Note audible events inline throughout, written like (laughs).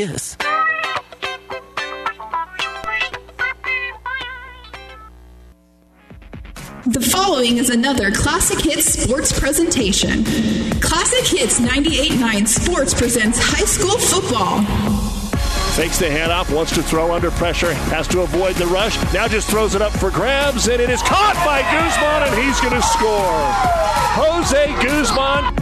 is. The following is another Classic Hits sports presentation. Classic Hits 98.9 Sports presents high school football. Fakes the handoff, wants to throw under pressure, has to avoid the rush. Now just throws it up for grabs, and it is caught by Guzman, and he's going to score. Jose Guzman.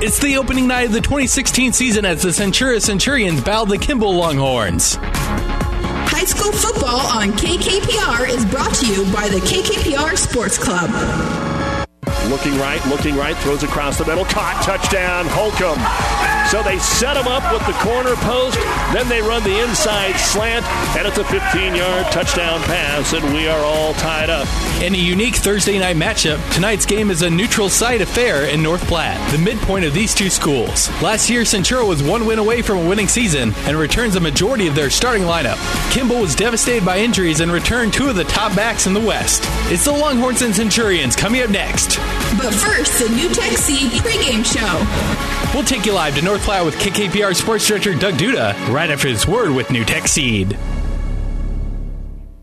It's the opening night of the 2016 season as the Centura Centurions battle the Kimball Longhorns. High school football on KKPR is brought to you by the KKPR Sports Club. Looking right, looking right, throws across the middle, caught, touchdown, Holcomb. So they set him up with the corner post, then they run the inside slant, and it's a 15 yard touchdown pass, and we are all tied up. In a unique Thursday night matchup, tonight's game is a neutral site affair in North Platte, the midpoint of these two schools. Last year, Centura was one win away from a winning season and returns a majority of their starting lineup. Kimball was devastated by injuries and returned two of the top backs in the West. It's the Longhorns and Centurions coming up next. But first, the NuTech Seed pregame show. We'll take you live to North Platte with KKPR Sports Director Doug Duda right after this word with NuTech Seed.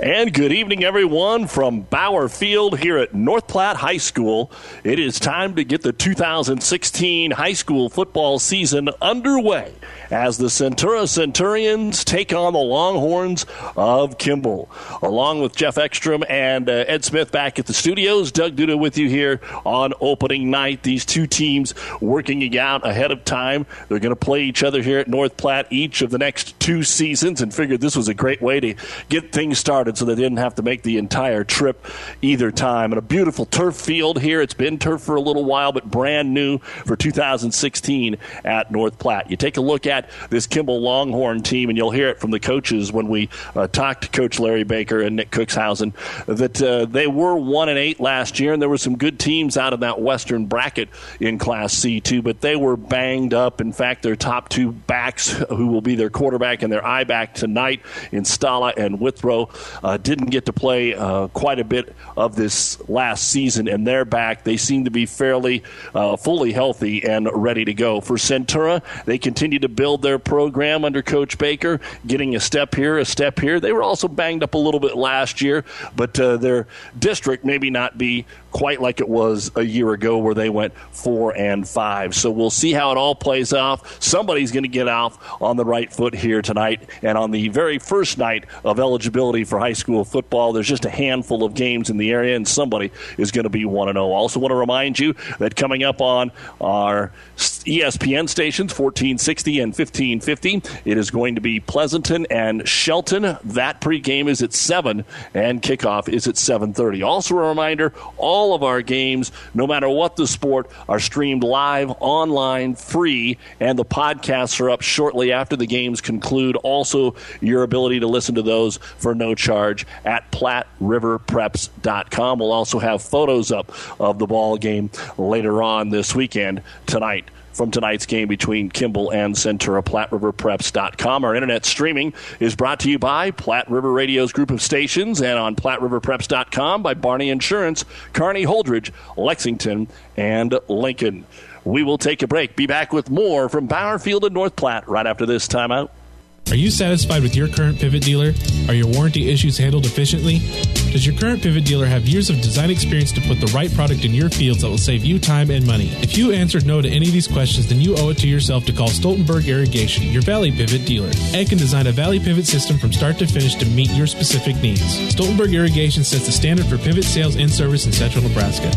And good evening, everyone, from Bauer Field here at North Platte High School. It is time to get the 2016 high school football season underway as the Centura Centurions take on the Longhorns of Kimball. Along with Jeff Ekstrom and uh, Ed Smith back at the studios, Doug Duda with you here on opening night. These two teams working out ahead of time. They're going to play each other here at North Platte each of the next two seasons and figured this was a great way to get things started so they didn't have to make the entire trip either time. And a beautiful turf field here. It's been turf for a little while, but brand new for 2016 at North Platte. You take a look at this Kimball Longhorn team, and you'll hear it from the coaches when we uh, talk to Coach Larry Baker and Nick Cookshausen that uh, they were one and eight last year, and there were some good teams out of that Western bracket in Class C too, but they were banged up. In fact, their top two backs, who will be their quarterback and their I back tonight in Stala and Withrow, uh, didn't get to play uh, quite a bit of this last season, and they're back. They seem to be fairly uh, fully healthy and ready to go. For Centura, they continue to build their program under Coach Baker, getting a step here, a step here. They were also banged up a little bit last year, but uh, their district maybe not be quite like it was a year ago where they went four and five. So we'll see how it all plays off. Somebody's going to get off on the right foot here tonight. And on the very first night of eligibility for high school football, there's just a handful of games in the area, and somebody is going to be 1 0. Also, want to remind you that coming up on our ESPN stations, 1460 and 1550, it is going to be Pleasanton and Shelton. That pregame is at 7, and kickoff is at 7.30. Also, a reminder all all of our games, no matter what the sport, are streamed live, online, free, and the podcasts are up shortly after the games conclude. Also, your ability to listen to those for no charge at PlatteRiverPreps.com. We'll also have photos up of the ball game later on this weekend tonight from tonight's game between Kimball and Centura. PlatteRiverPreps.com. Our internet streaming is brought to you by Platte River Radio's group of stations and on PlatteRiverPreps.com by Barney Insurance, Kearney Holdrege, Lexington, and Lincoln. We will take a break. Be back with more from Bauer Field and North Platte right after this timeout. Are you satisfied with your current pivot dealer? Are your warranty issues handled efficiently? Does your current pivot dealer have years of design experience to put the right product in your fields that will save you time and money? If you answered no to any of these questions, then you owe it to yourself to call Stoltenberg Irrigation, your Valley Pivot dealer. Ed can design a Valley Pivot system from start to finish to meet your specific needs. Stoltenberg Irrigation sets the standard for pivot sales and service in central Nebraska.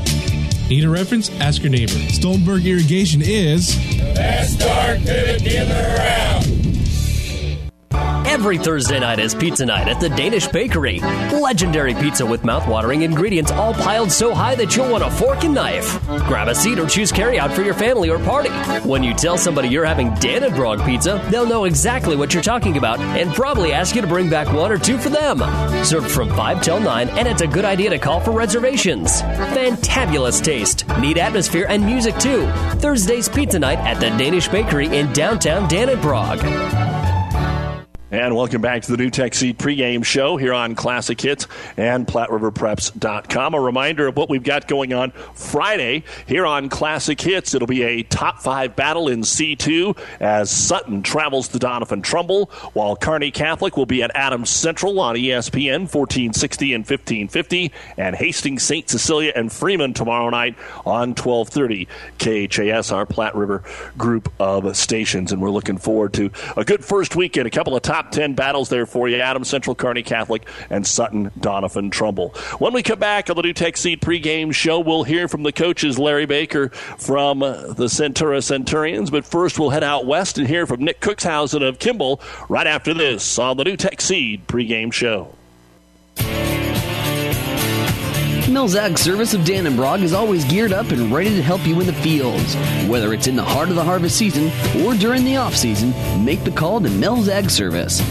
Need a reference? Ask your neighbor. Stoltenberg Irrigation is the best dark pivot dealer around. Every Thursday night is pizza night at the Danish Bakery. Legendary pizza with mouth-watering ingredients all piled so high that you'll want a fork and knife. Grab a seat or choose carryout for your family or party. When you tell somebody you're having Dannebrog pizza, they'll know exactly what you're talking about and probably ask you to bring back one or two for them. Served from 5 till 9, and it's a good idea to call for reservations. Fantabulous taste, neat atmosphere, and music too. Thursday's pizza night at the Danish Bakery in downtown Dannebrog. And welcome back to the NuTech Seed pregame show here on Classic Hits and PlatteRiverPreps.com. A reminder of what we've got going on Friday here on Classic Hits. It'll be a top five battle in C2 as Sutton travels to Doniphan Trumbull, while Kearney Catholic will be at Adams Central on ESPN 1460 and 1550, and Hastings, St. Cecilia, and Freeman tomorrow night on 1230 KHAS, our Platte River group of stations. And we're looking forward to a good first weekend, a couple of top top 10 battles there for you Adam Central, Kearney Catholic, and Sutton Doniphan Trumbull. When we come back on the NuTech Seed pregame show, we'll hear from the coaches, Larry Baker from the Centura Centurions. But first, we'll head out west and hear from Nick Cookshausen of Kimball right after this on the NuTech Seed pregame show. Mel's Ag Service of Dannebrog is always geared up and ready to help you in the fields. Whether it's in the heart of the harvest season or during the off season, make the call to Mel's Ag Service.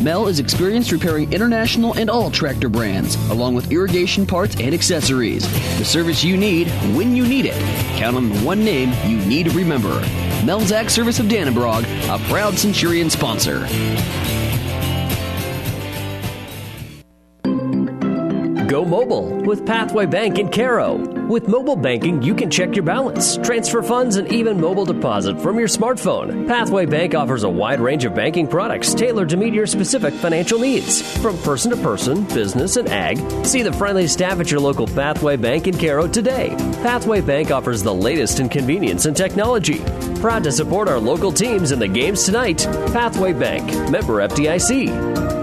Mel is experienced repairing international and all tractor brands, along with irrigation parts and accessories. The service you need when you need it. Count on the one name you need to remember. Mel's Ag Service of Dannebrog, a proud Centurion sponsor. Go mobile with Pathway Bank in Cairo. With mobile banking, you can check your balance, transfer funds, and even mobile deposit from your smartphone. Pathway Bank offers a wide range of banking products tailored to meet your specific financial needs. From person to person, business, and ag, see the friendly staff at your local Pathway Bank in Cairo today. Pathway Bank offers the latest in convenience and technology. Proud to support our local teams in the games tonight. Pathway Bank, member FDIC.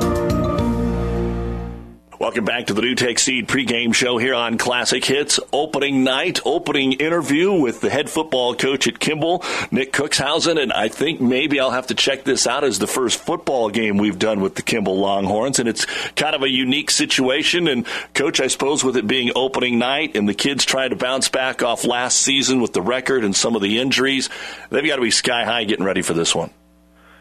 Welcome back to the NuTech Seed pregame show here on Classic Hits. Opening night, opening interview with the head football coach at Kimball, Nick Cookshausen, and I think maybe I'll have to check this out as the first football game we've done with the Kimball Longhorns, and it's kind of a unique situation. And coach, I suppose with it being opening night and the kids trying to bounce back off last season with the record and some of the injuries, they've got to be sky high getting ready for this one.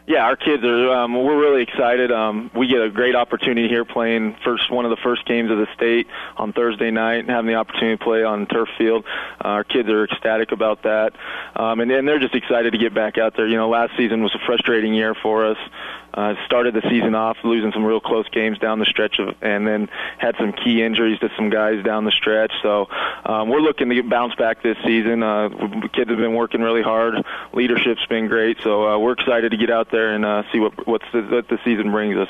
Yeah, our kids are. Um, we're really excited. Um, we get a great opportunity here playing first one of the first games of the state on Thursday night, and having the opportunity to play on turf field. Uh, our kids are ecstatic about that, um, and, and they're just excited to get back out there. You know, last season was a frustrating year for us. Uh, started the season off losing some real close games down the stretch, of, and then had some key injuries to some guys down the stretch. So um, we're looking to bounce back this season. Uh, the kids have been working really hard. Leadership's been great, so uh, we're excited to get out there and uh, see what what's the, what the season brings us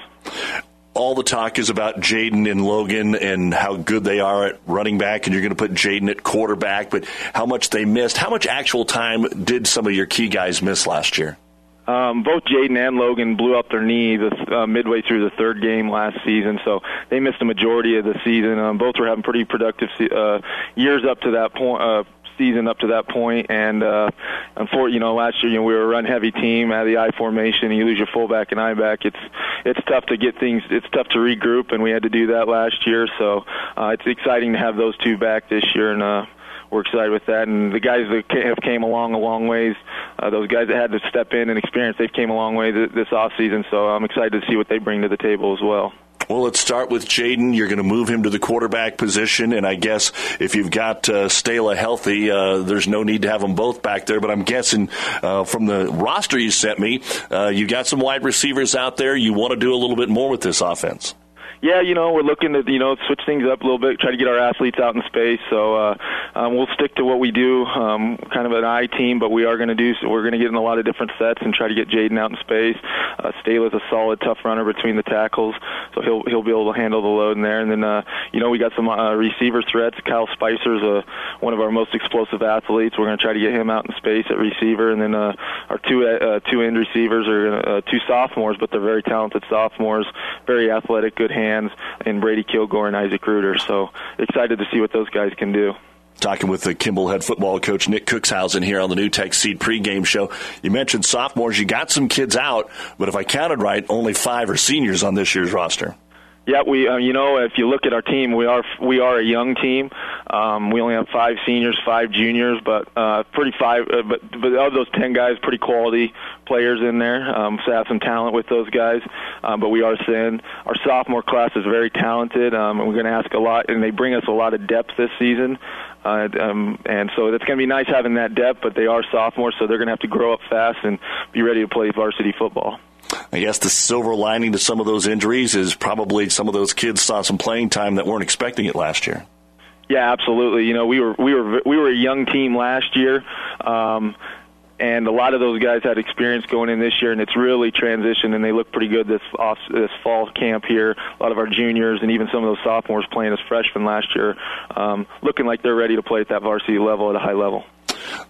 all the talk is about Jaden and Logan and how good they are at running back, and you're going to put Jaden at quarterback, but how much they missed. How much actual time did some of your key guys miss last year? Um, both Jaden and Logan blew up their knee the, uh, midway through the third game last season, so they missed a majority of the season. Um, both were having pretty productive uh, years up to that point. Uh, season up to that point, and uh, unfortunately, you know, last year, you know, we were a run-heavy team, had the I formation, you lose your fullback and I back. It's it's tough to get things. It's tough to regroup, and we had to do that last year. So uh, it's exciting to have those two back this year, and uh, we're excited with that. And the guys that have came along a long ways, uh, those guys that had to step in and experience, they've came a long way this off season. So I'm excited to see what they bring to the table as well. Well, let's start with Jaden. You're going to move him to the quarterback position, and I guess if you've got uh, Stala healthy, uh, there's no need to have them both back there. But I'm guessing uh, from the roster you sent me, uh, you got some wide receivers out there. You want to do a little bit more with this offense yeah, you know, we're looking to you know switch things up a little bit, try to get our athletes out in space. So uh, um, we'll stick to what we do, um, kind of an I team, but we are going to do. So we're going to get in a lot of different sets and try to get Jaden out in space. Uh, is a solid, tough runner between the tackles, so he'll he'll be able to handle the load in there. And then uh, you know we got some uh, receiver threats. Kyle Spicer's uh, one of our most explosive athletes. We're going to try to get him out in space at receiver, and then uh, our two uh, two end receivers are uh, two sophomores, but they're very talented sophomores, very athletic, good hands hands in Brady Kilgore and Isaac Reuter. So excited to see what those guys can do. Talking with the Kimball head football coach Nick Cookshausen here on the NuTech Seed pregame show. You mentioned sophomores. You got some kids out, but if I counted right, only five are seniors on this year's roster. Yeah, we uh, you know if you look at our team, we are we are a young team. Um, we only have five seniors, five juniors, but uh, pretty five. Uh, but but of those ten guys, pretty quality players in there. Um, so have some talent with those guys. Um, but we are thin. Our sophomore class is very talented, um, and we're going to ask a lot, and they bring us a lot of depth this season. Uh, um, and so it's going to be nice having that depth, but they are sophomores, so they're going to have to grow up fast and be ready to play varsity football. I guess the silver lining to some of those injuries is probably some of those kids saw some playing time that weren't expecting it last year. Yeah, absolutely. You know, we were we were we were a young team last year. Um, and a lot of those guys had experience going in this year, and it's really transitioned, and they look pretty good this off this fall camp here. A lot of our juniors and even some of those sophomores playing as freshmen last year, um, looking like they're ready to play at that varsity level at a high level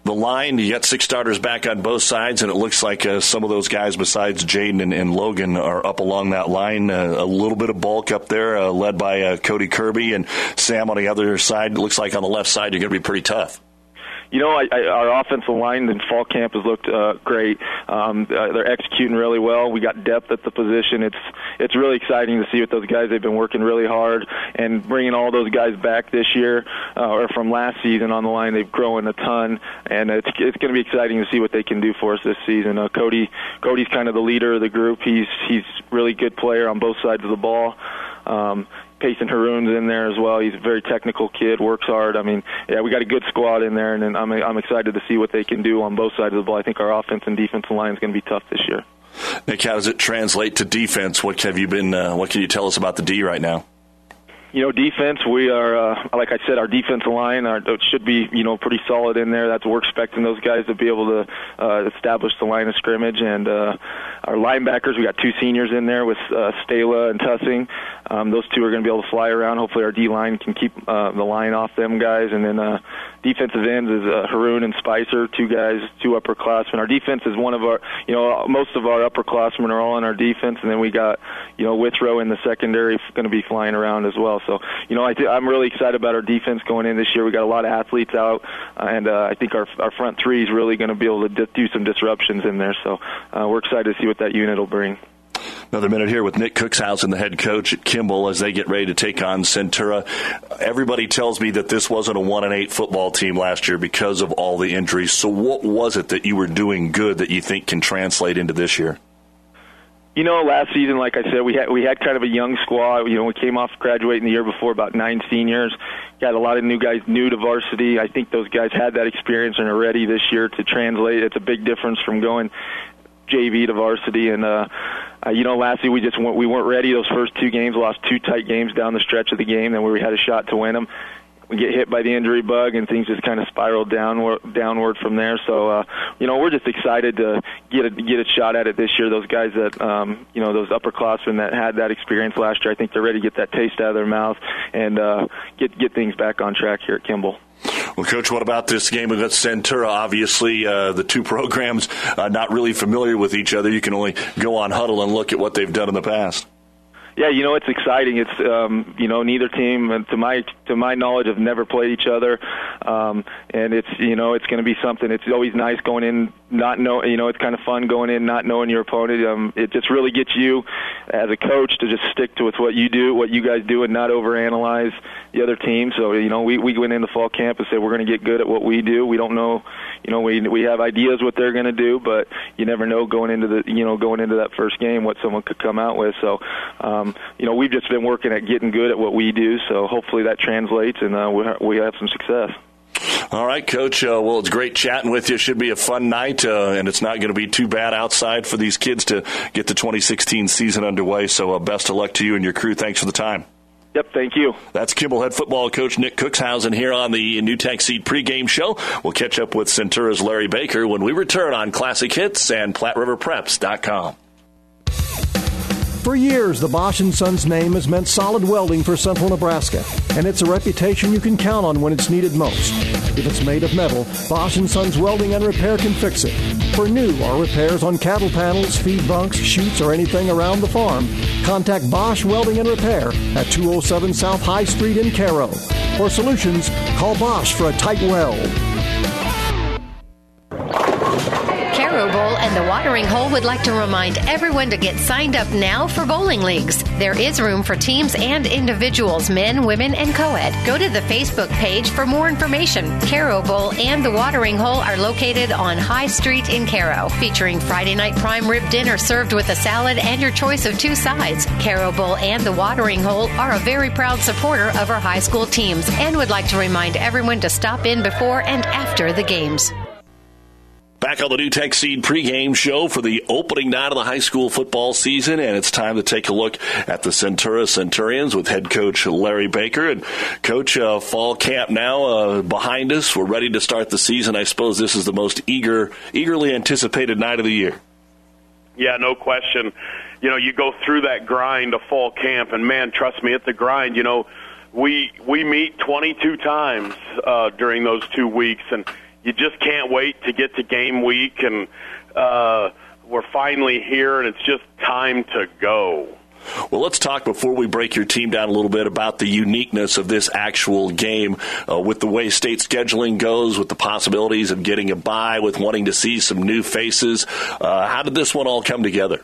the line. You got six starters back on both sides, and it looks like uh, some of those guys, besides Jaden and, and, Logan, are up along that line. Uh, a little bit of bulk up there, uh, led by uh, Cody Kirby and Sam on the other side. It looks like on the left side, you're going to be pretty tough you know, I, I, our offensive line in fall camp has looked uh, great. Um, uh, they're executing really well. We got depth at the position. It's it's really exciting to see with those guys. They've been working really hard and bringing all those guys back this year uh, or from last season on the line. They've grown a ton, and it's it's going to be exciting to see what they can do for us this season. Uh, Cody Cody's kind of the leader of the group. He's he's really good player on both sides of the ball. Um, Payson Haroon's in there as well. He's a very technical kid, works hard. I mean, yeah, we got a good squad in there, and, and I'm I'm excited to see what they can do on both sides of the ball. I think our offense and defensive line is going to be tough this year. Nick, how does it translate to defense? What have you been? Uh, what can you tell us about the D right now? You know, defense, we are, uh, like I said, our defensive line our, should be, you know, pretty solid in there. That's we're expecting those guys to be able to uh, establish the line of scrimmage. And uh, our linebackers, we got two seniors in there with uh, Stala and Tussing. Um, those two are going to be able to fly around. Hopefully, our D line can keep uh, the line off them guys. And then uh, defensive ends is uh, Haroon and Spicer, two guys, two upperclassmen. Our defense is one of our, you know, most of our upperclassmen are all in our defense, and then we got, you know, Withrow in the secondary going to be flying around as well. So, you know, I th- I'm really excited about our defense going in this year. We got a lot of athletes out, uh, and uh, I think our our front three is really going to be able to do some disruptions in there. So, uh, we're excited to see what that unit will bring. Another minute here with Nick Cookshausen, the head coach at Kimball, as they get ready to take on Centura. Everybody tells me that this wasn't a one and eight football team last year because of all the injuries. So, what was it that you were doing good that you think can translate into this year? You know, last season, like I said, we had we had kind of a young squad. You know, we came off graduating the year before, about nine seniors. Got a lot of new guys new to varsity. I think those guys had that experience and are ready this year to translate. It's a big difference from going JV to varsity, and uh, uh, you know, lastly we just we weren't ready. Those first two games, lost two tight games down the stretch of the game, and we had a shot to win them. We get hit by the injury bug, and things just kind of spiraled downward downward from there. So, uh, you know, we're just excited to get a get a shot at it this year. Those guys that um, you know, those upperclassmen that had that experience last year, I think they're ready to get that taste out of their mouth and uh, get get things back on track here at Kimball. Well, Coach, what about this game against Centura? Obviously, uh, the two (laughs) programs uh, not really familiar with each other. You can only go on Hudl and look at what they've done in the past. Yeah, you know it's exciting. It's um, you know neither team, to my to my knowledge, have never played each other, um, and it's you know it's going to be something. It's always nice going in not know you know it's kind of fun going in not knowing your opponent. Um, it just really gets you as a coach to just stick to with what you do, what you guys do, and not overanalyze the other team. So you know we we went into fall camp and said we're going to get good at what we do. We don't know, you know we we have ideas what they're going to do, but you never know going into the you know going into that first game what someone could come out with. So. Um, um, you know, we've just been working at getting good at what we do. So hopefully that translates and uh, we, we have some success. All right, Coach. Uh, well, it's great chatting with you. Should be a fun night, uh, and it's not going to be too bad outside for these kids to get the 2016 season underway. So, uh, best of luck to you and your crew. Thanks for the time. Yep, thank you. That's Kimball head football coach Nick Cookshausen here on the NuTech Seed pregame show. We'll catch up with Centura's Larry Baker when we return on Classic Hits and PlatteRiverPreps.com. For years, the Bosch & Sons name has meant solid welding for central Nebraska, and it's a reputation you can count on when it's needed most. If it's made of metal, Bosch & Sons Welding and Repair can fix it. For new or repairs on cattle panels, feed bunks, chutes, or anything around the farm, contact Bosch Welding and Repair at 207 South High Street in Cairo. For solutions, call Bosch for a tight weld. Cairo Bowl and the Watering Hole would like to remind everyone to get signed up now for bowling leagues. There is room for teams and individuals, men, women, and co-ed. Go to the Facebook page for more information. Cairo Bowl and the Watering Hole are located on High Street in Cairo, featuring Friday night prime rib dinner served with a salad and your choice of two sides. Cairo Bowl and the Watering Hole are a very proud supporter of our high school teams and would like to remind everyone to stop in before and after the games. Back on the NuTech Seed pregame show for the opening night of the high school football season, and it's time to take a look at the Centura Centurions with head coach Larry Baker. And coach, uh, fall camp now uh, behind us. We're ready to start the season. I suppose this is the most eager, eagerly anticipated night of the year. Yeah, no question. You know, you go through that grind of fall camp, and man, trust me, it's a grind. You know, we we meet 22 times uh, during those two weeks, and you just can't wait to get to game week, and uh, we're finally here, and it's just time to go. Well, let's talk before we break your team down a little bit about the uniqueness of this actual game uh, with the way state scheduling goes, with the possibilities of getting a bye, with wanting to see some new faces. Uh, how did this one all come together?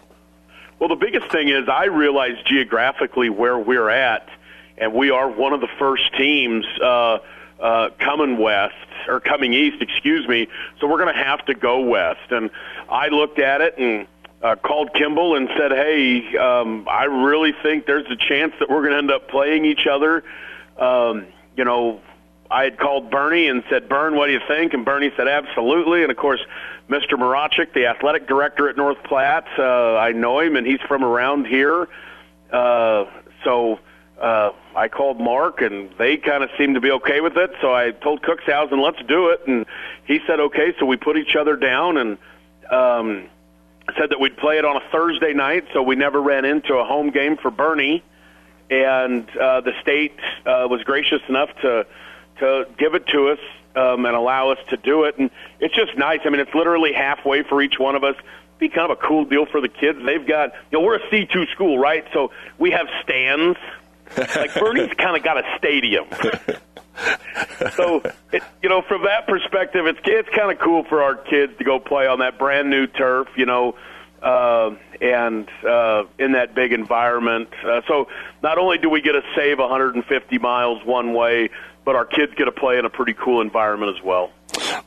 Well, the biggest thing is I realize geographically where we're at, and we are one of the first teams uh, uh, coming west or coming east, excuse me. So we're going to have to go west. And I looked at it and uh, called Kimball and said, "Hey, um, I really think there's a chance that we're going to end up playing each other." Um, you know, I had called Bernie and said, "Bern, what do you think?" And Bernie said, "Absolutely." And of course, Mr. Marachik, the athletic director at North Platte, uh, I know him, and he's from around here. Uh, so uh, I called Mark, and they kind of seemed to be okay with it. So I told Cookshausen, let's do it, and he said okay. So we put each other down and um, said that we'd play it on a Thursday night, so we never ran into a home game for Bernie. And uh, the state uh, was gracious enough to to give it to us um, and allow us to do it. And it's just nice. I mean, it's literally halfway for each one of us be kind of a cool deal for the kids. They've got, you know, we're a C2 school, right? So we have stands like Bernie's kind of got a stadium. (laughs) so, it, you know, from that perspective, it's it's kind of cool for our kids to go play on that brand new turf, you know, uh, and uh, in that big environment. Uh, so, not only do we get to save 150 miles one way, but our kids get to play in a pretty cool environment as well.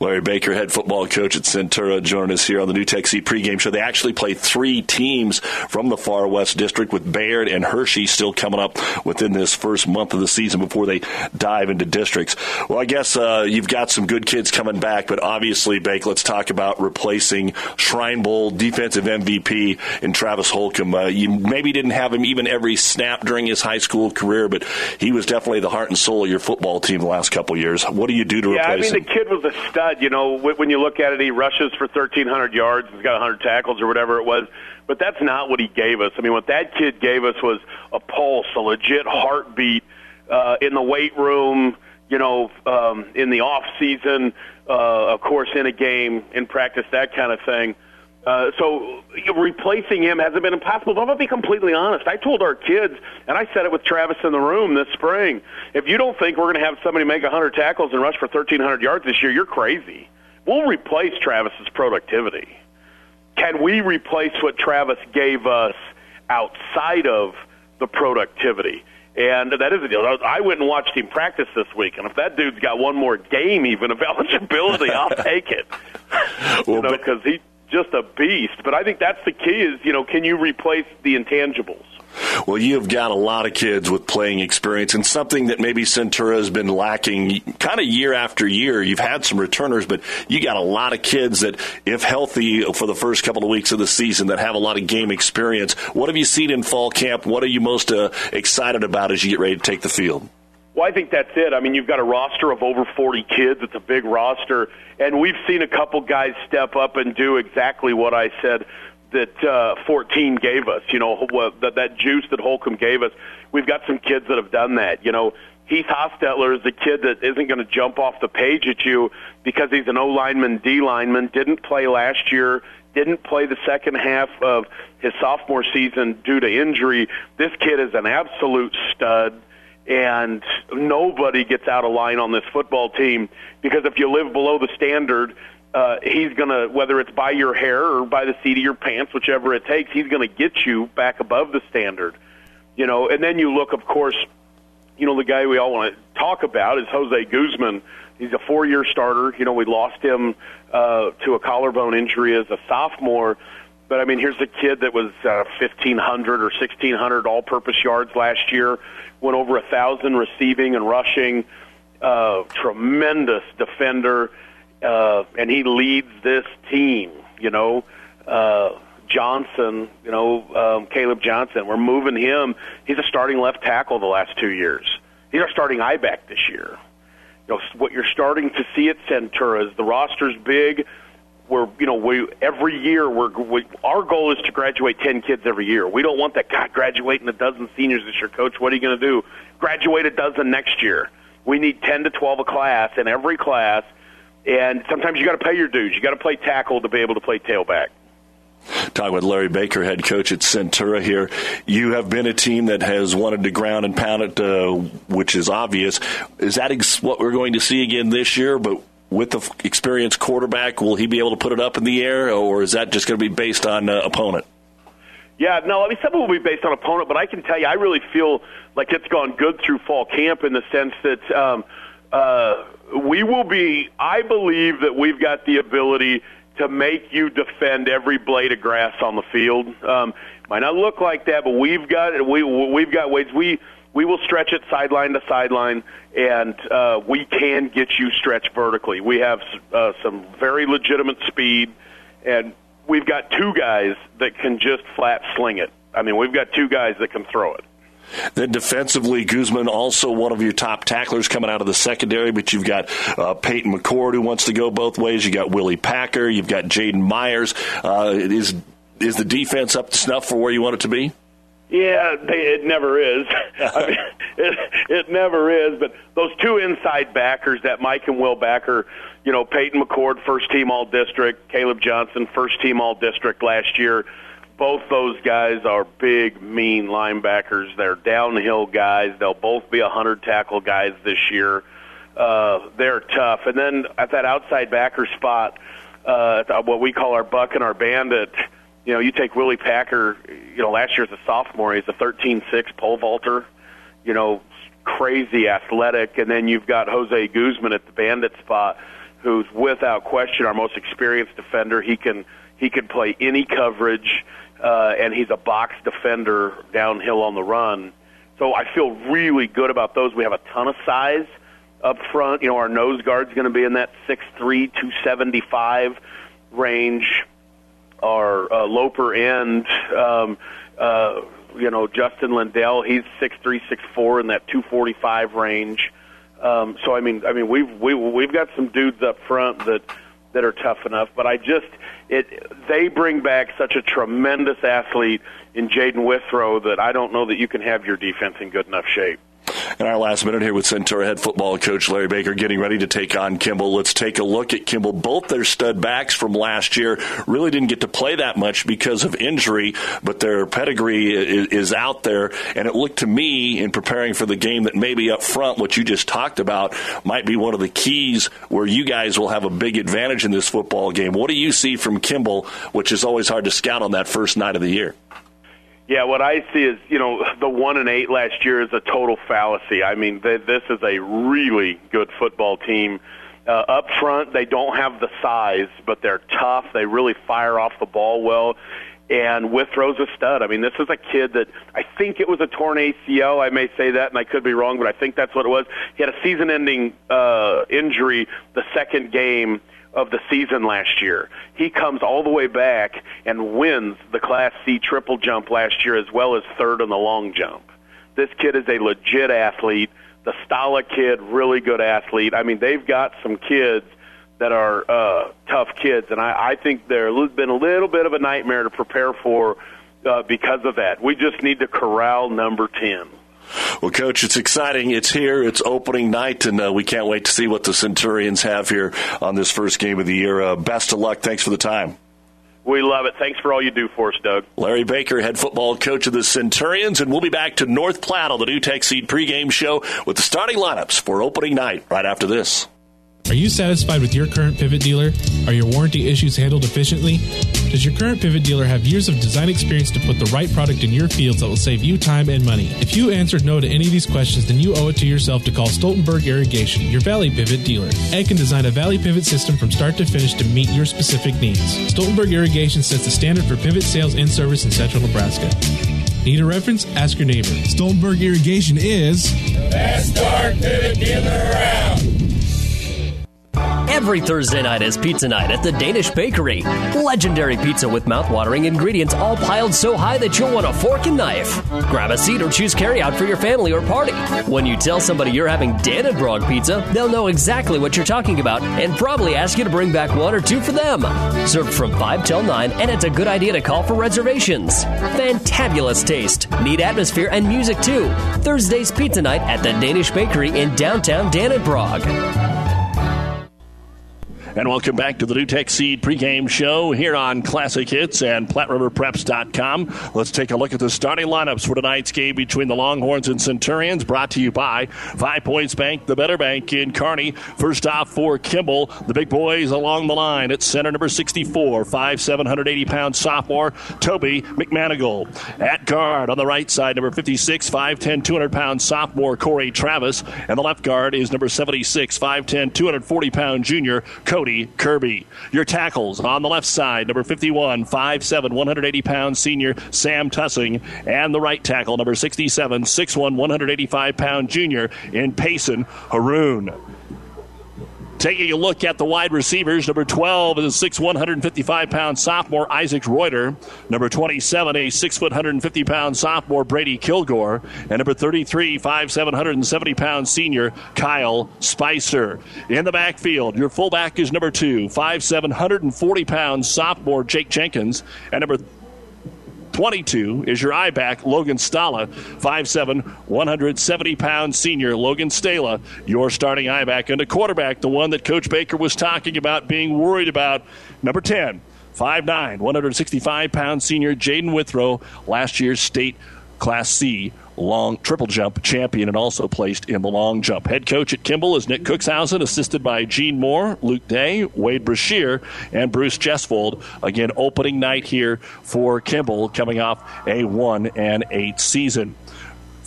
Larry Baker, head football coach at Centura, joining us here on the NuTech Seed pregame show. They actually play three teams from the far west district with Bayard and Hershey still coming up within this first month of the season before they dive into districts. Well, I guess uh, you've got some good kids coming back, but obviously, Baker, let's talk about replacing Shrine Bowl defensive MVP in Travis Holcomb. Uh, you maybe didn't have him even every snap during his high school career, but he was definitely the heart and soul of your football team the last couple years. What do you do to yeah, replace I mean, him? the kid was a stud. You know, when you look at it, he rushes for 1,300 yards. He's got 100 tackles or whatever it was. But that's not what he gave us. I mean, what that kid gave us was a pulse, a legit heartbeat uh, in the weight room. You know, um, in the off season, uh, of course, in a game, in practice, that kind of thing. Uh, Uh, so replacing him hasn't been impossible. But I'm gonna be completely honest. I told our kids, and I said it with Travis in the room this spring. If you don't think we're going to have somebody make 100 tackles and rush for 1,300 yards this year, you're crazy. We'll replace Travis's productivity. Can we replace what Travis gave us outside of the productivity? And that is the deal. I went and watched him practice this week, and if that dude's got one more game even of (laughs) eligibility, I'll take it. (laughs) you know, because he just a beast. But I think that's the key is, you know, can you replace the intangibles? Well, you've got a lot of kids with playing experience and something that maybe Centura has been lacking kind of year after year. You've had some returners, but you got a lot of kids that, if healthy for the first couple of weeks of the season, that have a lot of game experience. What have you seen in fall camp? What are you most uh, excited about as you get ready to take the field? Well, I think that's it. I mean, you've got a roster of over 40 kids. It's a big roster. And we've seen a couple guys step up and do exactly what I said that uh, 14 gave us. You know, that, that juice that Holcomb gave us. We've got some kids that have done that. You know, Heath Hostetler is a kid that isn't going to jump off the page at you because he's an O lineman, D lineman, didn't play last year, didn't play the second half of his sophomore season due to injury. This kid is an absolute stud, and nobody gets out of line on this football team because if you live below the standard, uh, he's going to, whether it's by your hair or by the seat of your pants, whichever it takes, he's going to get you back above the standard. You know, and then you look, of course, you know, the guy we all want to talk about is Jose Guzman. He's a four-year starter. You know, we lost him uh, to a collarbone injury as a sophomore. But I mean, here's a kid that was uh, 1,500 or 1,600 all-purpose yards last year, went over a thousand receiving and rushing. Uh, tremendous defender, uh, and he leads this team. You know, uh, Johnson, you know, um, Caleb Johnson. We're moving him. He's a starting left tackle the last two years. He's our starting I back this year. You know, what you're starting to see at Centura is the roster's big. We're, you know, we every year we're we, our goal is to graduate ten kids every year. We don't want that God graduating a dozen seniors this year, coach. What are you going to do? Graduate a dozen next year. We need ten to twelve a class in every class, and sometimes you got to pay your dues. You got to play tackle to be able to play tailback. Talking with Larry Baker, head coach at Centura here. You have been a team that has wanted to ground and pound it, uh, which is obvious. Is that ex- what we're going to see again this year? But with the experienced quarterback, will he be able to put it up in the air, or is that just going to be based on uh, opponent? Yeah, no, I mean, some will be based on opponent, but I can tell you, I really feel like it's gone good through fall camp in the sense that um, uh, we will be, I believe that we've got the ability – to make you defend every blade of grass on the field. Um, might not look like that, but we've got we we've got ways we we will stretch it sideline to sideline, and uh, we can get you stretched vertically. We have uh, some very legitimate speed, and we've got two guys that can just flat sling it. I mean, we've got two guys that can throw it. Then defensively, Guzman also one of your top tacklers coming out of the secondary, but you've got uh, Peyton McCord who wants to go both ways. You've got Willie Packer. You've got Jaden Myers. Uh, is is the defense up to snuff for where you want it to be? Yeah, they, it never is. (laughs) I mean, (laughs) it, it never is. But those two inside backers, that Mike and Will Backer, you know, Peyton McCord, first team All District, Caleb Johnson, first team All District last year both those guys are big, mean linebackers. They're downhill guys. They'll both be a hundred tackle guys this year. Uh, they're tough. And then at that outside backer spot, uh, what we call our buck and our bandit, you know, you take Willie Packer. You know, last year as a sophomore, he's a 13-6 pole vaulter. You know, crazy athletic. And then you've got Jose Guzman at the bandit spot, who's without question our most experienced defender. He can he can play any coverage uh, and he's a box defender downhill on the run. So I feel really good about those. We have a ton of size up front. You know, our nose guard's going to be in that six three, two seventy five range. Our uh, Loper end, um, uh, you know, Justin Lindell, he's six three, six four in that 245 range. Um, so I mean, I mean, we've we, we've got some dudes up front that that are tough enough. But I just it they bring back such a tremendous athlete in Jaden Withrow that I don't know that you can have your defense in good enough shape. In our last minute here with Centura head football coach Larry Baker getting ready to take on Kimball. Let's take a look at Kimball. Both their stud backs from last year really didn't get to play that much because of injury, but their pedigree is, out there. And it looked to me in preparing for the game that maybe up front, what you just talked about might be one of the keys where you guys will have a big advantage in this football game. What do you see from Kimball, which is always hard to scout on that first night of the year? Yeah, what I see is, you know, the one and eight last year is a total fallacy. I mean, they, this is a really good football team. Uh, up front, they don't have the size, but they're tough. They really fire off the ball well. And Withrow's a stud. I mean, this is a kid that I think it was a torn ACL. I may say that, and I could be wrong, but I think that's what it was. He had a season-ending uh, injury the second game of the season last year. He comes all the way back and wins the Class C triple jump last year as well as third in the long jump. This kid is a legit athlete. The Stala kid, really good athlete. I mean, they've got some kids that are uh, tough kids, and I, I think they're been a little bit of a nightmare to prepare for uh, because of that. We just need to corral number ten. Well, Coach, it's exciting. It's here. It's opening night, and uh, we can't wait to see what the Centurions have here on this first game of the year. Uh, best of luck. Thanks for the time. We love it. Thanks for all you do for us, Doug. Larry Baker, head football coach of the Centurions, and we'll be back to North Platte on the NuTech Seed pregame show with the starting lineups for opening night right after this. Are you satisfied with your current pivot dealer? Are your warranty issues handled efficiently? Does your current pivot dealer have years of design experience to put the right product in your fields that will save you time and money? If you answered no to any of these questions, then you owe it to yourself to call Stoltenberg Irrigation, your Valley Pivot dealer. Ed can design a Valley Pivot system from start to finish to meet your specific needs. Stoltenberg Irrigation sets the standard for pivot sales and service in central Nebraska. Need a reference? Ask your neighbor. Stoltenberg Irrigation is the best dark pivot dealer around. Every Thursday night is pizza night at the Danish Bakery. Legendary pizza with mouth-watering ingredients all piled so high that you'll want a fork and knife. Grab a seat or choose carryout for your family or party. When you tell somebody you're having Dannebrog pizza, they'll know exactly what you're talking about and probably ask you to bring back one or two for them. Served from 5 till 9, and it's a good idea to call for reservations. Fantabulous taste, neat atmosphere, and music too. Thursday's pizza night at the Danish Bakery in downtown Dannebrog. And welcome back to the NuTech Seed pregame show here on Classic Hits and PlatteRiverPreps.com. Let's take a look at the starting lineups for tonight's game between the Longhorns and Centurions, brought to you by Five Points Bank, the Better Bank in Kearney. First off for Kimball, the big boys along the line at center number 64, 5'7", 180 pound sophomore Toby McManigal. At guard on the right side, number 56, 5'10", 200 pound sophomore Corey Travis. And the left guard is number 76, 5'10", 240 pound junior Cody Cody Kirby. Your tackles on the left side, number 51, 5'7, 180 pound senior Sam Tussing, and the right tackle, number 67, 6'1, 185 pound junior in Payson Haroon. Taking a look at the wide receivers, number 12 is a 6'1", 155 pound sophomore Isaac Reuter. Number 27, a 6 foot 150 pound sophomore Brady Kilgore. And number 33, 5'7", 170 pound senior Kyle Spicer. In the backfield, your fullback is number 2, 5'7", 140 pound sophomore Jake Jenkins. And number 22 is your I back, Logan Stala, 5'7, 170 pound senior Logan Stala, your starting I back. And a quarterback, the one that Coach Baker was talking about being worried about, number 10, 5'9, 165 pound senior Jaden Withrow, last year's state Class C long triple jump champion and also placed in the long jump. Head coach at Kimball is Nick Cookshausen, assisted by Gene Moore, Luke Day, Wade Brashear, and Bruce Jesfold. Again, opening night here for Kimball, coming off a one and eight season.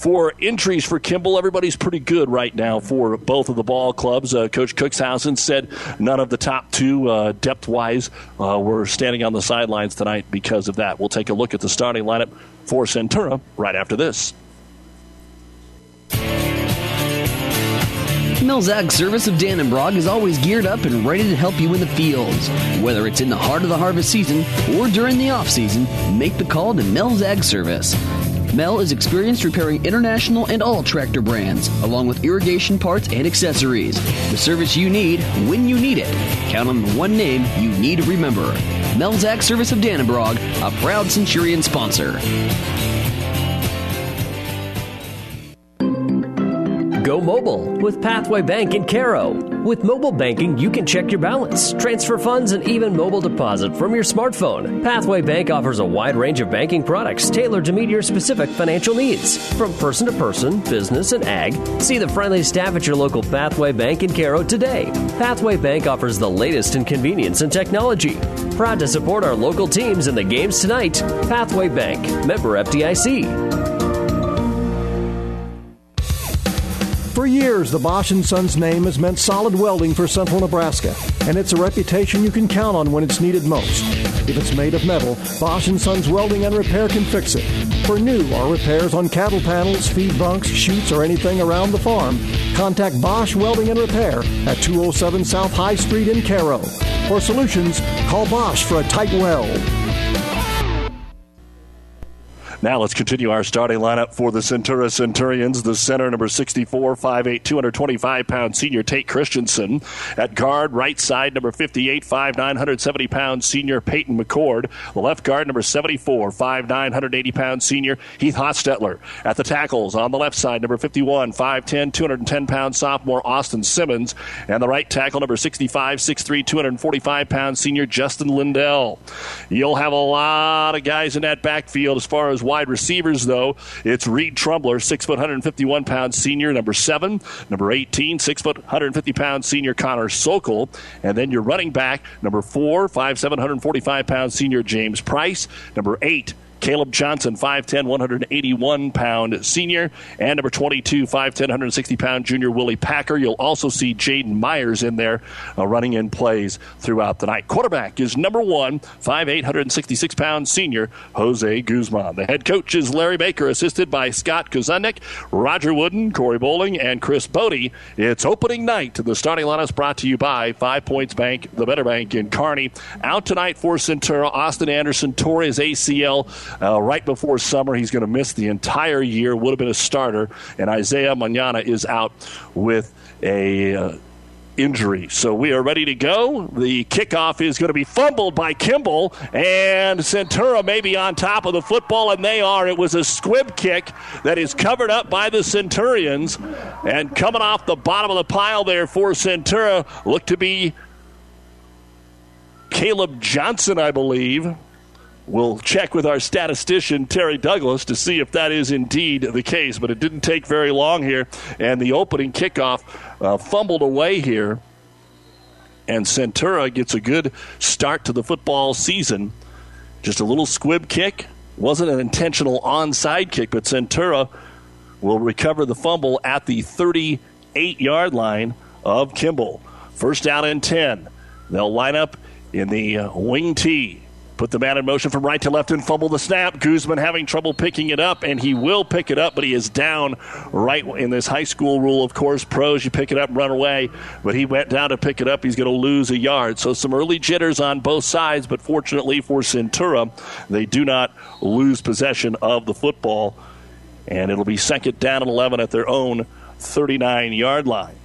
For entries for Kimball, everybody's pretty good right now for both of the ball clubs. Uh, Coach Cookshausen said none of the top two, uh, depth wise, uh, were standing on the sidelines tonight because of that. We'll take a look at the starting lineup for Centura right after this. Mel's Service of Dannebrog is always geared up and ready to help you in the fields. Whether it's in the heart of the harvest season or during the off season, make the call to Mel's Service. Mel is experienced repairing international and all tractor brands, along with irrigation parts and accessories. The service you need when you need it. Count on the one name you need to remember. Mel's Ag Service of Dannebrog, a proud Centurion sponsor. Go mobile with Pathway Bank in Cairo. With mobile banking, you can check your balance, transfer funds, and even mobile deposit from your smartphone. Pathway Bank offers a wide range of banking products tailored to meet your specific financial needs. From person to person, business, and ag, see the friendly staff at your local Pathway Bank in Cairo today. Pathway Bank offers the latest in convenience and technology. Proud to support our local teams in the games tonight. Pathway Bank, member FDIC. For years, the Bosch & Sons name has meant solid welding for central Nebraska, and it's a reputation you can count on when it's needed most. If it's made of metal, Bosch & Sons Welding and Repair can fix it. For new or repairs on cattle panels, feed bunks, chutes, or anything around the farm, contact Bosch Welding and Repair at 207 South High Street in Cairo. For solutions, call Bosch for a tight weld. Now let's continue our starting lineup for the Centura Centurions. The center, number 64, 5'8", 225 pound senior Tate Christensen. At guard, right side, number 58, 5'9", 170 pound senior Peyton McCord. The left guard, number 74, 5'9", 180 pound senior Heath Hostetler. At the tackles, on the left side, number 51, 5'10", 210 pound sophomore Austin Simmons. And the right tackle, number 65, 6'3", 245 pound senior Justin Lindell. You'll have a lot of guys in that backfield as far as wide receivers, though. It's Reed Trumbler, 6 foot 151 pound senior, number 7. Number 18, 6 foot 150 pound senior Connor Sokol. And then your running back, number 4, 5 745 pound senior James Price. Number 8, Caleb Johnson, 5'10, 181 pound senior. And number 22, 5'10, 160 pound junior Willie Packer. You'll also see Jaden Myers in there uh, running in plays throughout the night. Quarterback is number one, 5'8, 166 pound senior Jose Guzman. The head coach is Larry Baker, assisted by Scott Kuzunnik, Roger Wooden, Corey Bowling, and Chris Bodie. It's opening night. The starting line is brought to you by Five Points Bank, the Better Bank in Kearney. Out tonight for Centura, Austin Anderson tore his ACL uh, right before summer. He's going to miss the entire year, would have been a starter. And Isaiah Manana is out with a. Uh, injury. So we are ready to go. The kickoff is going to be fumbled by Kimball, and Centura may be on top of the football, and they are. It was a squib kick that is covered up by the Centurions, and coming off the bottom of the pile there for Centura looked to be Caleb Johnson, I believe. We'll check with our statistician, Terry Douglas, to see if that is indeed the case. But it didn't take very long here, and the opening kickoff uh, fumbled away here. And Centura gets a good start to the football season. Just a little squib kick. Wasn't an intentional onside kick, but Centura will recover the fumble at the 38 yard line of Kimball. First down and 10. They'll line up in the uh, wing tee. Put the man in motion from right to left and fumble the snap. Guzman having trouble picking it up, and he will pick it up, but he is down right in this high school rule. Of course, pros, you pick it up run away, but he went down to pick it up. He's going to lose a yard. So some early jitters on both sides, but fortunately for Centura, they do not lose possession of the football, and it'll be second down and 11 at their own 39 yard line.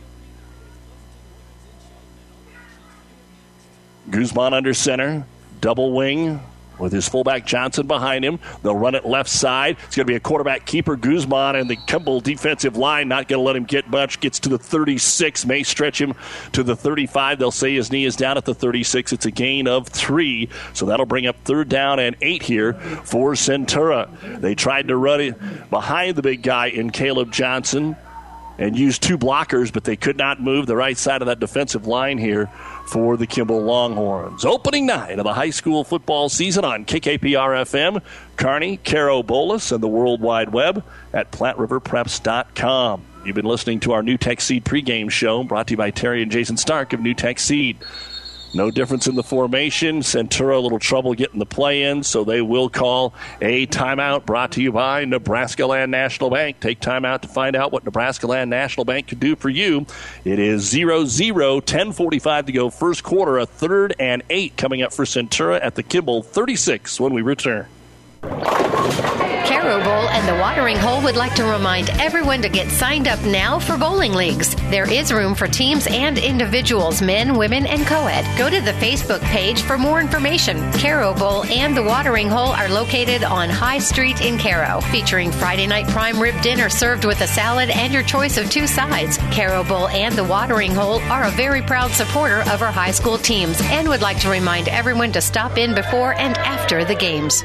Guzman under center double wing with his fullback Johnson behind him. They'll run it left side. It's going to be a quarterback keeper Guzman and the Kimball defensive line not going to let him get much. Gets to the 36, may stretch him to the 35. They'll say his knee is down at the 36. It's a gain of three, so that'll bring up third down and eight here for Centura. They tried to run it behind the big guy in Caleb Johnson and used two blockers, but they could not move the right side of that defensive line here for the Kimball Longhorns. Opening night of the high school football season on KKPR FM, Kearney, Cairo Bolas, and the World Wide Web at PlatteRiverPreps.com. You've been listening to our NuTech Seed pregame show brought to you by Terry and Jason Stark of NuTech Seed. No difference in the formation. Centura a little trouble getting the play in, so they will call a timeout brought to you by Nebraska Land National Bank. Take time out to find out what Nebraska Land National Bank could do for you. It is 0 0, 1045 to go, first quarter, a third and eight coming up for Centura at the Kimball 36 when we return. Cairo Bowl and the Watering Hole would like to remind everyone to get signed up now for bowling leagues. There is room for teams and individuals, men, women, and co-ed. Go to the Facebook page for more information. Cairo Bowl and the Watering Hole are located on High Street in Cairo, featuring Friday night prime rib dinner served with a salad and your choice of two sides. Cairo Bowl and the Watering Hole are a very proud supporter of our high school teams and would like to remind everyone to stop in before and after the games.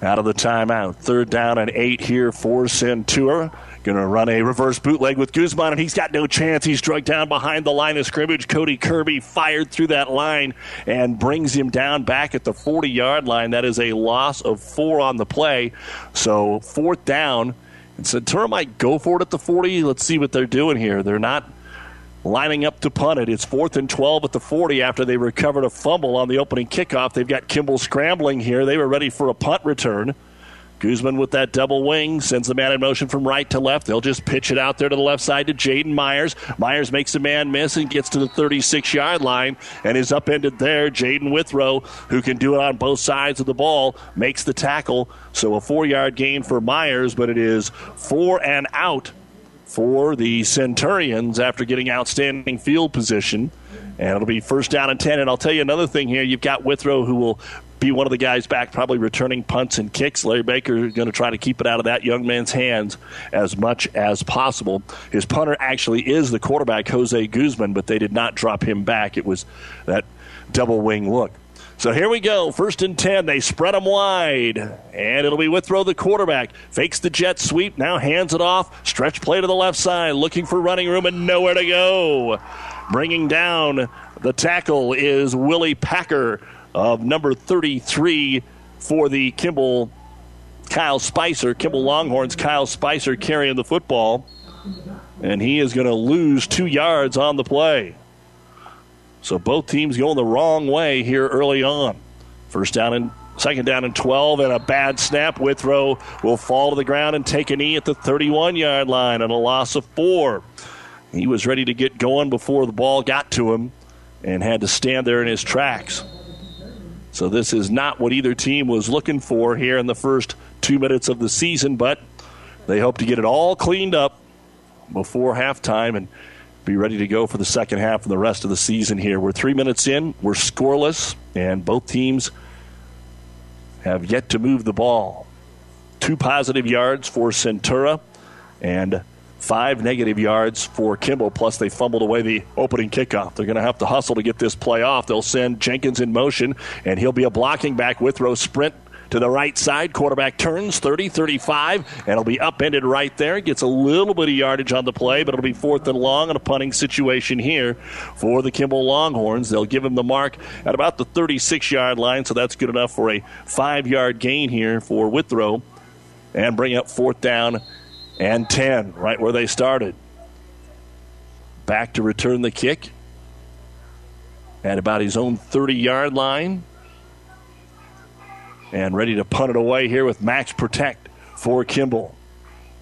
Out of the timeout. Third down and eight here for Centura. Going to run a reverse bootleg with Guzman, and he's got no chance. He's drugged down behind the line of scrimmage. Cody Kirby fired through that line and brings him down back at the 40 yard line. That is a loss of four on the play. So, fourth down. And Centura might go for it at the 40. Let's see what they're doing here. They're not lining up to punt it. It's fourth and 12 at the 40 after they recovered a fumble on the opening kickoff. They've got Kimball scrambling here. They were ready for a punt return. Guzman with that double wing sends the man in motion from right to left. They'll just pitch it out there to the left side to Jaden Myers. Myers makes a man miss and gets to the 36 yard line and is upended there. Jaden Withrow, who can do it on both sides of the ball, makes the tackle. So a four yard gain for Myers, but it is four and out for the Centurions after getting outstanding field position. And it'll be first down and 10. And I'll tell you another thing here. You've got Withrow who will be one of the guys back, probably returning punts and kicks. Larry Baker is going to try to keep it out of that young man's hands as much as possible. His punter actually is the quarterback, Jose Guzman, but they did not drop him back. It was that double wing look. So here we go. First and 10. They spread them wide. And it'll be Withrow, the quarterback. Fakes the jet sweep. Now hands it off. Stretch play to the left side. Looking for running room and nowhere to go. Bringing down the tackle is Willie Packer of number 33 for the Kimball Kyle Spicer. Kimball Longhorns, Kyle Spicer carrying the football. And he is going to lose two yards on the play. So both teams going the wrong way here early on. First down and second down and 12, and a bad snap. Withrow will fall to the ground and take a knee at the 31 yard line and a loss of four. He was ready to get going before the ball got to him and had to stand there in his tracks. So this is not what either team was looking for here in the first two minutes of the season, but they hope to get it all cleaned up before halftime and be ready to go for the second half and the rest of the season here. We're three minutes in, we're scoreless, and both teams have yet to move the ball. Two positive yards for Centura and five negative yards for Kimball, plus they fumbled away the opening kickoff. They're going to have to hustle to get this play off. They'll send Jenkins in motion, and he'll be a blocking back. Withrow sprint to the right side. Quarterback turns 30 35, and it'll be upended right there. Gets a little bit of yardage on the play, but it'll be fourth and long in a punting situation here for the Kimball Longhorns. They'll give him the mark at about the 36 yard line, so that's good enough for a five yard gain here for Withrow and bring up fourth down and 10, right where they started. Back to return the kick at about his own 30 yard line. And ready to punt it away here with Max Protect for Kimball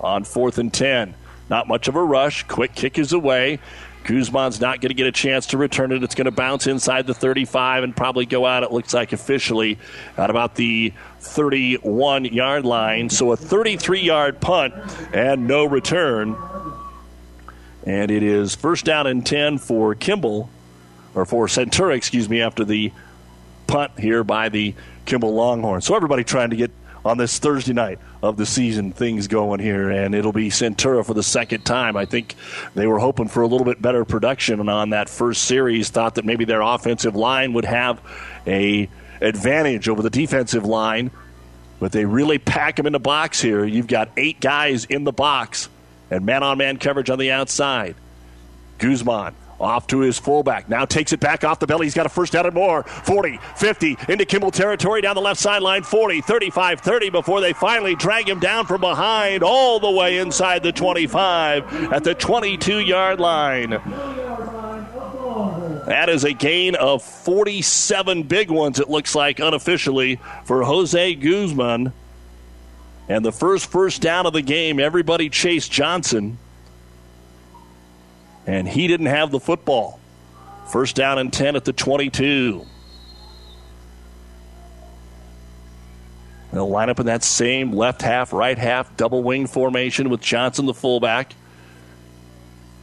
on fourth and 10. Not much of a rush. Quick kick is away. Guzman's not going to get a chance to return it. It's going to bounce inside the 35 and probably go out, it looks like, officially at about the 31 yard line. So a 33 yard punt and no return. And it is first down and 10 for Kimball, or for Centura, excuse me, after the punt here by the Kimball Longhorns. So everybody trying to get on this Thursday night of the season things going here, and it'll be Centura for the second time. I think they were hoping for a little bit better production on that first series. Thought that maybe their offensive line would have a advantage over the defensive line, but they really pack them in the box here. You've got eight guys in the box and man-on-man coverage on the outside. Guzman off to his fullback. Now takes it back off the belly. He's got a first down and more. 40, 50, into Kimball territory down the left sideline. 40, 35, 30 before they finally drag him down from behind all the way inside the 25 at the 22 yard line. That is a gain of 47 big ones, it looks like, unofficially, for Jose Guzman. And the first first down of the game, everybody chased Johnson and he didn't have the football. First down and 10 at the 22. They'll line up in that same left half, right half, double wing formation with Johnson, the fullback.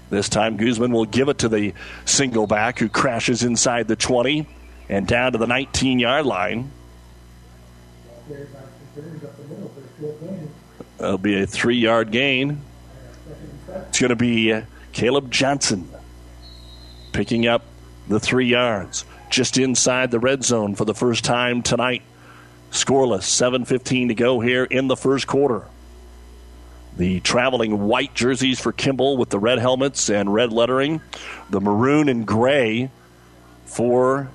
This time, Guzman will give it to the single back who crashes inside the 20 and down to the 19 yard line. That'll be a three yard gain. It's going to be uh, Caleb Johnson picking up the three yards just inside the red zone for the first time tonight. Scoreless, 7.15 to go here in the first quarter. The traveling white jerseys for Kimball with the red helmets and red lettering. The maroon and gray for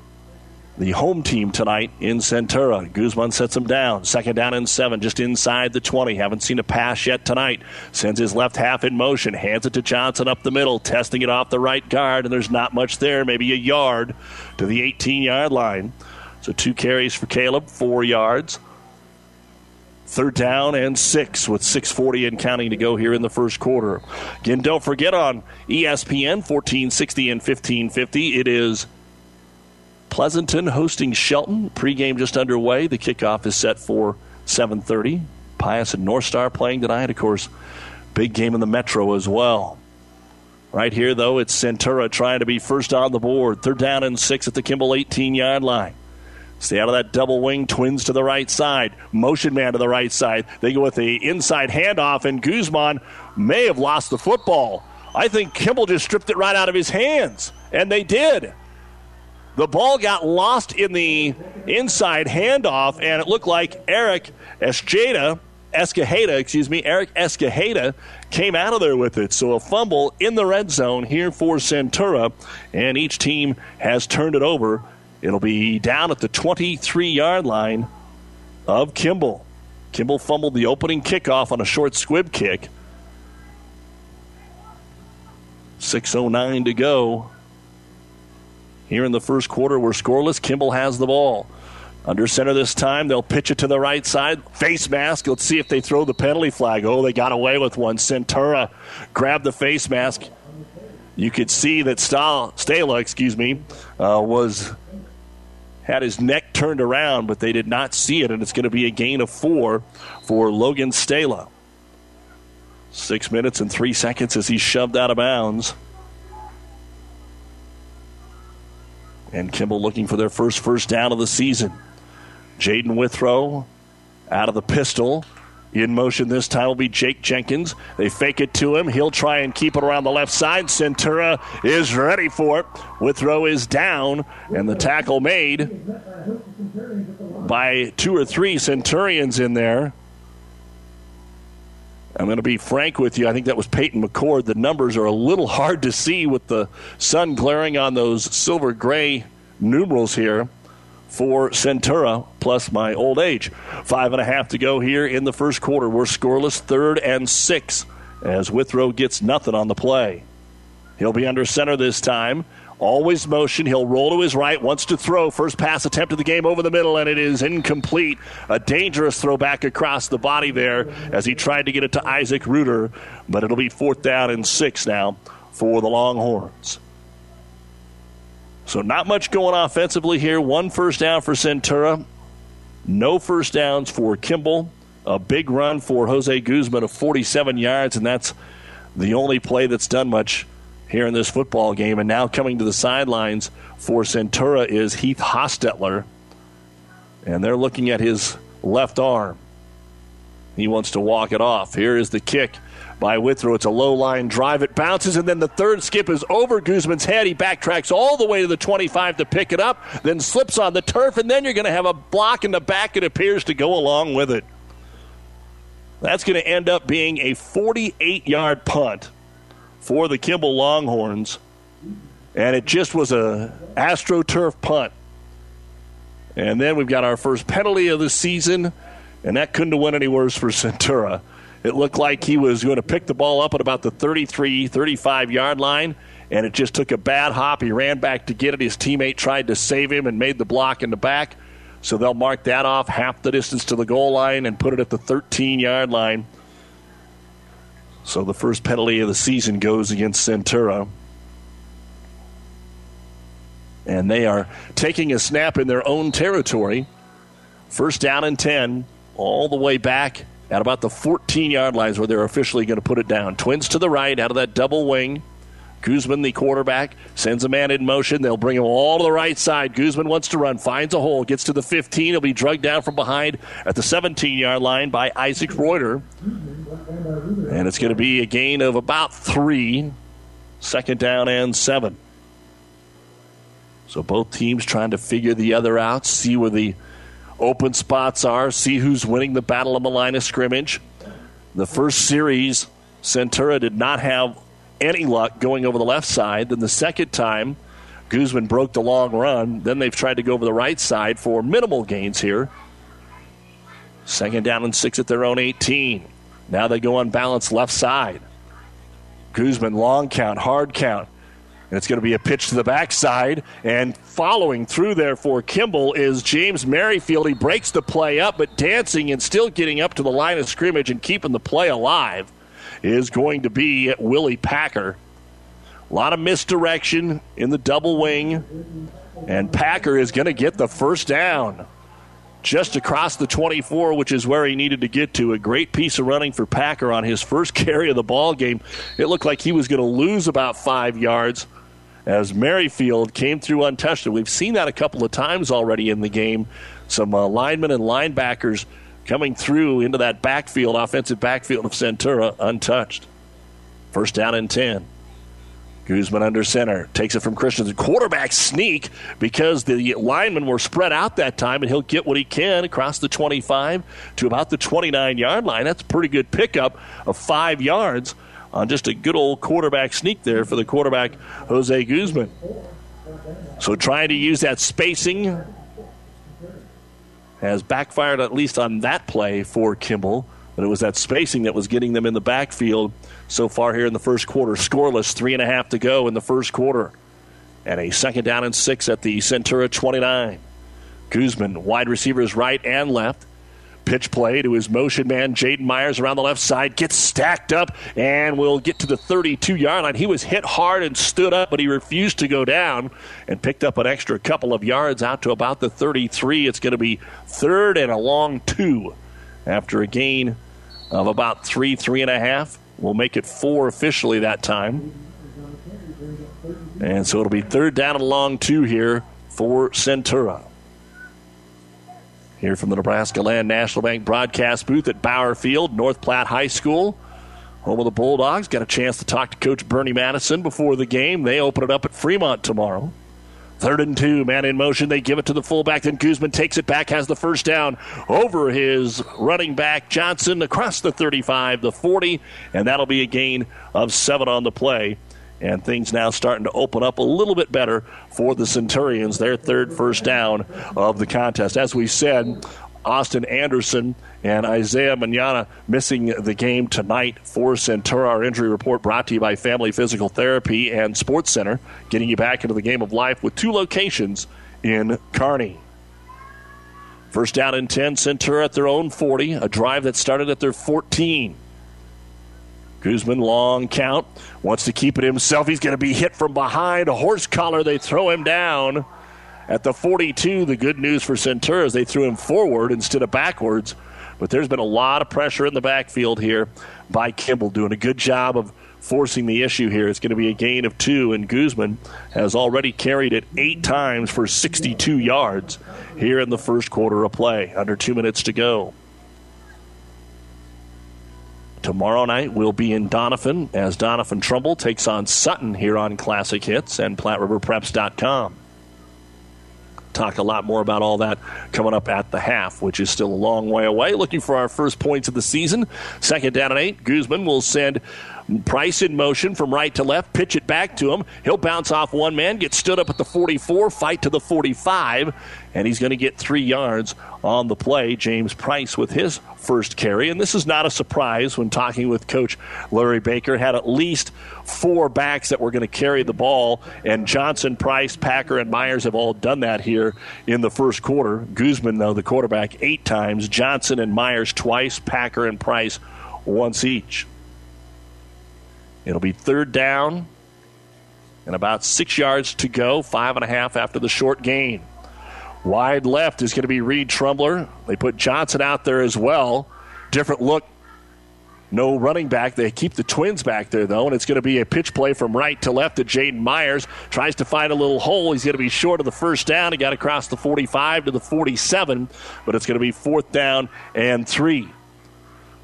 the home team tonight in Centura. Guzman sets him down. Second down and seven, just inside the 20. Haven't seen a pass yet tonight. Sends his left half in motion, hands it to Johnson up the middle, testing it off the right guard, and there's not much there, maybe a yard to the 18 yard line. So two carries for Caleb, four yards. Third down and six with 6.40 and counting to go here in the first quarter. Again, don't forget on ESPN 1460 and 1550, it is Pleasanton hosting Shelton. Pregame just underway. The kickoff is set for 7:30. Pius and North Star playing tonight. Of course, big game in the Metro as well. Right here, though, it's Centura trying to be first on the board. Third down and six at the Kimball 18-yard line. Stay out of that double wing. Twins to the right side. Motion man to the right side. They go with the inside handoff, and Guzman may have lost the football. I think Kimball just stripped it right out of his hands, and they did. The ball got lost in the inside handoff, and it looked like Eric Escajeda, Escajeda, excuse me, Eric Escajeda came out of there with it. So a fumble in the red zone here for Centura, and each team has turned it over. It'll be down at the 23 yard line of Kimball. Kimball fumbled the opening kickoff on a short squib kick. 6.09 to go here in the first quarter. We're scoreless. Kimball has the ball. Under center this time. They'll pitch it to the right side. Face mask. Let's see if they throw the penalty flag. Oh, they got away with one. Centura grabbed the face mask. You could see that Stala, excuse me, uh, was had his neck turned around, but they did not see it, and it's going to be a gain of four for Logan Stala. Six minutes and three seconds as he's shoved out of bounds. And Kimball looking for their first first down of the season. Jaden Withrow out of the pistol. In motion this time will be Jake Jenkins. They fake it to him. He'll try and keep it around the left side. Centura is ready for it. Withrow is down, and the tackle made by two or three Centurions in there. I'm going to be frank with you. I think that was Peyton McCord. The numbers are a little hard to see with the sun glaring on those silver gray numerals here for Centura, plus my old age. Five and a half to go here in the first quarter. We're scoreless, third and six, as Withrow gets nothing on the play. He'll be under center this time. Always motion. He'll roll to his right, wants to throw. First pass attempt of the game over the middle, and it is incomplete. A dangerous throw back across the body there as he tried to get it to Isaac Reuter, but it'll be fourth down and six now for the Longhorns. So, not much going offensively here. One first down for Centura, no first downs for Kimball. A big run for Jose Guzman of 47 yards, and that's the only play that's done much here in this football game. And now coming to the sidelines for Centura is Heath Hostetler. And they're looking at his left arm. He wants to walk it off. Here is the kick by Withrow. It's a low line drive. It bounces, and then the third skip is over Guzman's head. He backtracks all the way to the 25 to pick it up, then slips on the turf, and then you're going to have a block in the back, it appears, to go along with it. That's going to end up being a 48 yard punt for the Kimball Longhorns. And it just was a AstroTurf punt. And then we've got our first penalty of the season, and that couldn't have went any worse for (laughs) Centura. It looked like he was going to pick the ball up at about the 33, 35 yard line, and it just took a bad hop. He ran back to get it. His teammate tried to save him and made the block in the back. So they'll mark that off half the distance to the goal line and put it at the 13 yard line. So the first penalty of the season goes against Centura. And they are taking a snap in their own territory. First down and 10, all the way back at about the 14 yard lines where they're officially going to put it down. Twins to the right out of that double wing. Guzman, the quarterback, sends a man in motion. They'll bring him all to the right side. Guzman wants to run, finds a hole, gets to the 15. He'll be drugged down from behind at the 17 yard line by Isaac Reuter. And it's going to be a gain of about three. Second down and seven. So both teams trying to figure the other out, see where the open spots are, see who's winning the battle of the line of scrimmage. The first series, Centura did not have any luck going over the left side. Then the second time, Guzman broke the long run. Then they've tried to go over the right side for minimal gains here. Second down and six at their own 18. Now they go on balance left side. Guzman long count, hard count. And it's going to be a pitch to the backside. And following through there for Kimball is James Merrifield. He breaks the play up, but dancing and still getting up to the line of scrimmage and keeping the play alive is going to be Willie Packer. A lot of misdirection in the double wing. And Packer is going to get the first down just across the 24, which is where he needed to get to. A great piece of running for Packer on his first (laughs) carry of the ball game. It looked like he was going to lose about five yards as Merrifield came through untouched. And we've seen that a couple of times already in the game. Some uh, linemen and linebackers coming through into that backfield, offensive backfield of Centura, untouched. First down and 10. Guzman under center takes it from Christensen. Quarterback sneak because the linemen were spread out that time, and he'll get what he can across the 25 to about the 29 yard line. That's a pretty good pickup of five yards on just a good old quarterback sneak there for the quarterback, Jose Guzman. So trying to use that spacing has backfired at least on that play for Kimball. But it was that spacing that was getting them in the backfield so far here in the first quarter. Scoreless, three and a half to go in the first quarter. And a second down and six at the Centura 29. Guzman, wide receivers right and left. Pitch play to his motion man, Jaden Myers, around the left side, gets stacked up and will get to the 32 yard line. He was hit hard and stood up, but he refused to go down and picked up an extra couple of yards out to about the 33. It's going to be third and a long two after a gain of about three, three and a half. We'll make it four officially that time. And so it'll be third down and a long two here for Centura. Here from the Nebraska Land National Bank broadcast booth at Bauer Field, North Platte High School. Home of the Bulldogs. Got a chance to talk to Coach Bernie Madison before the game. They open it up at Fremont tomorrow. Third and two, man in motion. They give it to the fullback. Then Guzman takes it back, has the first down over his running back Johnson across the 35, the 40, and that'll be a gain of seven on the play. And things now starting to open up a little bit better for the Centurions, their third first down of the contest. As we said, Austin Anderson and Isaiah Manana missing the game tonight for Centura. Our injury report brought to you by Family Physical Therapy and Sports Center, getting you back into the game of life with two locations in Kearney. First down and 10, Centura at their own 40, a drive that started at their 14. Guzman, long count, wants to keep it himself. He's going to be hit from behind. A horse collar, they throw him down at the 42. The good news for Centura is they threw him forward instead of backwards. But there's been a lot of pressure in the backfield here by Kimball, doing a good job of forcing the issue here. It's going to be a gain of two, and Guzman has already carried it eight times for 62 yards here in the first quarter of play. Under two minutes to go. Tomorrow night we'll be in Doniphan as Doniphan Trumbull takes on Sutton here on Classic Hits and PlatteRiverPreps.com. Talk a lot more about all that coming up at the half, which is still a long way away. Looking for our first points of the season. Second down and eight. Guzman will send Price in motion from right to left, pitch it back to him. He'll bounce off one man, get stood up at the 44, fight to the 45, and he's going to get three yards on the play. James Price with his first carry. And this is not a surprise when talking with Coach Larry Baker. Had at least four backs that were going to carry the ball, and Johnson, Price, Packer, and Myers have all done that here in the first quarter. Guzman, though, the quarterback, eight times. Johnson and Myers twice. Packer and Price once each. It'll be third down and about six yards to go, five and a half after the short gain. Wide left is going to be Reed Trumbler. They put Johnson out there as well. Different look. No running back. They keep the twins back there, though, and it's going to be a pitch play from right to left to Jaden Myers. Tries to find a little hole. He's going to be short of the first down. He got across the 45 to the 47, but it's going to be fourth down and three.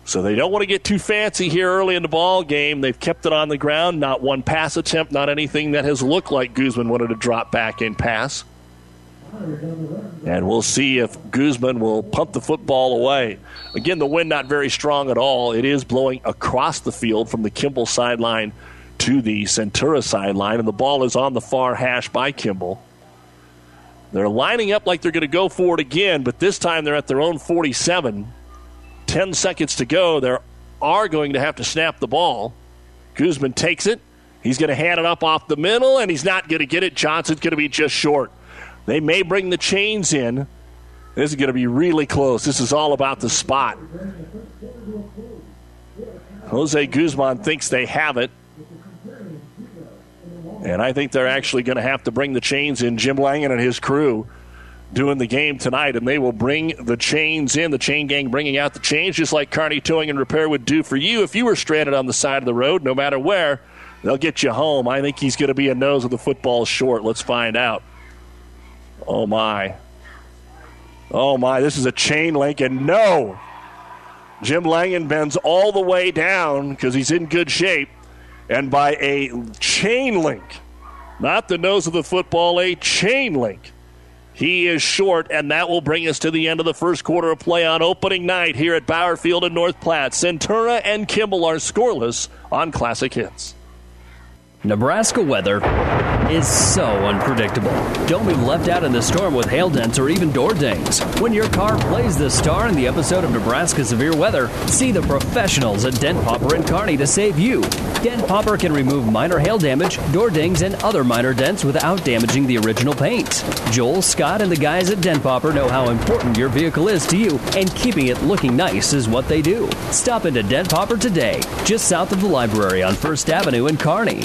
So they don't want to get too fancy here early in the ball game. They've kept it on the ground, not one pass attempt, not anything that has looked like Guzman wanted to drop back and pass. And we'll see if Guzman will pump the football away. Again, the wind not very strong at all. It is blowing across the field from the Kimball sideline to the Centura sideline, and the ball is on the far hash by Kimball. They're lining up like they're going to go for it again, but this time they're at their own 47. 10 seconds to go. They are going to have to snap the ball. Guzman takes it. He's going to hand it up off the middle, and he's not going to get it. Johnson's going to be just short. They may bring the chains in. This is going to be really close. This is all about the spot. Jose Guzman thinks they have it. And I think they're actually going to have to bring the chains in. Jim Langen and his crew doing the game tonight, and they will bring the chains in. The chain gang bringing out the chains, just like Kearney Towing and Repair would do for you if you were stranded on the side of the road, no matter where. They'll get you home. I think he's going to be a nose with the football short. Let's find out. Oh, my. Oh, my. This is a chain link, and no. Jim Langen bends all the way down because he's in good shape and by a chain link, not the nose of the football, a chain link. He is short, and that will bring us to the end of the first quarter of play on opening night here at Bauer Field in North Platte. Centura and Kimball are scoreless on Classic Hits. Nebraska weather is so unpredictable. Don't be left out in the storm with hail dents or even door dings. When your car plays the star in the episode of Nebraska Severe Weather, see the professionals at Dent Popper and Kearney to save you. Dent Popper can remove minor hail damage, door dings, and other minor dents without damaging the original paint. Joel, Scott, and the guys at Dent Popper know how important your vehicle is to you, and keeping it looking nice is what they do. Stop into Dent Popper today, just south of the library on First Avenue in Kearney.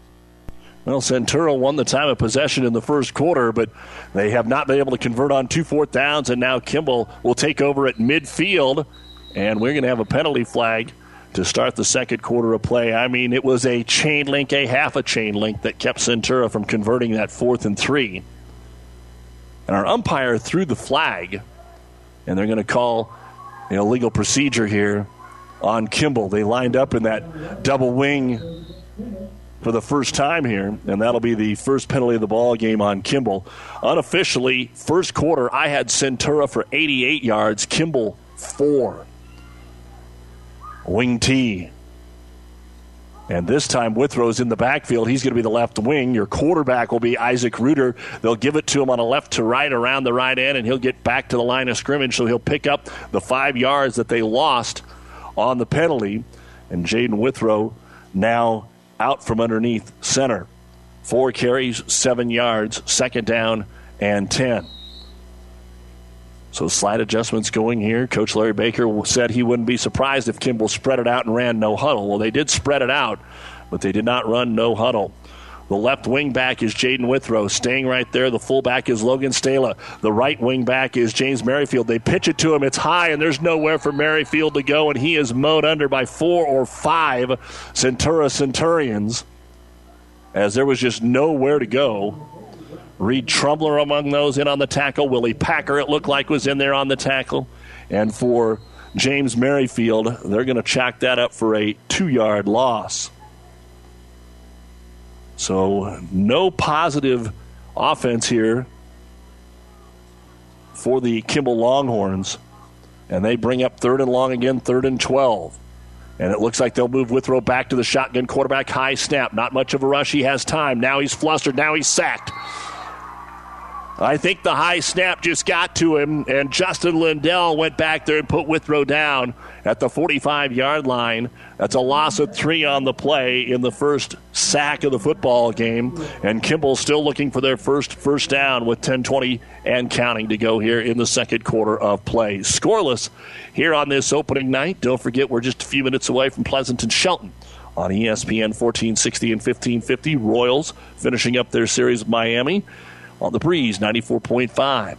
Well, Centura won the time of possession in the first quarter, but they have not been able to convert on two fourth downs, and now Kimball will take over at midfield, and we're going to have a penalty flag to start the second quarter of play. I mean, it was a chain link, a half a chain link that kept Centura from converting that fourth and three. And our umpire threw the flag, and they're going to call an illegal procedure here on Kimball. They lined up in that double wing for the first time here, and that'll be the first penalty of the ball game on Kimball. Unofficially, first quarter, I had Centura for 88 yards, Kimball four. Wing T. And this time, Withrow's in the backfield. He's going to be the left wing. Your quarterback will be Isaac Reuter. They'll give it to him on a left to right around the right end, and he'll get back to the line of scrimmage. So he'll pick up the five yards that they lost on the penalty. And Jaden Withrow now out from underneath center. Four carries, seven yards, second down, and 10. So slight adjustments going here. Coach Larry Baker said he wouldn't be surprised if Kimball spread it out and ran no huddle. Well, they did spread it out, but they did not run no huddle. The left wing back is Jaden Withrow, staying right there. The fullback is Logan Stala. The right wing back is James Merrifield. They pitch it to him. It's high, and there's nowhere for Merrifield to go, and he is mowed under by four or five Centura Centurions as there was just nowhere to go. Reed Trumbler among those in on the tackle. Willie Packer, it looked like, was in there on the tackle. And for James Merrifield, they're going to chalk that up for a two yard loss. So, no positive offense here for the Kimball Longhorns. And they bring up third and long again, third and 12. And it looks like they'll move Withrow back to the shotgun quarterback. High snap. Not much of a rush. He has time. Now he's flustered. Now he's sacked. I think the high snap just got to him, and Justin Lindell went back there and put Withrow down at the 45 yard line. That's a loss of three on the play in the first sack of the football game. And Kimball still looking for their first first down with 10 20 and counting to go here in the second quarter of play. Scoreless here on this opening night. Don't forget, we're just a few minutes away from Pleasanton Shelton on ESPN 1460 and 1550. Royals finishing up their series of Miami. On the breeze, 94.5.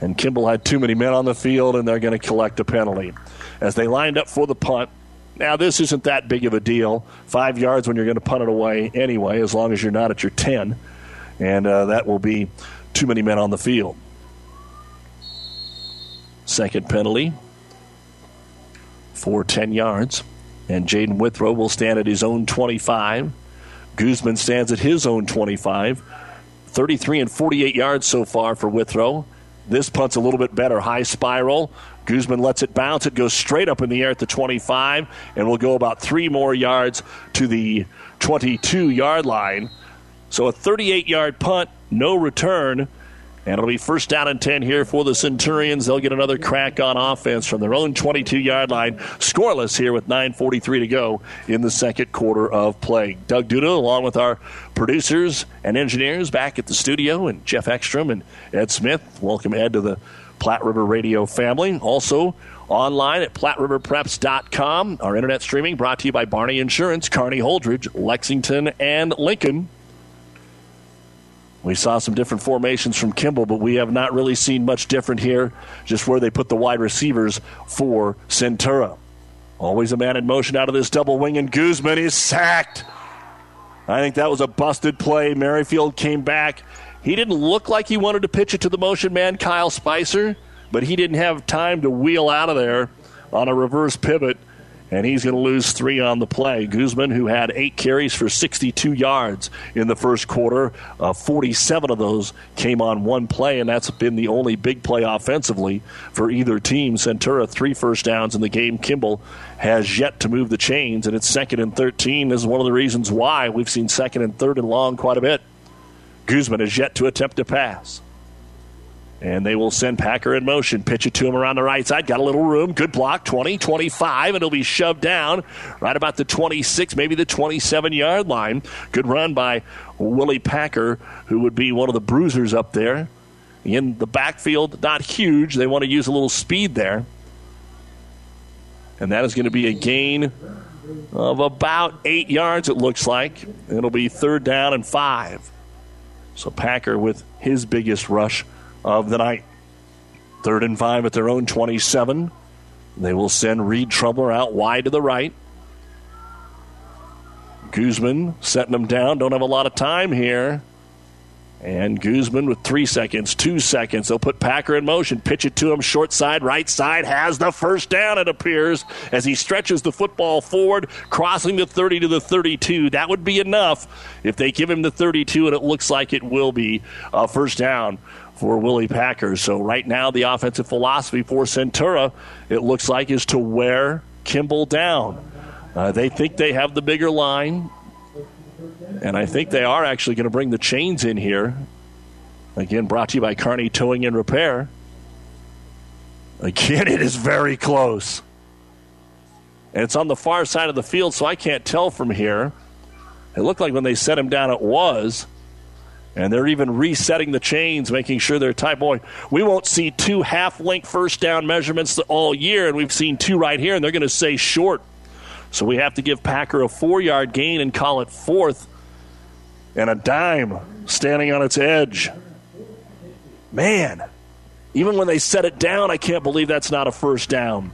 And Kimball had too many men on the field, and they're going to collect a penalty. As they lined up for the punt, now, this isn't that big of a deal. Five yards when you're going to punt it away anyway, as long as you're not at your 10. And uh, that will be too many men on the field. Second penalty for 10 yards. And Jaden Withrow will stand at his own 25. Guzman stands at his own 25. 33 and 48 yards so far for Withrow. This punt's a little bit better. High spiral. Guzman lets it bounce. It goes straight up in the air at the 25 and will go about three more yards to the 22 yard line. So a 38 yard punt, no return. And it'll be first down and 10 here for the Centurions. They'll get another crack on offense from their own 22 yard line. Scoreless here with 9.43 to go in the second quarter of play. Doug Duda, along with our producers and engineers back at the studio, and Jeff Ekstrom and Ed Smith. Welcome, Ed, to the Platte River Radio family. Also, online at PlatteRiverPreps.com. Our internet streaming brought to you by Barney Insurance, Kearney Holdrege, Lexington, and Lincoln. We saw some different formations from Kimball, but we have not really seen much different here, just where they put the wide receivers for Centura. Always a man in motion out of this double wing, and Guzman is sacked. I think that was a busted play. Merrifield came back. He didn't look like he wanted to pitch it to the motion man, Kyle Spicer, but he didn't have time to wheel out of there on a reverse pivot and he's going to lose three on the play. Guzman, who had eight carries for 62 yards in the first quarter, uh, 47 of those came on one play, and that's been the only big play offensively for either team. Centura, three first downs in the game. Kimball has yet to move the chains, and it's second and 13. This is one of the reasons why we've seen second and third and long quite a bit. Guzman has yet to attempt a pass. And they will send Packer in motion. Pitch it to him around the right side. Got a little room. Good block. 20, 25, and it'll be shoved down right about the 26, maybe the 27 yard line. Good run by Willie Packer, who would be one of the bruisers up there. In the backfield, not huge. They want to use a little speed there. And that is going to be a gain of about eight yards, it looks like. It'll be third down and five. So Packer with his biggest rush of the night. Third and five at their own 27. They will send Reed Trumler out wide to the right. Guzman setting them down. Don't have a lot of time here. And Guzman with three seconds, two seconds. They'll put Packer in motion, pitch it to him, short side, right side, has the first down, it appears, as he stretches the football forward, crossing the 30 to the 32. That would be enough if they give him the 32, and it looks like it will be a first down for Willie Packer. So right now, the offensive philosophy for Centura, it looks like, is to wear Kimball down. Uh, they think they have the bigger line, and I think they are actually going to bring the chains in here. Again, brought to you by Kearney Towing and Repair. Again, (laughs) it is very close. And it's on the far side of the field, so I can't tell from here. It looked like when they set him down, it was. And they're even resetting the chains, making sure they're tight. Boy, we won't see two half length first down measurements all year, and we've seen two right here, and they're going to say short. So we have to give Packer a four yard gain and call it fourth. And a dime standing on its edge. Man, even when they set it down, I can't believe that's not a first down.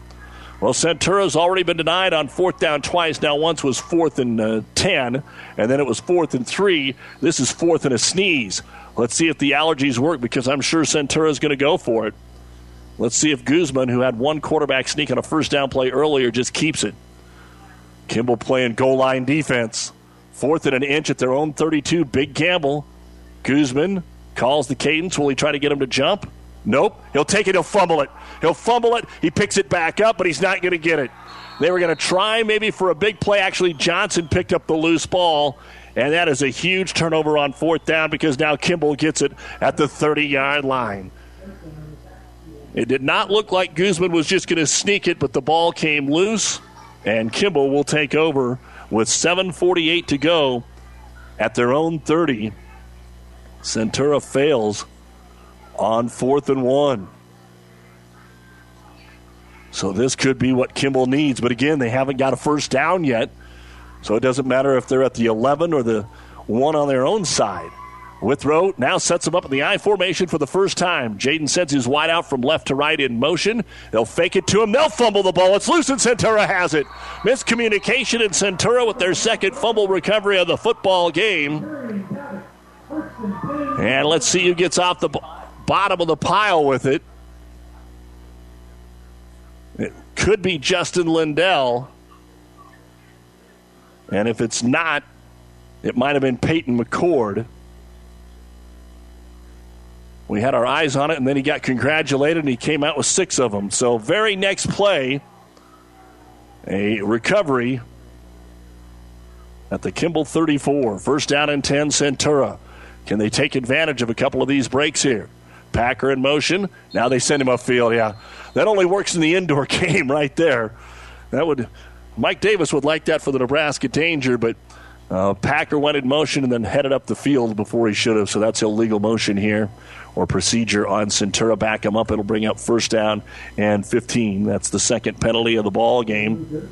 Well, Centura's already been denied on fourth down twice. Now, once was fourth and uh, 10, and then it was fourth and three. This is fourth and a sneeze. Let's see if the allergies work because I'm sure Centura's going to go for it. Let's see if Guzman, who had one quarterback sneak on a first down play earlier, just keeps it. Kimball playing goal line defense. Fourth and an inch at their own 32. Big Campbell. Guzman calls the cadence. Will he try to get him to jump? Nope. He'll take it. He'll fumble it. He'll fumble it. He picks it back up, but he's not going to get it. They were going to try maybe for a big play. Actually, Johnson picked up the loose ball, and that is a huge turnover on fourth down because now Kimball gets it at the 30 yard line. It did not look like Guzman was just going to sneak it, but the ball came loose, and Kimball will take over with 7.48 to go at their own 30. Centura fails on fourth and one. So this could be what Kimball needs. But again, they haven't got a first down yet. So it doesn't matter if they're at the 11 or the one on their own side. Withrow now sets him up in the I formation for the first time. Jaden sends his wide out from left to right in motion. They'll fake it to him. They'll fumble the ball. It's loose, and Centura has it. Miscommunication and Centura with their second fumble recovery of the football game. And let's see who gets off the b- bottom of the pile with it. It could be Justin Lindell. And if it's not, it might have been Peyton McCord. We had our eyes on it, and then he got congratulated, and he came out with six of them. So, very next play, a recovery at the Kimball 34. First down and 10, Centura. Can they take advantage of a couple of these breaks here? Packer in motion. Now they send him upfield. Yeah, that only works in the indoor (laughs) game right there. That would Mike Davis would like that for the Nebraska Danger, but uh, Packer went in motion and then headed up the field before he should have. So that's illegal motion here or procedure on Centura. Back him up. It'll bring up first down and 15. That's the second penalty of the ball game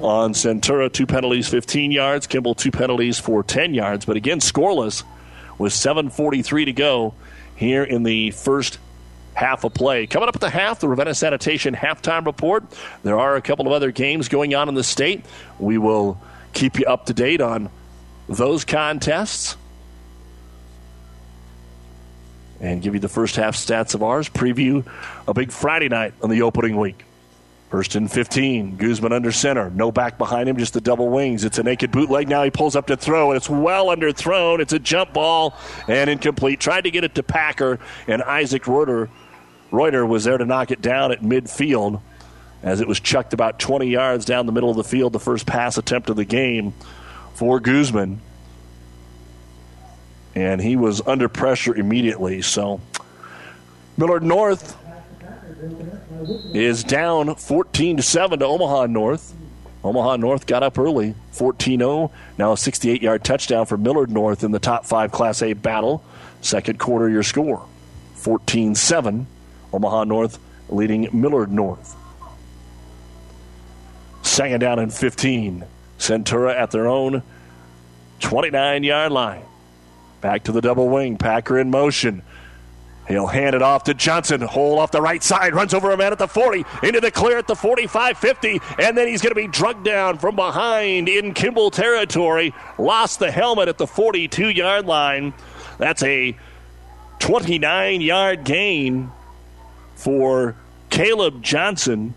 on Centura. Two penalties, 15 yards. Kimball, two penalties for 10 yards. But again, scoreless with 7.43 to go here in the first half of play. Coming up at the half, the Ravenna Sanitation halftime report. There are a couple of other games going on in the state. We will keep you up to date on those contests and give you the first half stats of ours. Preview a big Friday night on the opening week. First and 15. Guzman under center. No back behind him, just the double wings. It's a naked bootleg. Now he pulls up to throw, and it's well underthrown. It's a jump ball and incomplete. Tried to get it to Packer, and Isaac Reuter, Reuter was there to knock it down at midfield as it was chucked about 20 yards down the middle of the field. The first pass attempt of the game for Guzman. And he was under pressure immediately. So Millard North is down 14 to 7 to Omaha North. Omaha North got up early, 14 0. Now a 68 yard touchdown for Millard North in the top five Class A battle. Second quarter, your score 14 7. Omaha North leading Millard North. Second down and 15. Centura at their own 29 yard line. Back to the double wing. Packer in motion. He'll hand it off to Johnson. Hole off the right side. Runs over a man at the 40. Into the clear at the 45 50. And then he's going to be drugged down from behind in Kimball territory. Lost the helmet at the 42 yard line. That's a 29 yard gain for Caleb Johnson.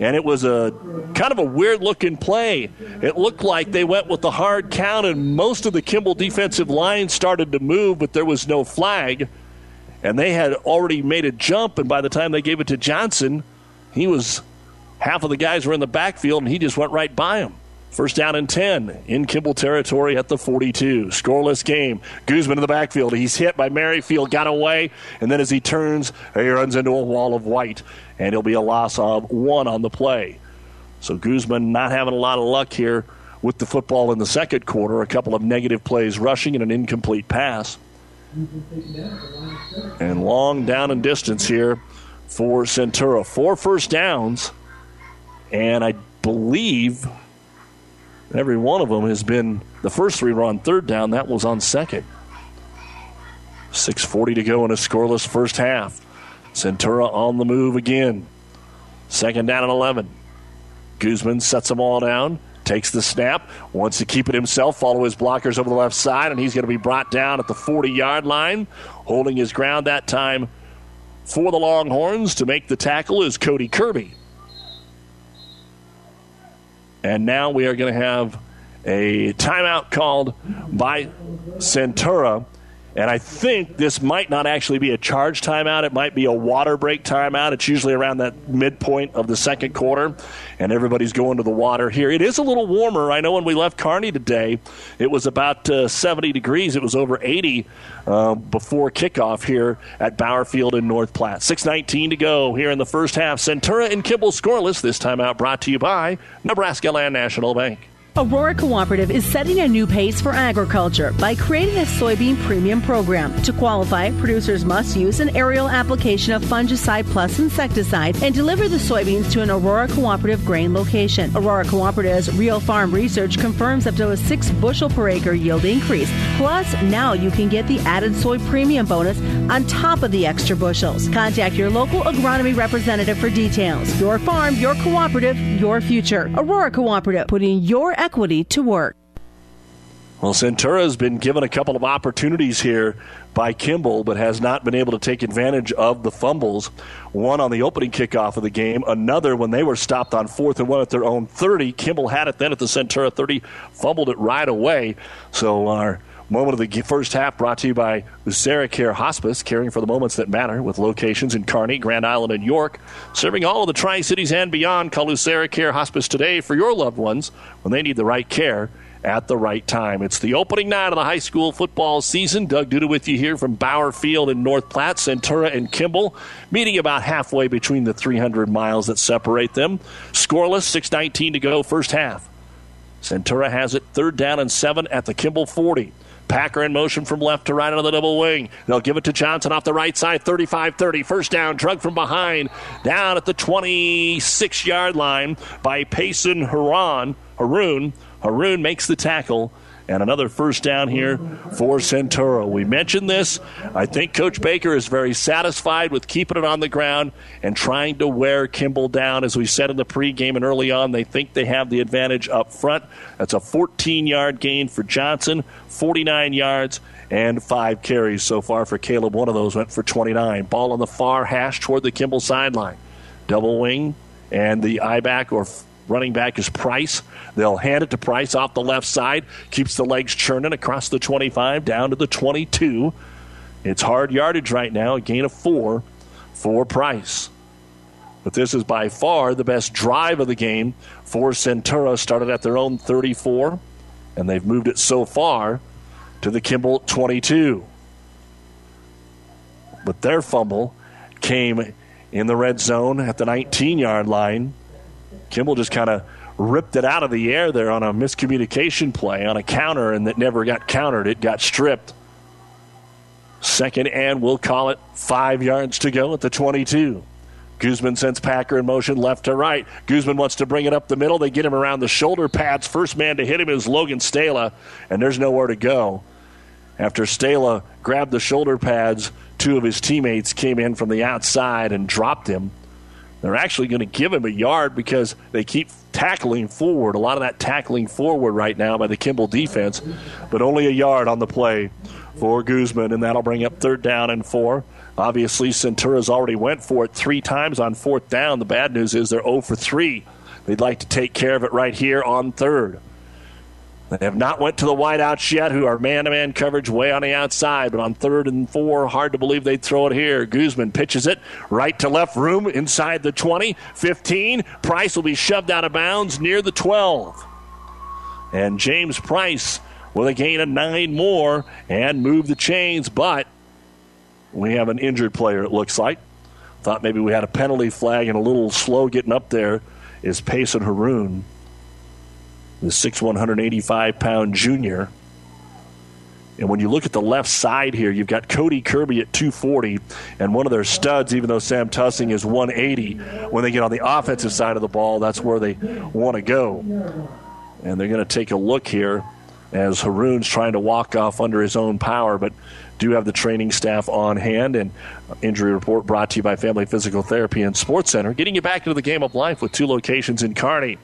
And it was a kind of a weird looking play. It looked like they went with the hard count, and most of the Kimball defensive line started to move, but there was no flag and they had already made a jump. And by the time they gave it to Johnson, he was half of the guys were in the backfield, and he just went right by him. First down and 10 in Kimball territory at the 42. Scoreless game. Guzman in the backfield. He's hit by Merrifield, got away, and then as he turns, he runs into a wall of white, and it'll be a loss of one on the play. So Guzman not having a lot of luck here with the football in the second quarter. A couple of negative plays rushing and an incomplete pass. And long down and distance here for Centura. Four first downs, and I believe every one of them has been the first three were on third down. That was on second. 6.40 to go in a scoreless first half. Centura on the move again. Second down and 11. Guzman sets them all down takes the snap, wants to keep it himself, follow his blockers over the left side, and he's going to be brought down at the 40 yard line. Holding his ground that time for the Longhorns to make the tackle is Cody Kirby. And now we are going to have a timeout called by Centura and I think this might not actually be a charge timeout. It might be a water break timeout. It's usually around that midpoint of the second quarter, and everybody's going to the water here. It is a little warmer. I know when we left Kearney today, it was about uh, 70 degrees. It was over 80 uh, before kickoff here at Bauer Field in North Platte. 6.19 to go here in the first half. Centura and Kimball scoreless. This timeout brought to you by Nebraska Land National Bank. Aurora Cooperative is setting a new pace for agriculture by creating a soybean premium program. To qualify, producers must use an aerial application of fungicide plus insecticide and deliver the soybeans to an Aurora Cooperative grain location. Aurora Cooperative's real farm research confirms up to a six bushel per acre yield increase. Plus, now you can get the added soy premium bonus on top of the extra bushels. Contact your local agronomy representative for details. Your farm, your cooperative, your future. Aurora Cooperative, putting your equity to work. Well, Centura's been given a couple of opportunities here by Kimball, but has not been able to take advantage of the fumbles. One on the opening kickoff of the game, another when they were stopped on fourth and one at their own 30. Kimball had it then at the Centura 30, fumbled it right away. So our moment of the first half brought to you by AseraCare Hospice, caring for the moments that matter with locations in Kearney, Grand Island, and York, serving all of the Tri Cities and beyond. Call AseraCare Hospice today for your loved ones when they need the right care at the right time. It's the opening night of the high school football season. Doug Duda with you here from Bauer Field in North Platte, Centura and Kimball, meeting about halfway between the 300 miles that separate them. Scoreless, 6.19 to go, first half. Centura has it third down and seven at the Kimball 40. Packer in motion from left to right on the double wing. They'll give it to Johnson off the right side, 35 30. First down, drug from behind, down at the 26 yard line by Payson Haran. Haroon. Haroon makes the tackle. And another first down here for Centura. We mentioned this. I think Coach Baker is very satisfied with keeping it on the ground and trying to wear Kimball down. As we said in the pregame and early on, they think they have the advantage up front. That's a 14 yard gain for Johnson, 49 yards and five carries so far for Caleb. One of those went for 29. Ball on the far hash toward the Kimball sideline. Double wing and the I back or running back is Price. They'll hand it to Price off the left side. Keeps the legs churning across the 25 down to the 22. It's hard yardage right now, a gain of four for Price. But this is by far the best drive of the game for Centura. Started at their own 34, and they've moved it so far to the Kimball 22. But their fumble came in the red zone at the 19 yard line. Kimball just kind of ripped it out of the air there on a miscommunication play on a counter and that never got countered. It got stripped. Second and we'll call it five yards to go at the 22. Guzman sends Packer in motion left to right. Guzman wants to bring it up the middle. They get him around the shoulder pads. First man to hit him is Logan Stala, and there's nowhere to go. After Stala grabbed the shoulder pads, two of his teammates came in from the outside and dropped him. They're actually going to give him a yard because they keep tackling forward. A lot of that tackling forward right now by the Kimball defense, but only a yard on the play for Guzman, and that'll bring up third down and four. Obviously, Centura's already went for it three times on fourth down. The bad news is they're 0 for 3. They'd like to take care of it right here on third. They have not went to the wideouts yet, who are man-to-man coverage way on the outside. But on third and four, hard to believe they'd throw it here. Guzman pitches it right to left room inside the 20, 15. Price will be shoved out of bounds near the 12. And James Price with a gain of nine more and move the chains, but we have an injured player, it looks like. Thought maybe we had a penalty flag and a little slow getting up there is Payson Haroon the 6'185 185 pound junior. And when you look at the left side here, you've got Cody Kirby at 240, and one of their studs, even though Sam Tussing is 180, when they get on the offensive side of the ball, that's where they want to go. And they're going to take a look here as Haroon's trying to walk off under his own power, but do have the training staff on hand. And injury report brought to you by Family Physical Therapy and Sports Center, getting you back into the game of life with two locations in Kearney.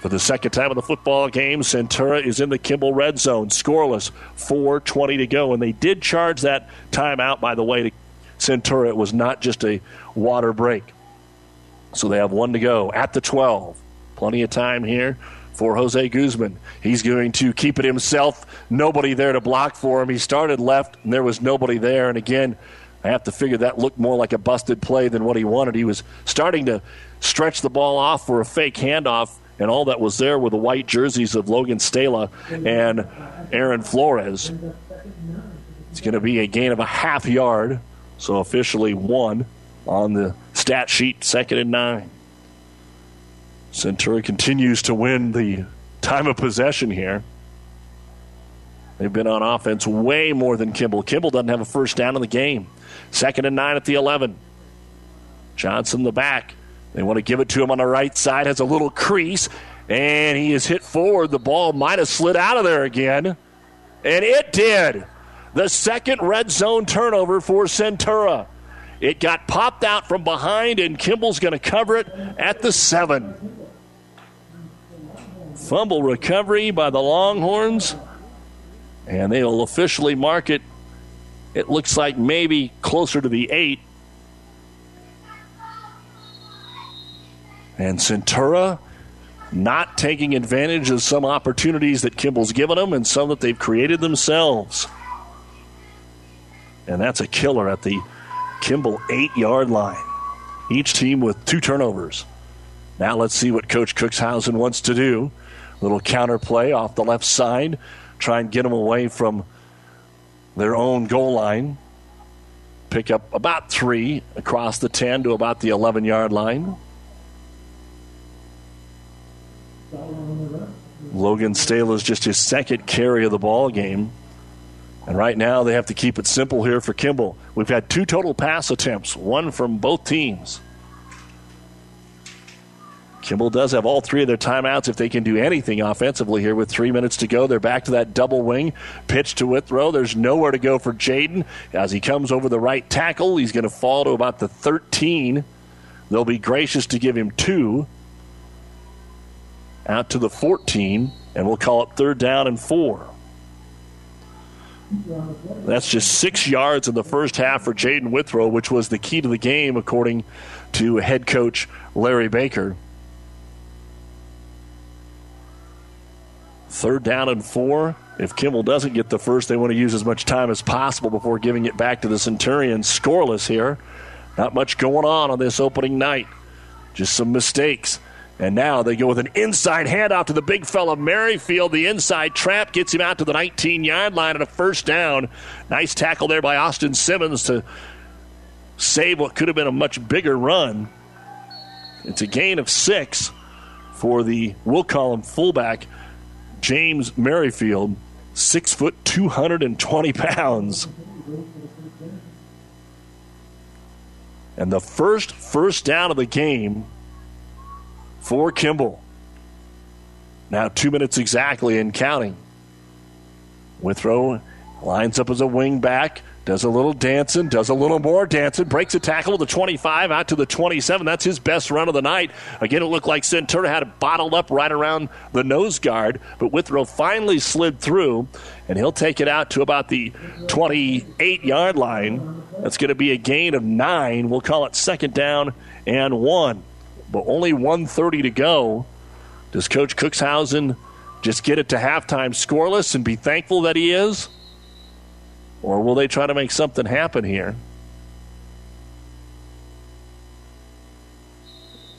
For the second time in the football game, Centura is in the Kimball red zone, scoreless, 4.20 to go. And they did charge that timeout, by the way, to Centura. It was not just a water break. So they have one to go at the 12. Plenty of time here for Jose Guzman. He's going to keep it himself. Nobody there to block for him. He started left, and there was nobody there. And again, I have to figure that looked more like a busted play than what he wanted. He was starting to stretch the ball off for a fake handoff and all that was there were the white jerseys of Logan Stala and Aaron Flores. It's going to be a gain of a half yard, so officially one on the stat sheet, second and nine. Centura continues to win the time of possession here. They've been on offense way more than Kimball. Kimball doesn't have a first down in the game. Second and nine at the 11. Johnson the back. They want to give it to him on the right side. Has a little crease, and he is hit forward. The ball might have slid out of there again, and it did. The second red zone turnover for Centura. It got popped out from behind, and Kimball's going to cover it at the seven. Fumble recovery by the Longhorns, and they will officially mark it. It looks like maybe closer to the eight. And Centura not taking advantage of some opportunities that Kimball's given them and some that they've created themselves. And that's a killer at the Kimball eight yard line. Each team with two turnovers. Now let's see what Coach Cookshausen wants to do. Little counter play off the left side. Try and get them away from their own goal line. Pick up about three across the 10 to about the 11 yard line. Logan Stala is just his second carry of the ball game. And right now they have to keep it simple here for Kimball. We've had two total pass attempts, one from both teams. Kimball does have all three of their timeouts if they can do anything offensively here with three minutes to go. They're back to that double wing. Pitch to Withrow. There's nowhere to go for Jaden. As he comes over the right tackle, he's going to fall to about the 13. They'll be gracious to give him two. Out to the 14, and we'll call it third down and four. That's just six yards in the first half for Jaden Withrow, which was the key to the game, according to head coach Larry Baker. Third down and four. If Kimball doesn't get the first, they want to use as much time as possible before giving it back to the Centurions. Scoreless here. Not much going on on this opening night. Just some mistakes. And now they go with an inside handoff to the big fella Merrifield. The inside trap gets him out to the 19 yard line and a first down. Nice tackle there by Austin Simmons to save what could have been a much bigger run. It's a gain of six for the, we'll call him fullback, James Merrifield, six foot, 220 pounds. And the first first down of the game for Kimball. Now, two minutes exactly and counting. Withrow lines up as a wing back, does a little dancing, does a little more dancing, breaks a tackle to the 25 out to the 27. That's his best run of the night. Again, it looked like Centura had it bottled up right around the nose guard, but Withrow finally slid through, and he'll take it out to about the 28 yard line. That's going to be a gain of nine. We'll call it second down and one but only 130 to go. Does Coach Cookshausen just get it to halftime scoreless and be thankful that he is? Or will they try to make something happen here?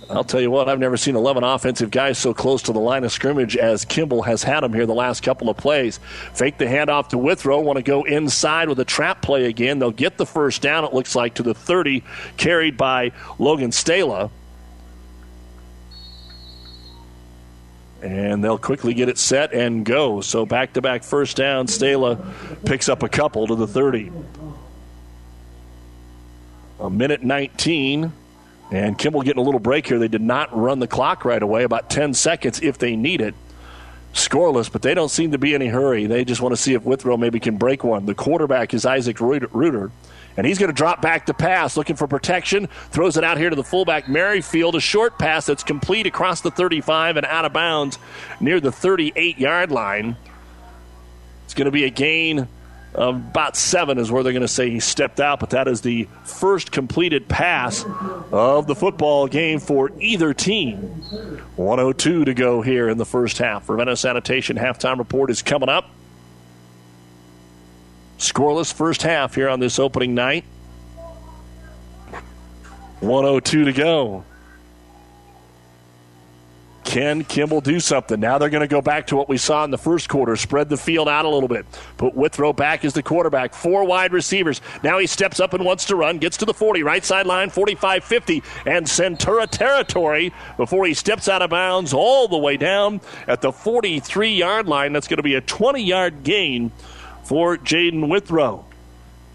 I'll tell you what, I've never seen 11 offensive guys so close to the line of scrimmage as Kimball has had them here the last couple of plays. Fake the handoff to Withrow, want to go inside with a trap play again. They'll get the first down, it looks like, to the 30, carried by Logan Stala. And they'll quickly get it set and go. So back to back first down. Stala picks up a couple to the 30. A minute 19. And Kimball getting a little break here. They did not run the clock right away, about 10 seconds if they need it. Scoreless, but they don't seem to be in any hurry. They just want to see if Withrow maybe can break one. The quarterback is Isaac Reuter. And he's going to drop back to pass, looking for protection. Throws it out here to the fullback, Merrifield. A short pass that's complete across the 35 and out of bounds near the 38 yard line. It's going to be a gain of about seven, is where they're going to say he stepped out, but that is the first completed pass of the football game for either team. 102 to go here in the first half. Ravenna Sanitation halftime report is coming up. Scoreless first half here on this opening night. 102 to go. can Kimball do something? Now they're going to go back to what we saw in the first quarter, spread the field out a little bit. Put Withrow back as the quarterback. Four wide receivers. Now he steps up and wants to run, gets to the 40, right sideline, 45 50, and Centura territory before he steps out of bounds all the way down at the 43 yard line. That's going to be a 20 yard gain for Jaden Withrow.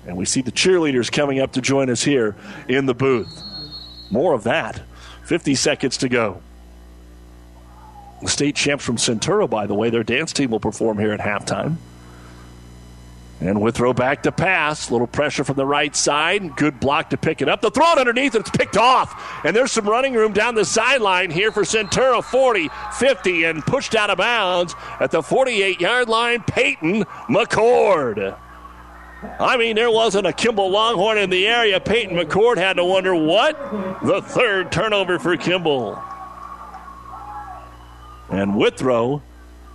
And we see the cheerleaders coming up to join us here in the booth. More of that. 50 seconds to go. The state champs from Centura, by the way, their dance team will perform here at halftime. And Withrow back to pass. Little pressure from the right side. Good block to pick it up. The throw it underneath, and it's picked off. And there's some running room down the sideline here for Centura 40, 50, and pushed out of bounds at the 48 yard line. Peyton McCord. I mean, there wasn't a Kimball Longhorn in the area. Peyton McCord had to wonder what? The third turnover for Kimball. And Withrow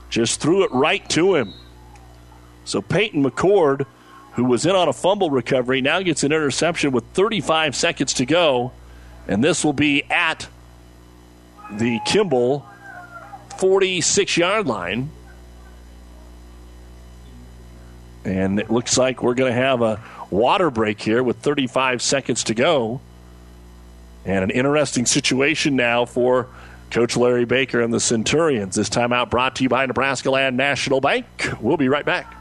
just threw it right to him. So Peyton McCord, who was in on a fumble recovery, now gets an interception with 35 seconds to go. And this will be at the Kimball 46 yard line. And it looks like we're going to have a water break here with 35 seconds to go. And an interesting situation now for Coach Larry Baker and the Centurions. This timeout brought to you by Nebraska Land National Bank. We'll be right back.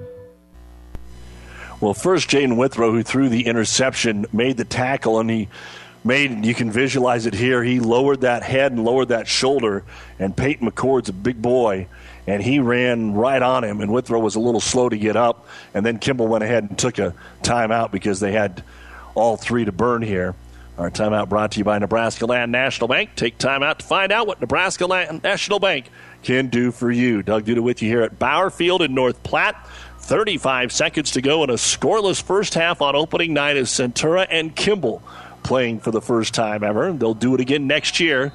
Well, first, Jaden Withrow, who threw the interception, made the tackle, and he made, you can visualize it here, he lowered that head and lowered that shoulder, and Peyton McCord's a big boy, and he ran right on him, and Withrow was a little slow to get up, and then Kimball went ahead and took a timeout because they had all three to burn here. Our timeout brought to you by Nebraska Land National Bank. Take time out to find out what Nebraska Land National Bank can do for you. Doug Duda with you here at Bauer Field in North Platte. 35 seconds to go in a scoreless first half on opening night as Centura and Kimball playing for the first time ever. They'll do it again next year.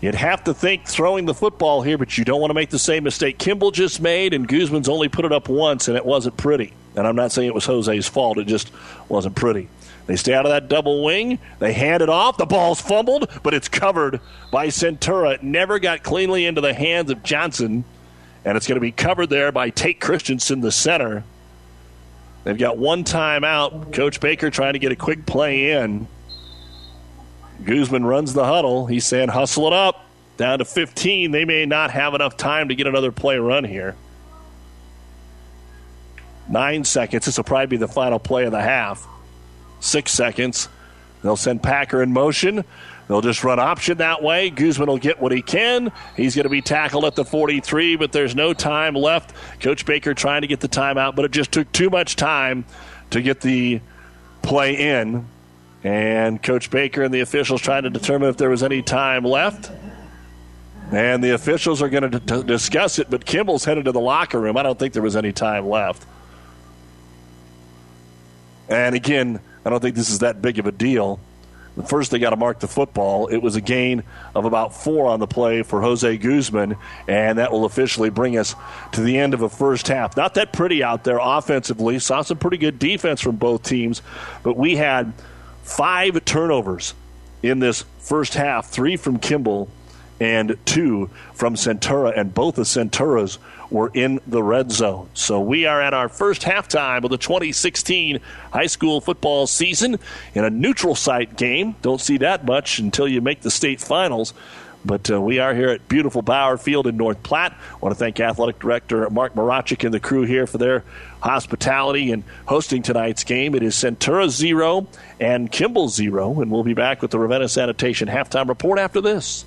You'd have to think throwing the football here, but you don't want to make the same mistake Kimball just made, and Guzman's only put it up once, and it wasn't pretty. And I'm not saying it was Jose's fault, it just wasn't pretty. They stay out of that double wing. They hand it off. The ball's fumbled, but it's covered by Centura. It never got cleanly into the hands of Johnson and it's going to be covered there by Tate Christensen, the center. They've got one timeout. Coach Baker trying to get a quick play in. Guzman runs the huddle. He's saying, hustle it up. Down to 15. They may not have enough time to get another play run here. Nine seconds. This will probably be the final play of the half. Six seconds. They'll send Packer in motion. They'll just run option that way. Guzman will get what he can. He's going to be tackled at the 43, but there's no time left. Coach Baker trying to get the timeout, but it just took too much time to get the play in. And Coach Baker and the officials trying to determine if there was any time left. And the officials are going to d- discuss it, but Kimball's headed to the locker room. I don't think there was any time left. And again, I don't think this is that big of a deal. First, they got to mark the football. It was a gain of about four on the play for Jose Guzman, and that will officially bring us to the end of a first half. Not that pretty out there offensively. Saw some pretty good defense from both teams, but we had five turnovers in this first half three from Kimball and two from Centura, and both of Centuras were in the red zone. So we are at our first halftime of the 2016 high school football season in a neutral site game. Don't see that much until you make the state finals. But uh, we are here at beautiful Bauer Field in North Platte. I want to thank Athletic Director Mark Marachik and the crew here for their hospitality and hosting tonight's game. It is Centura 0 and Kimball 0, and we'll be back with the Ravenna Sanitation halftime report after this.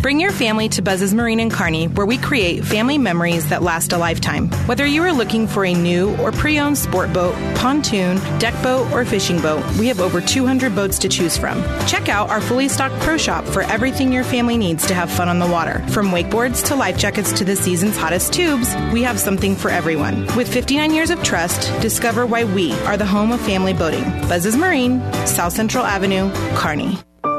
Bring your family to Buzz's Marine and Kearney, where we create family memories that last a lifetime. Whether you are looking for a new or pre owned sport boat, pontoon, deck boat, or fishing boat, we have over 200 boats to choose from. Check out our fully stocked pro shop for everything your family needs to have fun on the water. From wakeboards to life jackets to the season's hottest tubes, we have something for everyone. With 59 years of trust, discover why we are the home of family boating. Buzz's Marine, South Central Avenue, Kearney.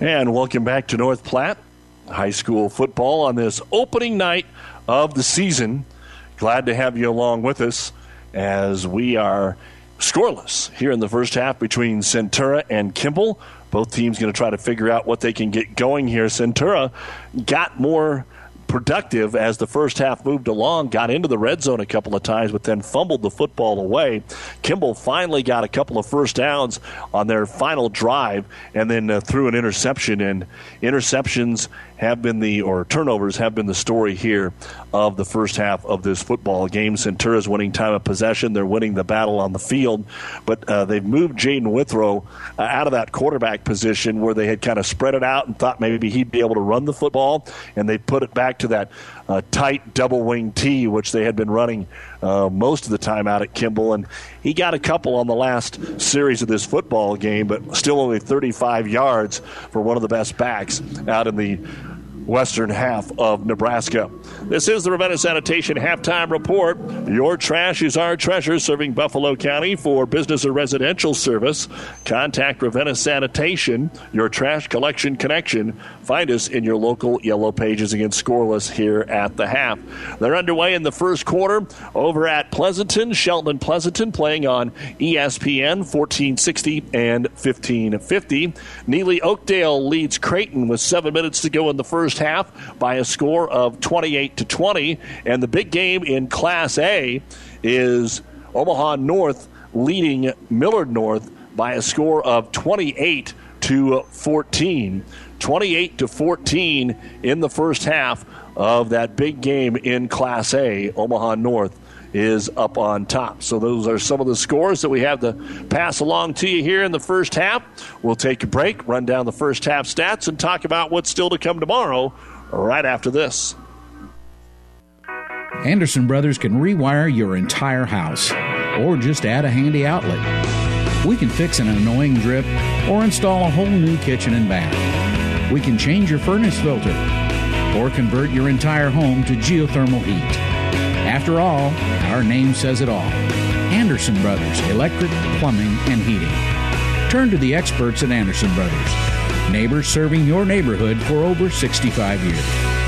And welcome back to North Platte High School football on this opening night of the season. Glad to have you along with us as we are scoreless here in the first half between Centura and Kimball. Both teams going to try to figure out what they can get going here. Centura got more productive as the first half moved along, got into the red zone a couple of times, but then fumbled the football away. Kimball finally got a couple of first downs on their final drive and then uh, threw an interception. And interceptions have been the, or turnovers have been the story here of the first half of this football game. Centura's winning time of possession. They're winning the battle on the field, but uh, they've moved Jaden Withrow uh, out of that quarterback position where they had kind of spread it out and thought maybe he'd be able to run the football, and they put it back to that uh, tight double wing T, which they had been running uh, most of the time out at Kimball. And he got a couple on the last series of this football game, but still only 35 yards for one of the best backs out in the western half of Nebraska. This is the Ravenna Sanitation halftime report. Your trash is our treasure, serving Buffalo County for business or residential service. Contact Ravenna Sanitation, your trash collection connection. Find us in your local yellow pages against scoreless here at the half. They're underway in the first quarter over at Pleasanton. Shelton Pleasanton playing on ESPN 1460 and 1550. Neligh Oakdale leads Creighton with seven minutes to go in the first half by a score of 28 to 20. And the big game in Class A is Omaha North leading Millard North by a score of 28 to 14. 28 to 14 in the first half of that big game in Class A. Omaha North is up on top. So those are some of the scores that we have to pass along to you here in the first half. We'll take a break, run down the first half stats, and talk about what's still to come tomorrow right after this. Anderson Brothers can rewire your entire house or just add a handy outlet. We can fix an annoying drip or install a whole new kitchen and bath. We can change your furnace filter or convert your entire home to geothermal heat. After all, our name says it all Anderson Brothers Electric, Plumbing, and Heating. Turn to the experts at Anderson Brothers, neighbors serving your neighborhood for over 65 years.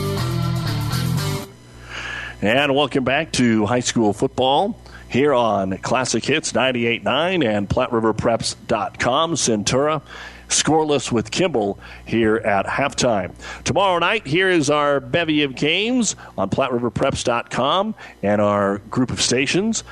And welcome back to high school football here on Classic Hits 98.9 and PlatteRiverPreps.com. Centura scoreless with Kimball here at halftime. Tomorrow night, here is our bevy of games on PlatteRiverPreps.com and our group of stations.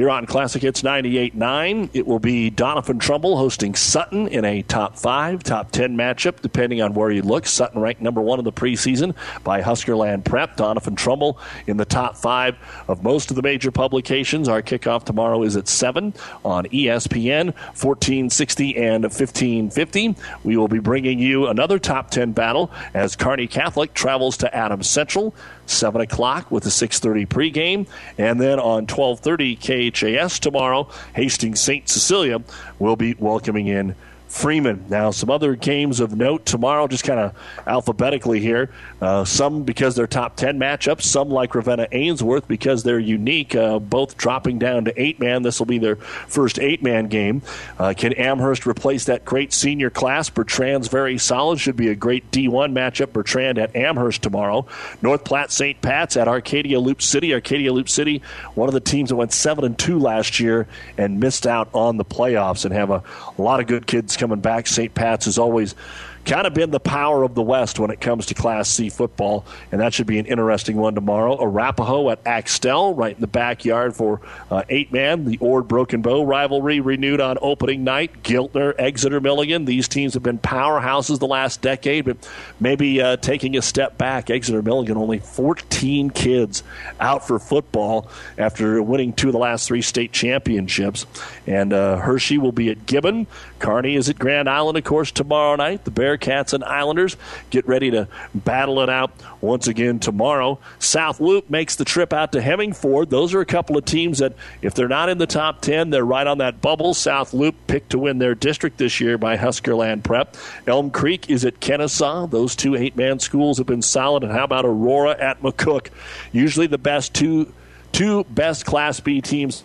Here on Classic Hits 98.9, it will be Doniphan Trumbull hosting Sutton in a top five, top 10 matchup, depending on where you look. Sutton ranked number one in the preseason by Huskerland Prep. Doniphan Trumbull in the top five of most of the major publications. Our kickoff tomorrow is at 7 on ESPN, 1460 and 1550. We will be bringing you another top 10 battle as Kearney Catholic travels to Adams Central. 7 o'clock with the 6.30 pregame. And then on 12.30 KHAS tomorrow, Hastings St. Cecilia will be welcoming in Freeman. Now, some other games of note tomorrow, just kind of alphabetically here. Uh, some because they're top 10 matchups, some like Ravenna Ainsworth because they're unique, uh, both dropping down to eight man. This will be their first eight man game. Uh, can Amherst replace that great senior class? Bertrand's very solid. Should be a great D1 matchup. Bertrand at Amherst tomorrow. North Platte St. Pat's at Arcadia Loop City. Arcadia Loop City, one of the teams that went 7 and 2 last year and missed out on the playoffs and have a, a lot of good kids coming back. St. Pat's has always kind of been the power of the West when it comes to Class C football, and that should be an interesting one tomorrow. Arapahoe at Axtell, right in the backyard for uh, eight man. The Ord Broken Bow rivalry renewed on opening night. Giltner, Exeter, Milligan. These teams have been powerhouses the last decade, but maybe uh, taking a step back. Exeter Milligan only 14 kids out for football after winning two of the last three state championships. And uh, Hershey will be at Gibbon. Kearney is at Grand Island, of course, tomorrow night. The Bearcats and Islanders get ready to battle it out once again tomorrow. South Loop makes the trip out to Hemingford. Those are a couple of teams that, if they're not in the top 10, they're right on that bubble. South Loop picked to win their district this year by Huskerland Prep. Elm Creek is at Kenesaw. Those two eight man schools have been solid. And how about Aurora at McCook? Usually the best two two best Class B teams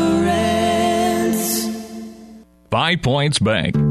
Five Points Bank.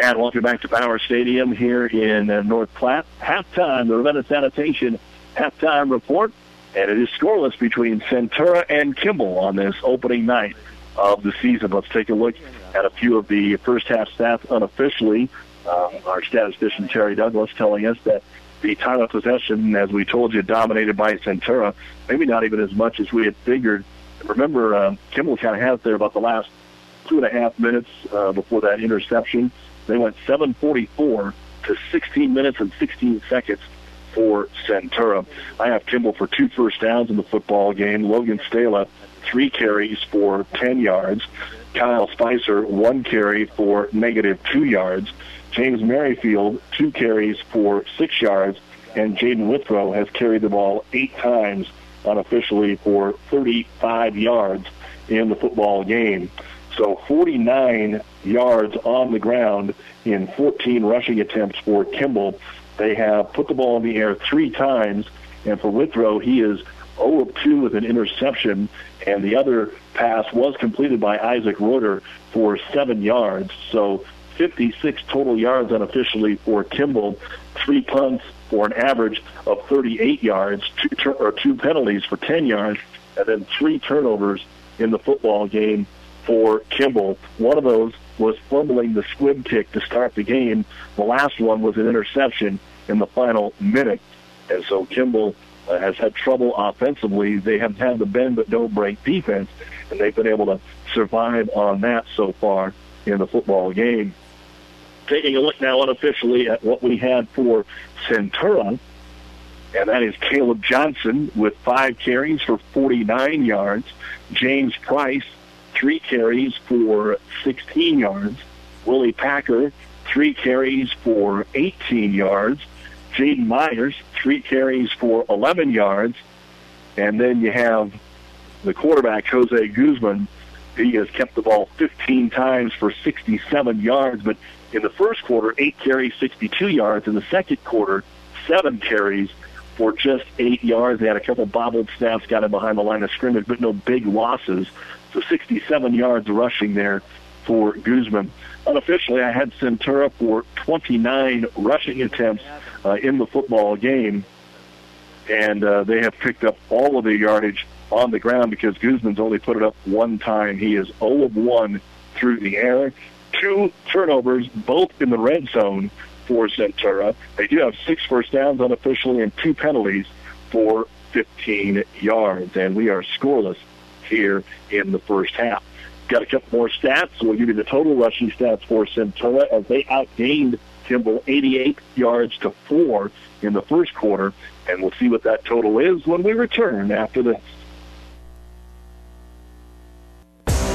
And welcome back to Bauer Stadium here in uh, North Platte. Halftime, the Ravenna Sanitation halftime report. And it is scoreless between Centura and Kimball on this opening night of the season. Let's take a look at a few of the first half stats unofficially. Um, our statistician Terry Douglas telling us that the time of possession, as we told you, dominated by Centura. Maybe not even as much as we had figured. Remember, uh, Kimball kind of has there about the last two and a half minutes uh, before that interception. They went 744 to 16 minutes and 16 seconds for Centura. I have Kimball for two first downs in the football game. Logan Stala, three carries for 10 yards. Kyle Spicer, one carry for negative two yards. James Merrifield, two carries for six yards. And Jaden Withrow has carried the ball eight times unofficially for 35 yards in the football game. So 49 yards on the ground in 14 rushing attempts for Kimball. They have put the ball in the air three times, and for Withrow, he is 0 of 2 with an interception, and the other pass was completed by Isaac Reuter for seven yards. So 56 total yards unofficially for Kimball, three punts for an average of 38 yards, two tur- or two penalties for 10 yards, and then three turnovers in the football game for Kimball. One of those was fumbling the squib kick to start the game. The last one was an interception in the final minute. And so Kimball uh, has had trouble offensively. They have had the bend but don't break defense, and they've been able to survive on that so far in the football game. Taking a look now unofficially at what we had for Centura, and that is Caleb Johnson with five carries for 49 yards. James Price three carries for 16 yards. Willie Packer, three carries for 18 yards. Jaden Myers, three carries for 11 yards. And then you have the quarterback, Jose Guzman. He has kept the ball 15 times for 67 yards, but in the first quarter, eight carries, 62 yards. In the second quarter, seven carries for just eight yards. They had a couple bobbled snaps, got him behind the line of scrimmage, but no big losses. So 67 yards rushing there for Guzman. Unofficially, I had Centura for 29 rushing attempts uh, in the football game, and uh, they have picked up all of the yardage on the ground because Guzman's only put it up one time. He is 0 of 1 through the air. Two turnovers, both in the red zone for Centura. They do have six first downs unofficially and two penalties for 15 yards, and we are scoreless here in the first half. Got a couple more stats. We'll give you the total rushing stats for Centura as they outgained Kimball 88 yards to four in the first quarter, and we'll see what that total is when we return after this.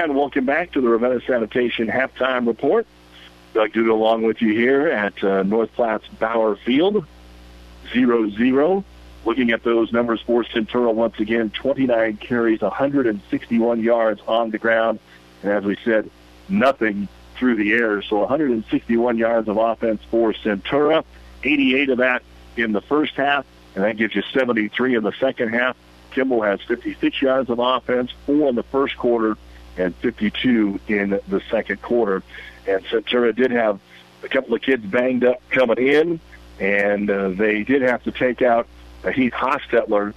And welcome back to the Ravenna Sanitation halftime report. Doug Duda along with you here at uh, North Platte's Bauer Field, 0-0. Looking at those numbers for Centura once again, 29 carries, 161 yards on the ground. And as we said, nothing through the air. So 161 yards of offense for Centura, 88 of that in the first half, and that gives you 73 in the second half. Kimball has 56 yards of offense, four in the first quarter, and 52 in the second quarter. And Centura did have a couple of kids banged up coming in, and uh, they did have to take out uh, Heath Hostetler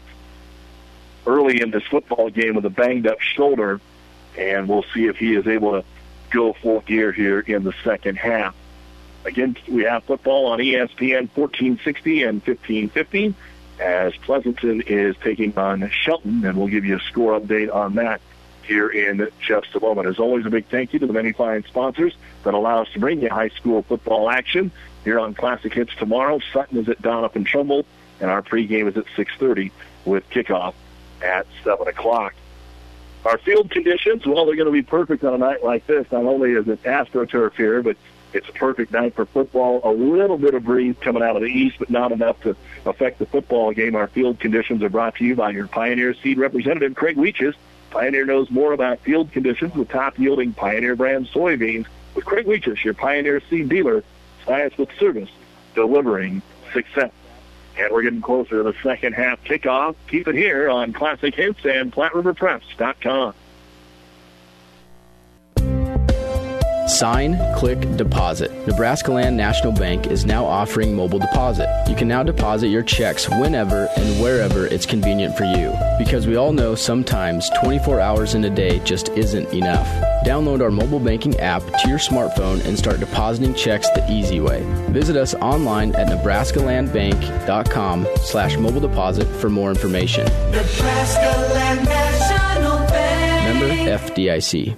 early in this football game with a banged up shoulder, and we'll see if he is able to go full gear here in the second half. Again, we have football on ESPN 1460 and 1550 as Pleasanton is taking on Shelton, and we'll give you a score update on that here in just a moment. As always, a big thank you to the many fine sponsors that allow us to bring you high school football action here on Classic Hits tomorrow. Sutton is at Doniphan Trumbull, and our pregame is at 6.30 with kickoff at 7 o'clock. Our field conditions, well, they're going to be perfect on a night like this. Not only is it AstroTurf here, but it's a perfect night for football. A little bit of breeze coming out of the east, but not enough to affect the football game. Our field conditions are brought to you by your Pioneer Seed representative, Craig Weeches. Pioneer knows more about field conditions with top-yielding Pioneer brand soybeans. With Craig Weeches, your Pioneer Seed dealer, science with service, delivering success. And we're getting closer to the second half kickoff. Keep it here on Classic Hits and PlatteRiverPreps.com. Sign, click, deposit. Nebraska Land National Bank is now offering mobile deposit. You can now deposit your checks whenever and wherever it's convenient for you. Because we all know sometimes 24 hours in a day just isn't enough. Download our mobile banking app to your smartphone and start depositing checks the easy way. Visit us online at nebraskalandbank.com slash mobile deposit for more information. Nebraska Land National Bank. Member FDIC.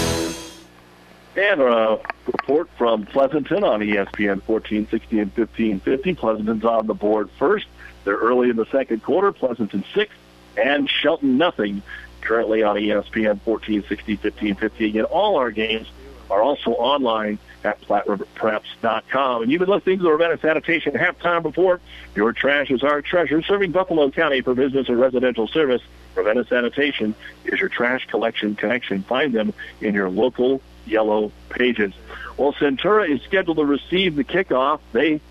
And a report from Pleasanton on ESPN 1460 and 1550. Pleasanton's on the board first. They're early in the second quarter. Pleasanton six and Shelton nothing. Currently on ESPN 1460, 1550. Again, all our games are also online at PlatteRiverPreps.com. And you've been listening to the Ravenna Sanitation halftime report. Your trash is our treasure. Serving Buffalo County for business and residential service. Ravenna Sanitation is your trash collection connection. Find them in your local yellow pages. Well, Centura is scheduled to receive the kickoff. They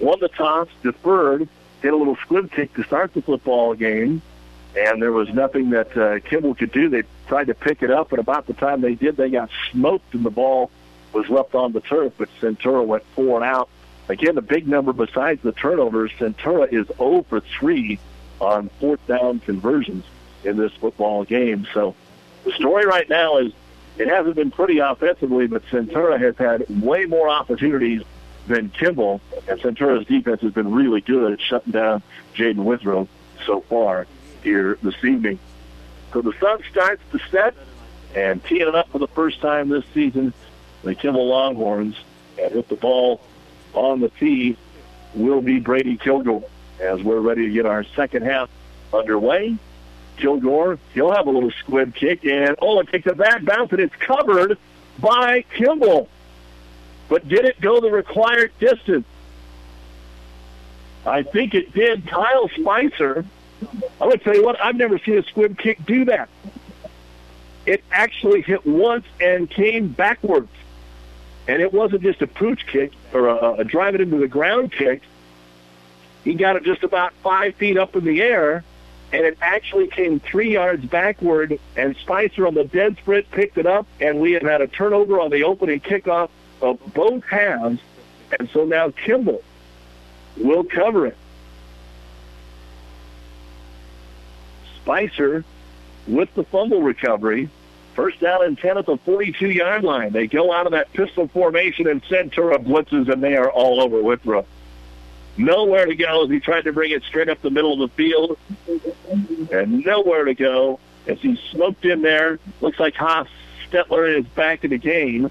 won the toss, deferred, did a little squib kick to start the football game, and there was nothing that uh, Kimball could do. They tried to pick it up, but about the time they did, they got smoked, and the ball was left on the turf, but Centura went four and out. Again, a big number besides the turnovers, Centura is 0 for 3 on fourth down conversions in this football game. So the story right now is it hasn't been pretty offensively, but Centura has had way more opportunities than Kimball, and Centura's defense has been really good at shutting down Jaden Withrow so far here this evening. So the sun starts to set, and teeing it up for the first time this season, the Kimball Longhorns, and with the ball on the tee, will be Brady Kilgore as we're ready to get our second half underway. Kilgore, he'll have a little squib kick, and oh, it takes a bad bounce, and it's covered by Kimball. But did it go the required distance? I think it did. Kyle Spicer, going to tell you what, I've never seen a squib kick do that. It actually hit once and came backwards. And it wasn't just a pooch kick or a, a drive it into the ground kick. He got it just about five feet up in the air, and it actually came three yards backward, and Spicer on the dead sprint picked it up, and we have had a turnover on the opening kickoff of both halves, and so now Kimball will cover it. Spicer with the fumble recovery. First down and 10 at the 42-yard line. They go out of that pistol formation, and Centura blitzes, and they are all over Withrow nowhere to go as he tried to bring it straight up the middle of the field, and nowhere to go as he smoked in there. Looks like Haas Stetler is back in the game.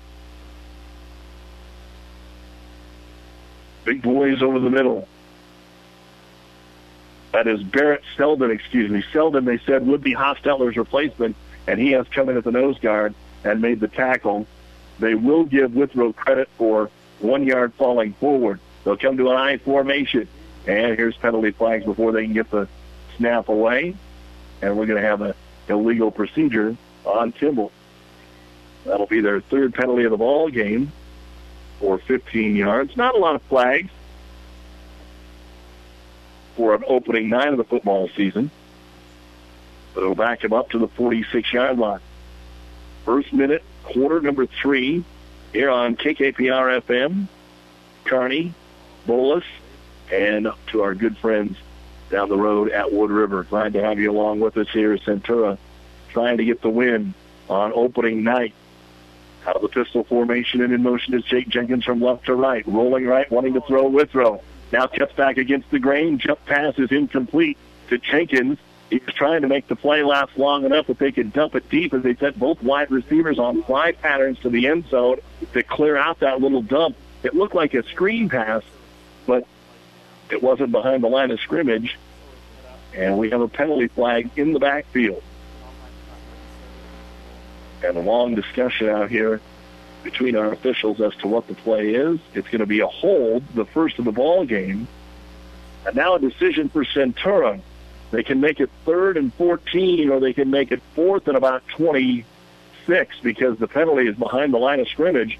Big boys over the middle. That is Barrett Seldon. excuse me. Seldon. they said, would be Hostetler's replacement, and he has come in at the nose guard and made the tackle. They will give Withrow credit for one yard falling forward. They'll come to an I formation. And here's penalty flags before they can get the snap away. And we're going to have a illegal procedure on Kimball. That'll be their third penalty of the ball game for 15 yards. Not a lot of flags for an opening nine of the football season. But it'll back him up to the 46-yard line. First minute, quarter number three, here on KKPR FM, Kearney, Boelus, and to our good friends down the road at Wood River. Glad to have you along with us here. at Centura trying to get the win on opening night. Out of the pistol formation and in motion is Jake Jenkins from left to right. Rolling right, wanting to throw Withrow. Now cuts back against the grain. Jump pass is incomplete to Jenkins. He's trying to make the play last long enough that they can dump it deep as they set both wide receivers on fly patterns to the end zone to clear out that little dump. It looked like a screen pass, but it wasn't behind the line of scrimmage. And we have a penalty flag in the backfield. And a long discussion out here between our officials as to what the play is. It's going to be a hold, the first of the ball game. And now a decision for Centura. They can make it third and 14, or they can make it fourth and about 26 because the penalty is behind the line of scrimmage.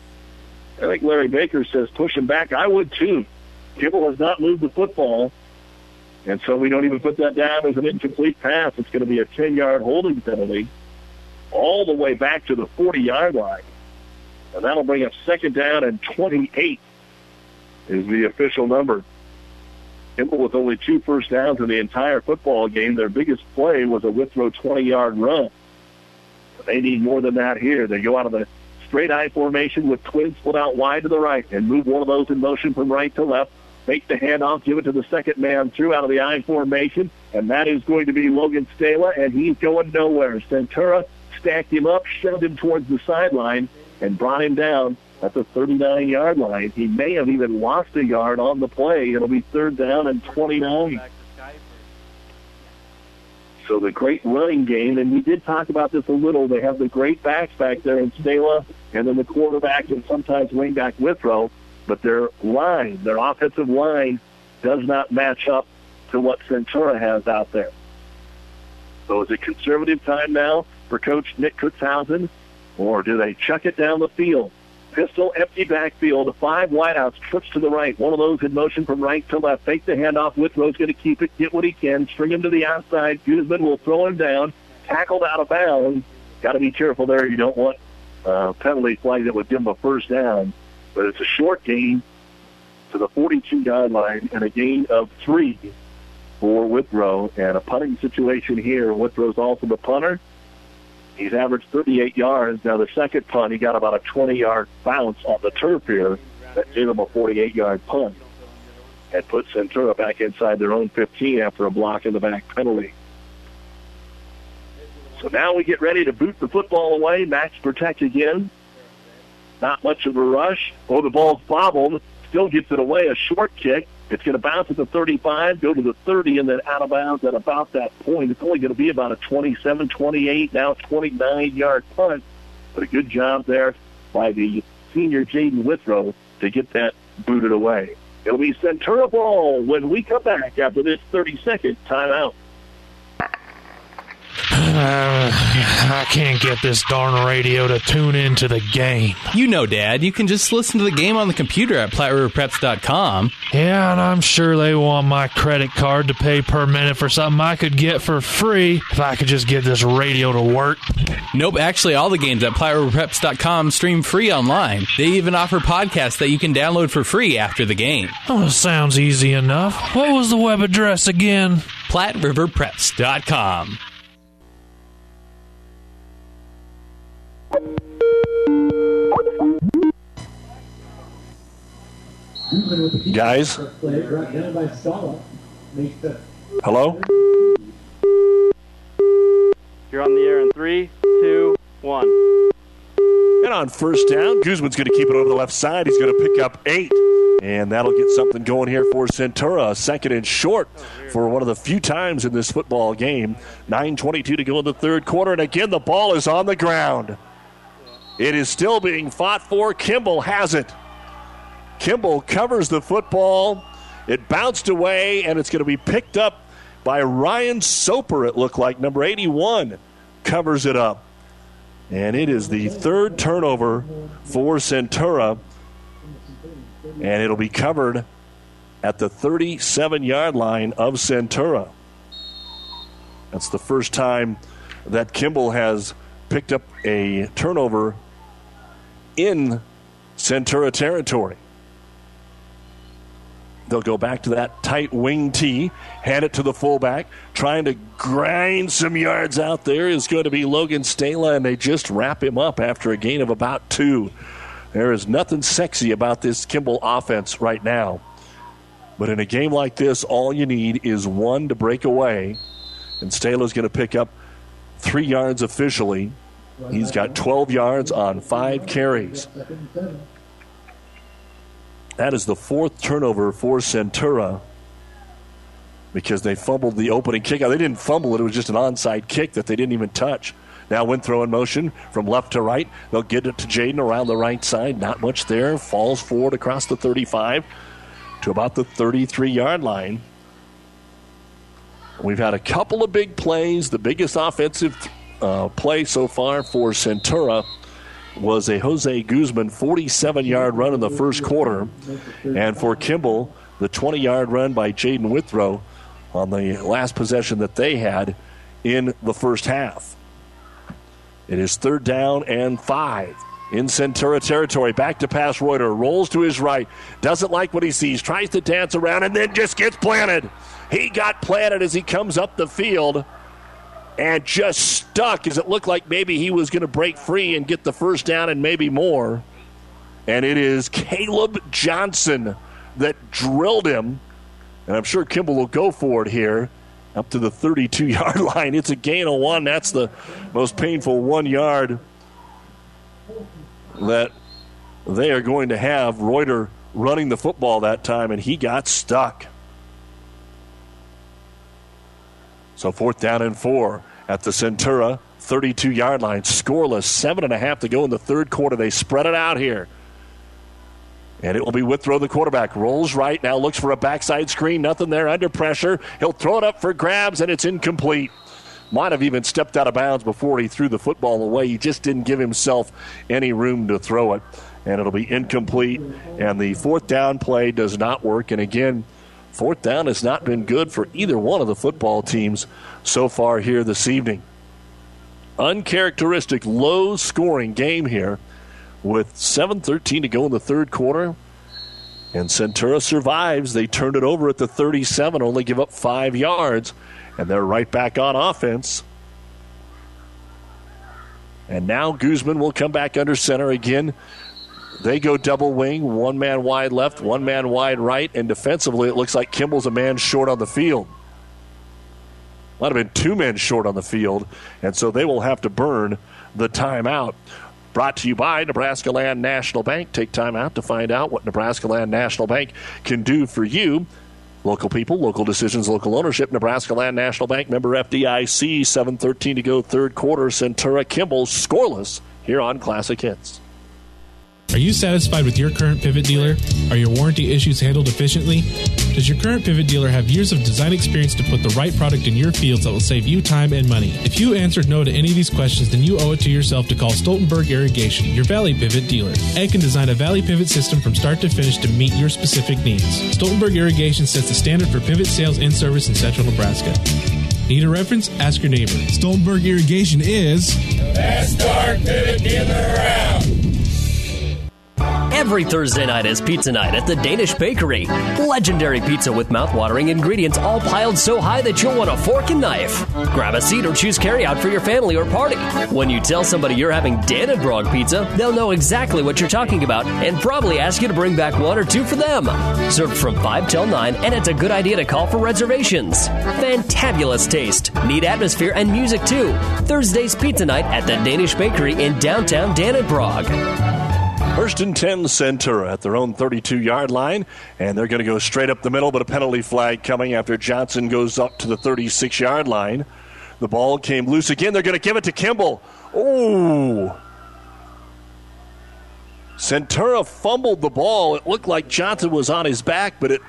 I think Larry Baker says push him back. I would too. Kimball has not moved the football, and so we don't even put that down as an incomplete pass. It's going to be a 10-yard holding penalty all the way back to the 40-yard line. And that'll bring up second down and 28 is the official number. Kimball with only two first downs in the entire football game. Their biggest play was a Withrow 20-yard run. They need more than that here. They go out of the straight I formation with twins split out wide to the right and move one of those in motion from right to left. Make the handoff, give it to the second man through out of the I formation, and that is going to be Logan Stala, and he's going nowhere. Centura stacked him up, shoved him towards the sideline, and brought him down at the 39-yard line. He may have even lost a yard on the play. It'll be third down and 29. So the great running game, and we did talk about this a little. They have the great backs back there in Stala, and then the quarterback and sometimes wingback Withrow, but their line, their offensive line, does not match up to what Centura has out there. So is it conservative time now for Coach Nick Kutzhausen, or do they chuck it down the field? Pistol, empty backfield, five wideouts, trips to the right. One of those in motion from right to left. Fake the handoff. Withrow's going to keep it, get what he can, string him to the outside. Guzman will throw him down, tackled out of bounds. Got to be careful there. You don't want uh, penalty flag that would give him a first down. But it's a short gain to the 42-yard line and a gain of three for Withrow. And a punting situation here. Withrow's also the punter. He's averaged 38 yards. Now, the second punt, he got about a 20-yard bounce on the turf here that gave him a 48-yard punt and put Centura back inside their own 15 after a block in the back penalty. So now we get ready to boot the football away. Max protect again. Not much of a rush. Oh, the ball's bobbled. Still gets it away. A short kick. It's going to bounce at the 35, go to the 30, and then out of bounds at about that point. It's only going to be about a 27, 28, now 29-yard punt. But a good job there by the senior Jaden Withrow to get that booted away. It'll be Centura ball when we come back after this 30-second timeout. Uh, I can't get this darn radio to tune into the game. You know, Dad, you can just listen to the game on the computer at PlatteRiverPreps.com. Yeah, and I'm sure they want my credit card to pay per minute for something I could get for free if I could just get this radio to work. Nope, actually, all the games at PlatteRiverPreps.com stream free online. They even offer podcasts that you can download for free after the game. Oh, sounds easy enough. What was the web address again? PlatteRiverPreps.com. Guys? Hello? You're on the air in three, two, one. And on first down, Guzman's going to keep it over the left side. He's going to pick up eight. And that'll get something going here for Centura. Second and short for one of the few times in this football game. 9.22 to go in the third quarter. And again, the ball is on the ground. It is still being fought for. Kimball has it. Kimball covers the football. It bounced away, and it's going to be picked up by Ryan Soper, it looked like. Number 81 covers it up. And it is the third turnover for Centura. And it'll be covered at the 37 yard line of Centura. That's the first time that Kimball has picked up a turnover in Centura territory. They'll go back to that tight wing tee, hand it to the fullback, trying to grind some yards out there is going to be Logan Stala, and they just wrap him up after a gain of about two. There is nothing sexy about this Kimball offense right now. But in a game like this, all you need is one to break away, and Stala's going to pick up three yards officially. He's got 12 yards on five carries. That is the fourth turnover for Centura because they fumbled the opening kick. They didn't fumble it, it was just an onside kick that they didn't even touch. Now Withrow in motion from left to right. They'll get it to Jaden around the right side. Not much there. Falls forward across the 35 to about the 33 yard line. We've had a couple of big plays. The biggest offensive uh, play so far for Centura was a Jose Guzman 47 yard run in the first quarter. And for Kimball, the 20 yard run by Jaden Withrow on the last possession that they had in the first half. It is third down and five in Centura territory. Back to pass Reuter. Rolls to his right. Doesn't like what he sees. Tries to dance around and then just gets planted. He got planted as he comes up the field and just stuck as it looked like maybe he was going to break free and get the first down and maybe more. And it is Caleb Johnson that drilled him. And I'm sure Kimball will go for it here up to the 32 yard (laughs) line. It's a gain of one. That's the most painful one yard that they are going to have. Reuter running the football that time, and he got stuck. So fourth down and four at the Centura 32 yard line. Scoreless, seven and a half to go in the third quarter. They spread it out here. And it will be Withrow, the quarterback. Rolls right now, looks for a backside screen. Nothing there under pressure. He'll throw it up for grabs, and it's incomplete. Might have even stepped out of bounds before he threw the football away. He just didn't give himself any room to throw it. And it'll be incomplete. And the fourth down play does not work. And again, fourth down has not been good for either one of the football teams so far here this evening. Uncharacteristic low scoring game here with 7.13 to go in the third quarter. And Centura survives. They turned it over at the 37, only give up five yards, and they're right back on offense. And now Guzman will come back under center again. They go double wing, one man wide left, one man wide right, and defensively it looks like Kimball's a man short on the field. Might have been two men short on the field, and so they will have to burn the timeout. Brought to you by Nebraska Land National Bank. Take time out to find out what Nebraska Land National Bank can do for you. Local people, local decisions, local ownership. Nebraska Land National Bank member FDIC. 7:13 to go, third quarter. Centura Kimball scoreless here on Classic Hits. Are you satisfied with your current pivot dealer? Are your warranty issues handled efficiently? Does your current pivot dealer have years of design experience to put the right product in your fields that will save you time and money? If you answered no to any of these questions, then you owe it to yourself to call Stoltenberg Irrigation, your Valley Pivot dealer. Ed can design a Valley Pivot system from start to finish to meet your specific needs. Stoltenberg Irrigation sets the standard for pivot sales in service in central Nebraska. Need a reference? Ask your neighbor. Stoltenberg Irrigation is the best darn pivot dealer around. Every Thursday night is pizza night at the Danish Bakery. Legendary pizza with mouth-watering ingredients all piled so high that you'll want a fork and knife. Grab a seat or choose carryout for your family or party. When you tell somebody you're having Dannebrog pizza, they'll know exactly what you're talking about and probably ask you to bring back one or two for them. Served from 5 till 9, and it's a good idea to call for reservations. Fantabulous taste, neat atmosphere, and music too. Thursday's pizza night at the Danish Bakery in downtown Dannebrog. First and 10 Centura at their own 32 yard line, and they're going to go straight up the middle, but a penalty flag coming after Johnson goes up to the 36 yard line. The ball came loose again. They're going to give it to Kimball. Oh! Centura fumbled the ball. It looked like Johnson was on his back, but it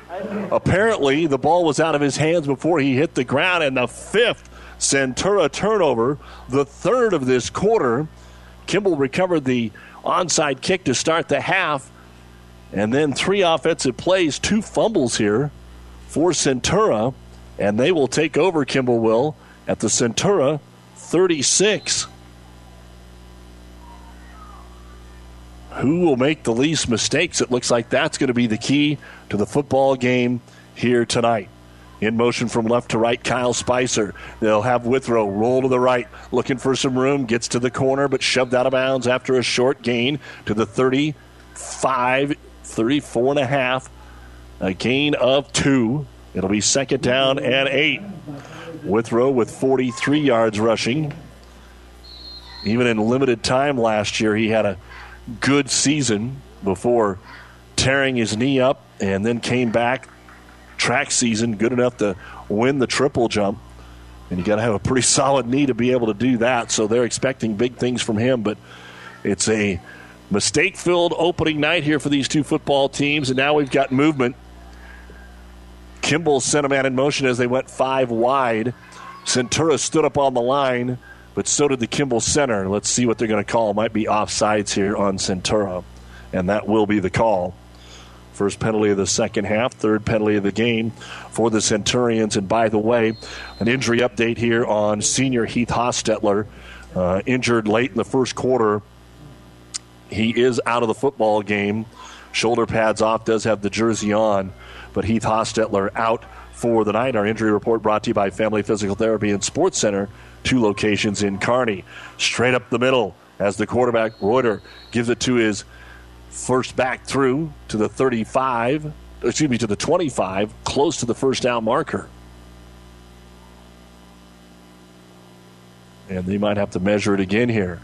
apparently the ball was out of his hands before he hit the ground. And the fifth Centura turnover, the third of this quarter. Kimball recovered the onside kick to start the half, and then three offensive plays, two fumbles here for Centura, and they will take over Kimball will at the Centura 36. Who will make the least mistakes? It looks like that's going to be the key to the football game here tonight. In motion from left to right, Kyle Spicer. They'll have Withrow roll to the right, looking for some room, gets to the corner, but shoved out of bounds after a short gain to the 35, 34 and a half. A gain of two. It'll be second down and eight. Withrow with 43 yards rushing. Even in limited time last year, he had a good season before tearing his knee up and then came back track season good enough to win the triple jump. And you got to have a pretty (laughs) solid knee to be able to do that. So they're expecting big things from him. But it's a mistake filled opening night here for these two football teams. And now we've got movement. Kimball sent a man in motion as they went five wide. Centura stood up on the line, but so did the Kimball center. Let's see what they're going to call. Might be offsides here on Centura, and that will be the call. First penalty of the second half, third penalty of the game for the Centurions. And by the way, an injury update here on senior Heath Hostetler, uh, injured late in the first quarter. He is out of the football game. Shoulder pads off, does have the jersey on, but Heath Hostetler out for the night. Our injury report brought to you by Family Physical Therapy and Sports Center, two locations in Kearney. Straight up the middle as the quarterback, Reuter, gives it to his first back through to the 35, excuse me, to the 25, close to the first down marker. And they might have to measure it again here.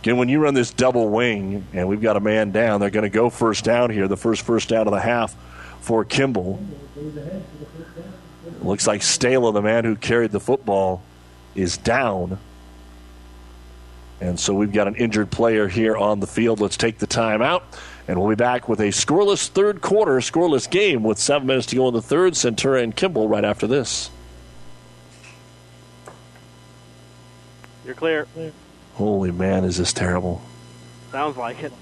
Again, when you run this double wing and we've got a man down, they're going to go first down here, the first first down of the half for Kimball. Looks like Stala, the man who carried the football, is down. And so we've got an injured player here on the field. Let's take the time out, and we'll be back with a scoreless third quarter, scoreless game with seven minutes to go in the third. Centura and Kimball right after this. You're clear. Holy man, is this terrible. Sounds like it.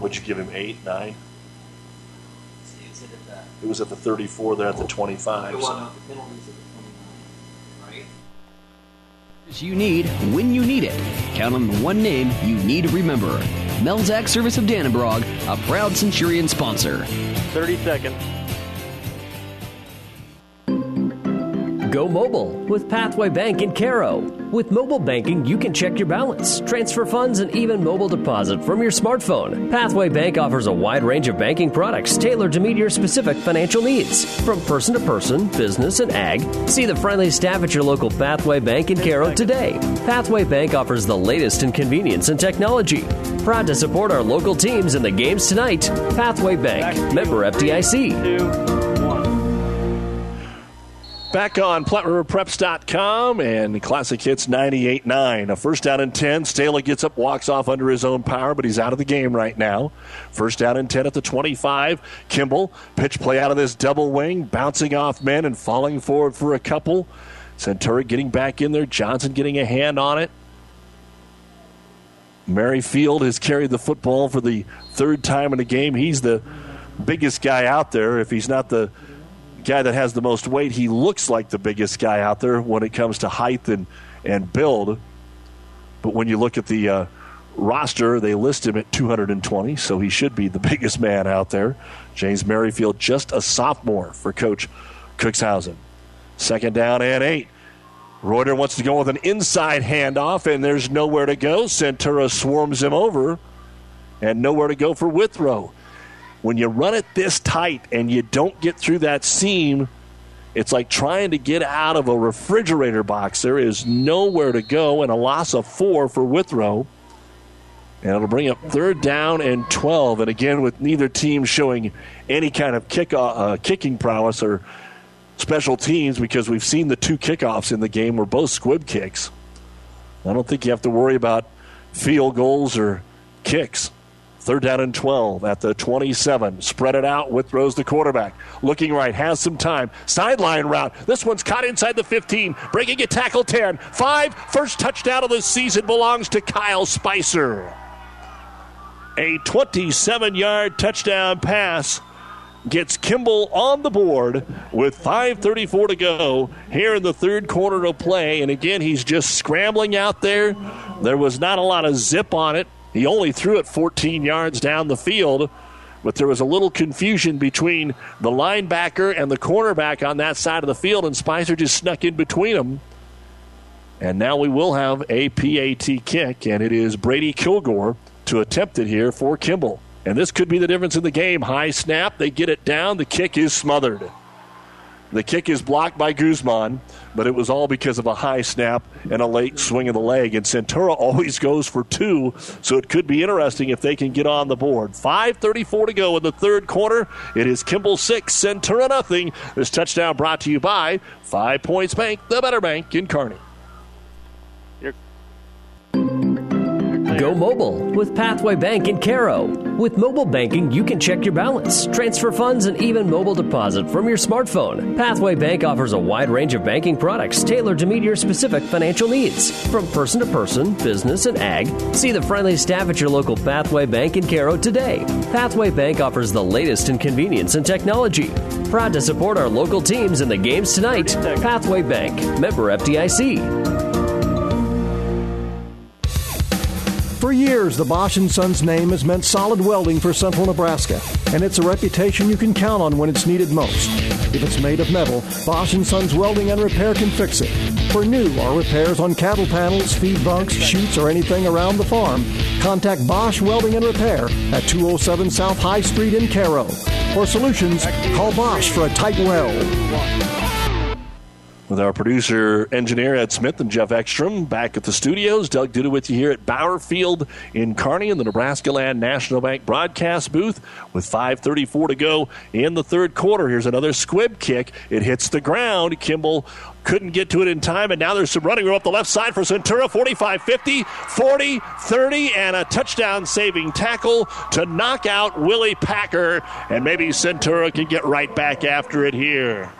Would you give him eight, nine? It was at the 34, they're at the 25. So. You need when you need it. Count on the one name you need to remember. Mel's Ag Service of Dannebrog, a proud Centurion sponsor. 30 seconds. Go mobile with Pathway Bank in Cairo. With mobile banking, you can check your balance, transfer funds, and even mobile deposit from your smartphone. Pathway Bank offers a wide range of banking products tailored to meet your specific financial needs. From person to person, business, and ag, see the friendly staff at your local Pathway Bank in Cairo today. Pathway Bank offers the latest in convenience and technology. Proud to support our local teams in the games tonight. Pathway Bank, member FDIC. Back on PlatteRiverPreps.com and Classic Hits 98.9. A first down and 10. Stala gets up, walks off under his own power, but he's out of the game right now. First down and 10 at the 25. Kimball, pitch play out of this double wing, bouncing off men and falling forward for a couple. Centura getting back in there. Johnson getting a hand on it. Merrifield has carried the football for the third time in the game. He's the biggest guy out there. If he's not the guy that has the most weight, he looks like the biggest guy out there when it comes to height and, and build. But when you look at the uh, roster, they list him at 220, so he should be the (laughs) biggest man out there. James Merrifield, just a sophomore for Coach Cookshausen. Second down and eight. Reuter wants to go with an inside handoff, and there's nowhere to go. Centura swarms him over, and nowhere to go for Withrow. When you run it this tight and you don't get through that seam, it's like trying to get out of a refrigerator box. There is nowhere to go, and a loss of four for Withrow. And it'll bring up third down and 12. And again, with neither team showing any kind of kick, uh, kicking prowess or special teams, because we've seen the two kickoffs in the game were both squib kicks. I don't think you have to worry about field goals or kicks. Third down and 12 at the 27. Spread it out. Withrows the quarterback. Looking right. Has some time. Sideline route. This one's caught inside the 15. Breaking a tackle 10. 5. First touchdown of the season belongs to Kyle Spicer. A 27 yard touchdown pass gets Kimball on the board with 5.34 to go here in the third quarter of play. And again, he's just scrambling out there. There was not a lot of zip on it. He only threw it 14 yards down the field, but there was a little confusion between the linebacker and the cornerback on that side of the field, and Spicer just snuck in between them. And now we will have a PAT kick, and it is Brady Kilgore to attempt it here for Kimball. And this could be the difference in the game. High snap, they get it down, the kick is smothered. The kick is blocked by Guzman, but it was all because of a high snap and a late swing of the leg. And Centura (laughs) always goes for two, so it could be interesting if they can get on the board. 5.34 to go in the third quarter. It is Kimball 6, Centura nothing. This touchdown brought to you by Five Points Bank, the better bank in Kearney. Go mobile with Pathway Bank in Cairo. With mobile banking, you can check your balance, transfer funds, and even mobile deposit from your smartphone. Pathway Bank offers a wide range of banking products tailored to meet your specific financial needs. From person to person, business, and ag, see the friendly staff at your local Pathway Bank in Cairo today. Pathway Bank offers the latest in convenience and technology. Proud to support our local teams in the games tonight. Pathway Bank, member FDIC. For years, the Bosch & Sons name has meant solid welding for central Nebraska, and it's a reputation you can count on when it's needed most. If it's made of metal, Bosch & Sons Welding and Repair can fix it. For new or repairs on cattle panels, feed bunks, chutes, or anything around the farm, contact Bosch Welding and Repair at 207 South High Street in Cairo. For solutions, call Bosch for a tight weld with our producer, engineer Ed Smith and Jeff Ekstrom back at the studios. Doug Duda with you here at Bauer Field in Kearney in the Nebraska Land National Bank broadcast booth with 5.34 to go in the third quarter. Here's another squib kick. It hits the ground. Kimball couldn't get to it in time, and now there's some running room up the left side for Centura 45 50, 40 30, and a touchdown saving tackle to knock out Willie Packer. And maybe Centura can get right back after it here.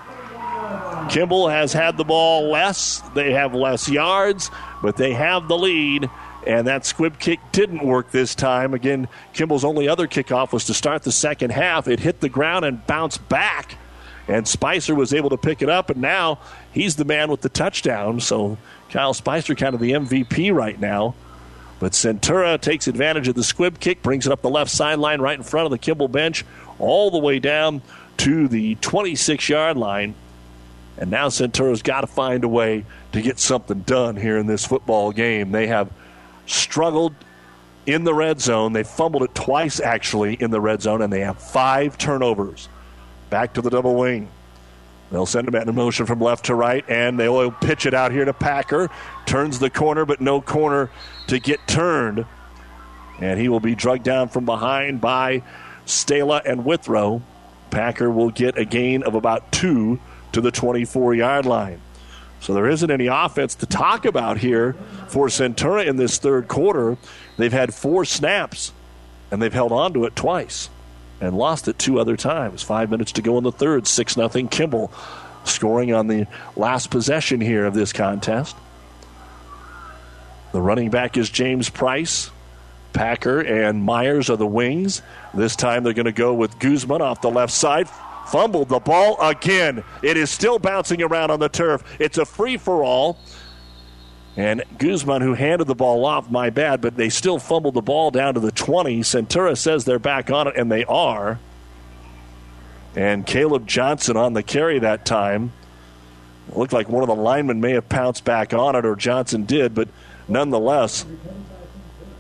Kimball has had the ball less. They have less yards, but they have the lead. And that squib kick didn't work this time. Again, Kimball's only other kickoff was to start the second half. It hit the ground and bounced back. And Spicer was able to pick it up, and now he's the man with the touchdown. So Kyle Spicer kind of the MVP right now. But Centura takes advantage of the squib kick, brings it up the left sideline right in front of the Kimball bench, all the way down to the 26 yard line. And now Centura's got to find a way to get something done here in this football game. They have struggled in the red zone. They fumbled it twice, actually, in the red zone, and they have five turnovers. Back to the double wing. They'll send him in motion from left to right, and they'll pitch it out here to Packer. Turns the corner, but no corner to get turned. And he will be drugged down from behind by Stala and Withrow. Packer will get a gain of about two to the 24 yard line. So there isn't any offense to talk about here for Centura in this third quarter. They've had four snaps, and they've held on to it twice and lost it two other times. Five minutes to go in the third. 6 0 Kimball scoring on the last possession here of this contest. The running back is James Price. Packer and Myers are the wings. This time they're going to go with Guzman off the left side fumbled the ball again. It is still bouncing around on the turf. It's a free for all. And Guzman, who handed the ball off, my bad, but they still fumbled the ball down to the 20. Centura says they're back on it, and they are. And Caleb Johnson on the carry that time. Looked like one of the linemen may have pounced back on it, or Johnson did, but nonetheless,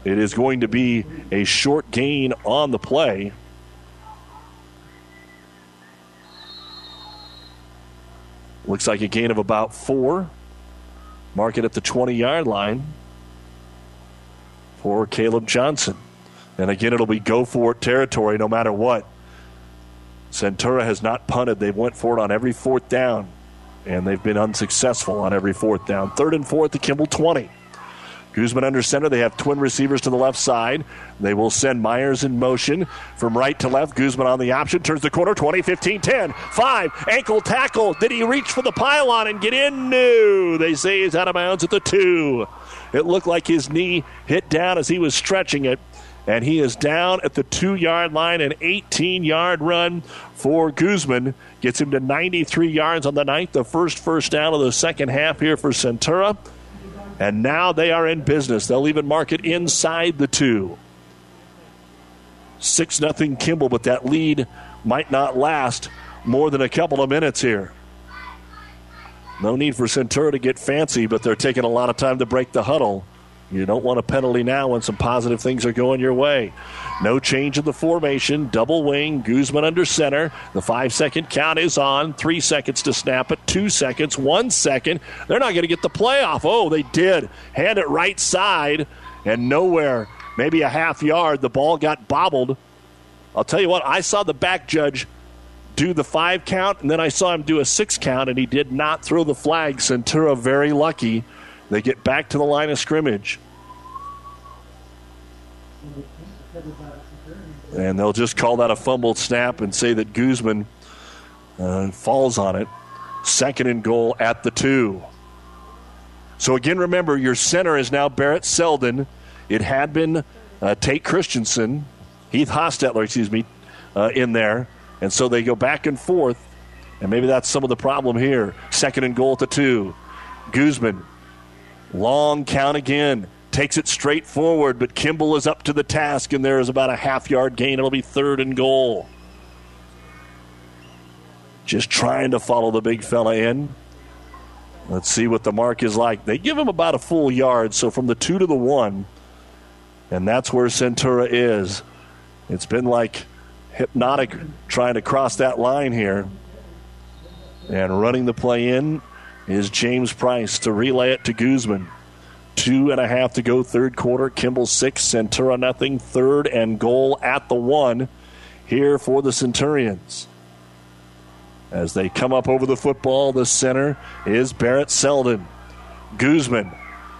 it is going to be a short gain on the play. Looks like a gain of about four. Mark it at the 20 yard line. for Caleb Johnson. And again, it'll be go for it territory no matter what. Centura has not punted. They've went for it on every fourth down, and they've been unsuccessful on every fourth down. Third and fourth the Kimball 20. Guzman under center. They have twin receivers to the left side. They will send Myers in motion from right to left. Guzman on the option. Turns the corner. 20, 15, 10, 5. Ankle tackle. Did he reach for the pylon and get in? No. They say he's out of bounds at the 2. It looked like his knee hit down as he was stretching it. And he is down at the two yard line. An 18 yard run for Guzman gets him to 93 yards on the ninth. The first first down of the second half here for Centura. And now they are in business. They'll even mark it inside the two. 6 nothing Kimball, but that lead might not last more than a couple of minutes here. No need for Centura to get fancy, but they're taking a lot of time to break the huddle. You don't want a penalty now when some positive things are going your way. No change in the formation. Double wing. Guzman under center. The five second count is on. Three seconds to snap it. Two seconds. One second. They're not going to get the play off. Oh, they did. Hand it right side and nowhere. Maybe a half yard. The ball got bobbled. I'll tell you what, I saw the back judge do the five count, and then I saw him do a six count, and he did not throw the flag. Centura very lucky. They get back to the line of scrimmage. And they'll just call that a fumbled snap and say that Guzman uh, falls on it. Second and goal at the two. So again, remember your center is now Barrett Selden. It had been uh, Tate Christensen, Heath Hostetler, excuse me, uh, in there, and so they go back and forth. And maybe that's some of the problem here. Second and goal to two. Guzman, long count again takes it straight forward, but Kimball is up to the task, and there is about a half yard gain. It'll be third and goal. Just trying to follow the big fella in. Let's see what the mark is like. They give him about a full yard, so from the two to the one, and that's where Centura is. It's been like hypnotic trying to cross that line here. And running the play in is James Price to relay it to Guzman. Two and a half to go, third quarter. Kimball six, Centura nothing. Third and goal at the one here for the Centurions. As they come up over the football, the center is Barrett Selden. Guzman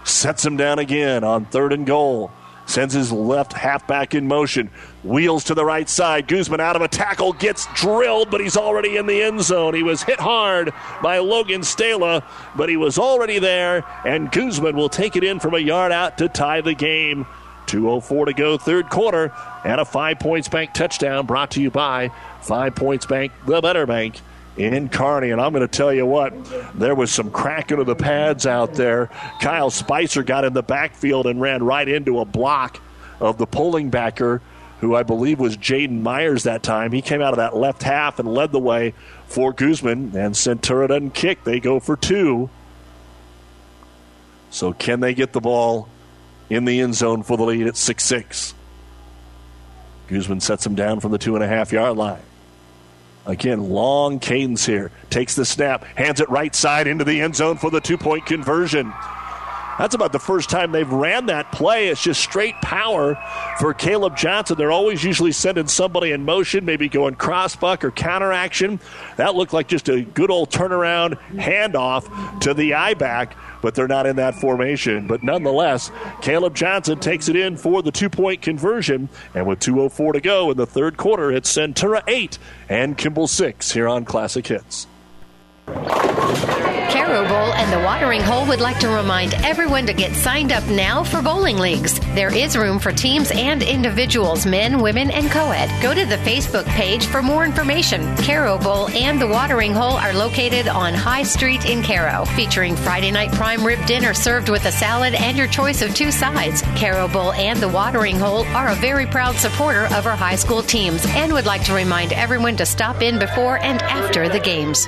sets him down again on third and goal. Sends his left halfback in motion. Wheels to the right side. Guzman out of a tackle. Gets drilled, but he's already in the end zone. He was hit hard by Logan Stala, but he was already there. And Guzman will take it in from a yard out to tie the game. 2.04 to go, third quarter. And a Five Points Bank touchdown brought to you by Five Points Bank, the better bank in Kearney. And I'm going to tell you what, there was some cracking of the pads out there. Kyle Spicer got in the backfield and ran right into a block of the pulling backer, who I believe was Jaden Myers that time. He came out of that left half and led the way for Guzman. And Centura doesn't kick. They go for two. So can they get the ball in the end zone for the lead at 6 6? Guzman sets him down from the two and a half yard line. Again, long cadence here. Takes the snap, hands it right side into the end zone for the two point conversion. That's about the first time they've ran that play. It's just straight power for Caleb Johnson. They're always usually sending somebody in motion, maybe going crossbuck or counter action. That looked like just a good old turnaround handoff to the I back, but they're not in that formation. But nonetheless, Caleb Johnson takes it in for the two point conversion. And with 2.04 to go in the third quarter, it's Centura 8 and Kimball 6 here on Classic Hits. Cairo Bowl and the Watering Hole would like to remind everyone to get signed up now for bowling leagues. There is room for teams and individuals, men, women, and co-ed. Go to the Facebook page for more information. Cairo Bowl and the Watering Hole are located on High Street in Cairo, featuring Friday night prime rib dinner served with a salad and your choice of two sides. Cairo Bowl and the Watering Hole are a very proud supporter of our high school teams and would like to remind everyone to stop in before and after the games.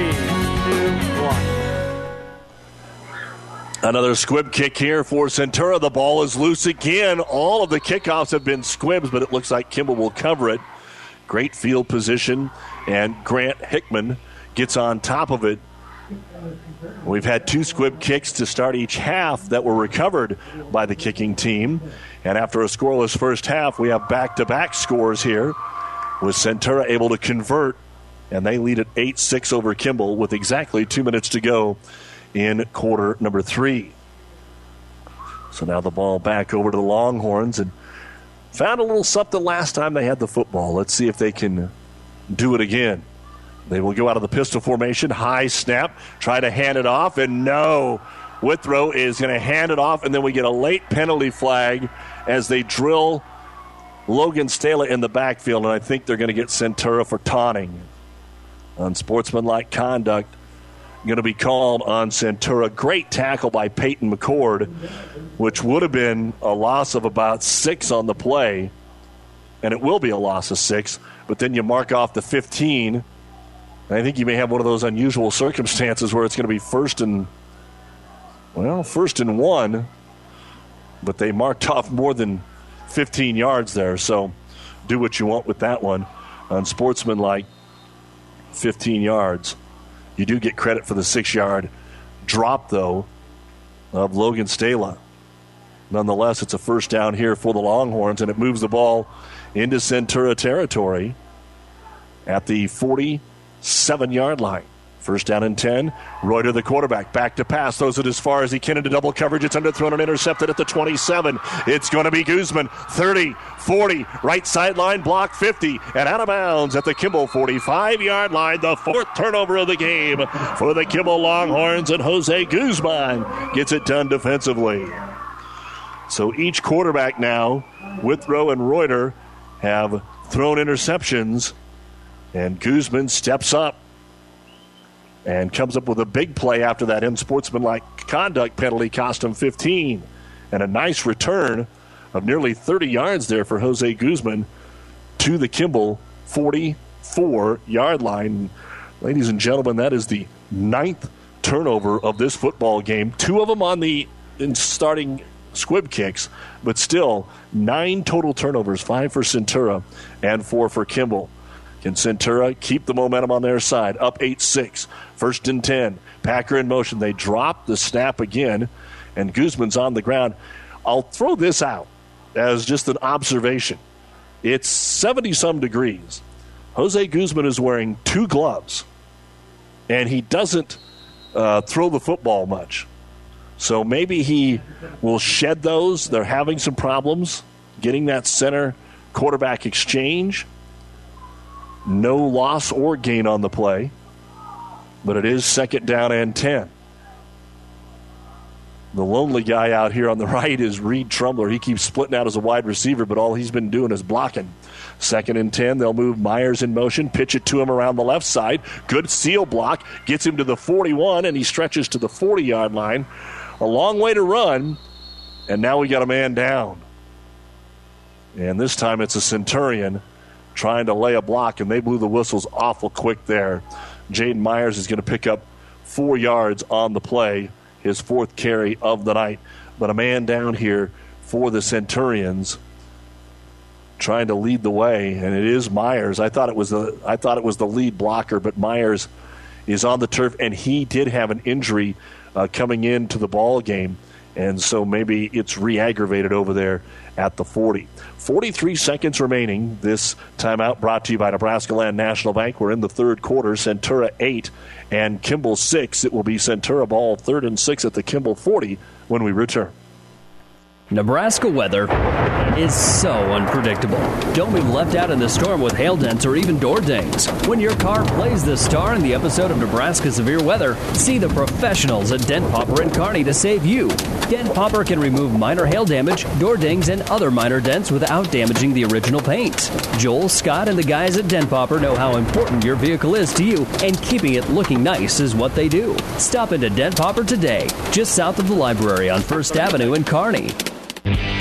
Another squib kick here for Centura. The ball is loose again. All of the kickoffs have been squibs, but it looks like Kimball will cover it. Great field position, and Grant Hickman gets on top of it. We've had two squib kicks to start each half that were recovered by the kicking team. And after a scoreless first half, we have back to back scores here with Centura able to convert, and they lead at 8 6 over Kimball with exactly two minutes to go in quarter number three. So now the ball back over to the Longhorns and found a little something last time they had the football. Let's see if they can do it again. They will go out of the pistol formation, high snap, try to hand it off, and no. Withrow is going to hand it off, and then we get a late penalty flag as they drill Logan Stala in the backfield, and I think they're going to get Centura for taunting. Unsportsmanlike conduct going to be called on Centura. Great tackle by Peyton McCord, which would have been a loss of about six on the play, and it will be a loss of six. But then you mark off the 15. I think you may have one of those unusual circumstances where it's going to be first and, well, first and one, but they marked off more than 15 yards there. So do what you want with that one. Unsportsmanlike, 15 yards. You do get credit for the six yard drop, though, of Logan Stala. Nonetheless, it's a first down here for the Longhorns, and it moves the ball into Centura territory at the 47 yard line. First down and 10. Reuter, the quarterback, back to pass. Throws it as far as he can into double coverage. It's underthrown and intercepted at the 27. It's going to be Guzman. 30, 40, right sideline, block 50, and out of bounds at the Kimball 45 yard line. The fourth turnover of the game for the Kimball Longhorns, and Jose Guzman gets it done defensively. So each quarterback now, Withrow and Reuter, have thrown interceptions, and Guzman steps up and comes up with a big play after that unsportsmanlike conduct penalty cost him 15 and a nice return of nearly 30 yards there for Jose Guzman to the Kimball 44 yard line. Ladies and gentlemen, that is the ninth turnover of this football game. Two of them on the starting squib kicks, but still nine total turnovers five for Centura and four for Kimball. Can Centura keep the momentum on their side? Up 8 6. First and 10. Packer in motion. They drop the snap again, and Guzman's on the ground. I'll throw this out as just an observation. It's 70 some degrees. Jose Guzman is wearing two gloves, and he doesn't uh, throw the football much. So maybe he will shed those. They're having some problems getting that center quarterback exchange. No loss or gain on the play, but it is second down and 10. The lonely guy out here on the (laughs) right is Reed Trumler. He keeps splitting out as a wide receiver, but all he's been doing is blocking. Second and 10, they'll move Myers in motion, pitch it to him around the left side. Good seal block, gets him to the 41, and he stretches to the 40 yard line. A long way to run, and now we got a man down. And this time it's a Centurion trying to lay a block, and they blew the whistles awful quick there. Jaden Myers is going to pick up four yards on the play, his fourth carry of the night. But a man down here for the Centurions trying to lead the way, and it is Myers. I thought it was the I thought it was the lead blocker, but Myers is on the turf, and he did have an injury uh, coming into the ball game, and so maybe it's re-aggravated over there at the 40. 43 seconds remaining. This timeout brought to you by Nebraska Land National Bank. We're in the third quarter. Centura 8 and Kimball 6. It will be Centura ball third and 6 at the Kimball 40 when we return. Nebraska weather is so unpredictable. Don't be left out in the storm with hail dents or even door dings. When your car plays the star in the episode of Nebraska Severe Weather, see the professionals at Dent Popper and Kearney to save you. Dent Popper can remove minor hail damage, door dings, and other minor dents without damaging the original paint. Joel, Scott, and the guys at Dent Popper know how important your vehicle is to you, and keeping it looking nice is what they do. Stop into Dent Popper today, just south of the library on First Avenue in Kearney.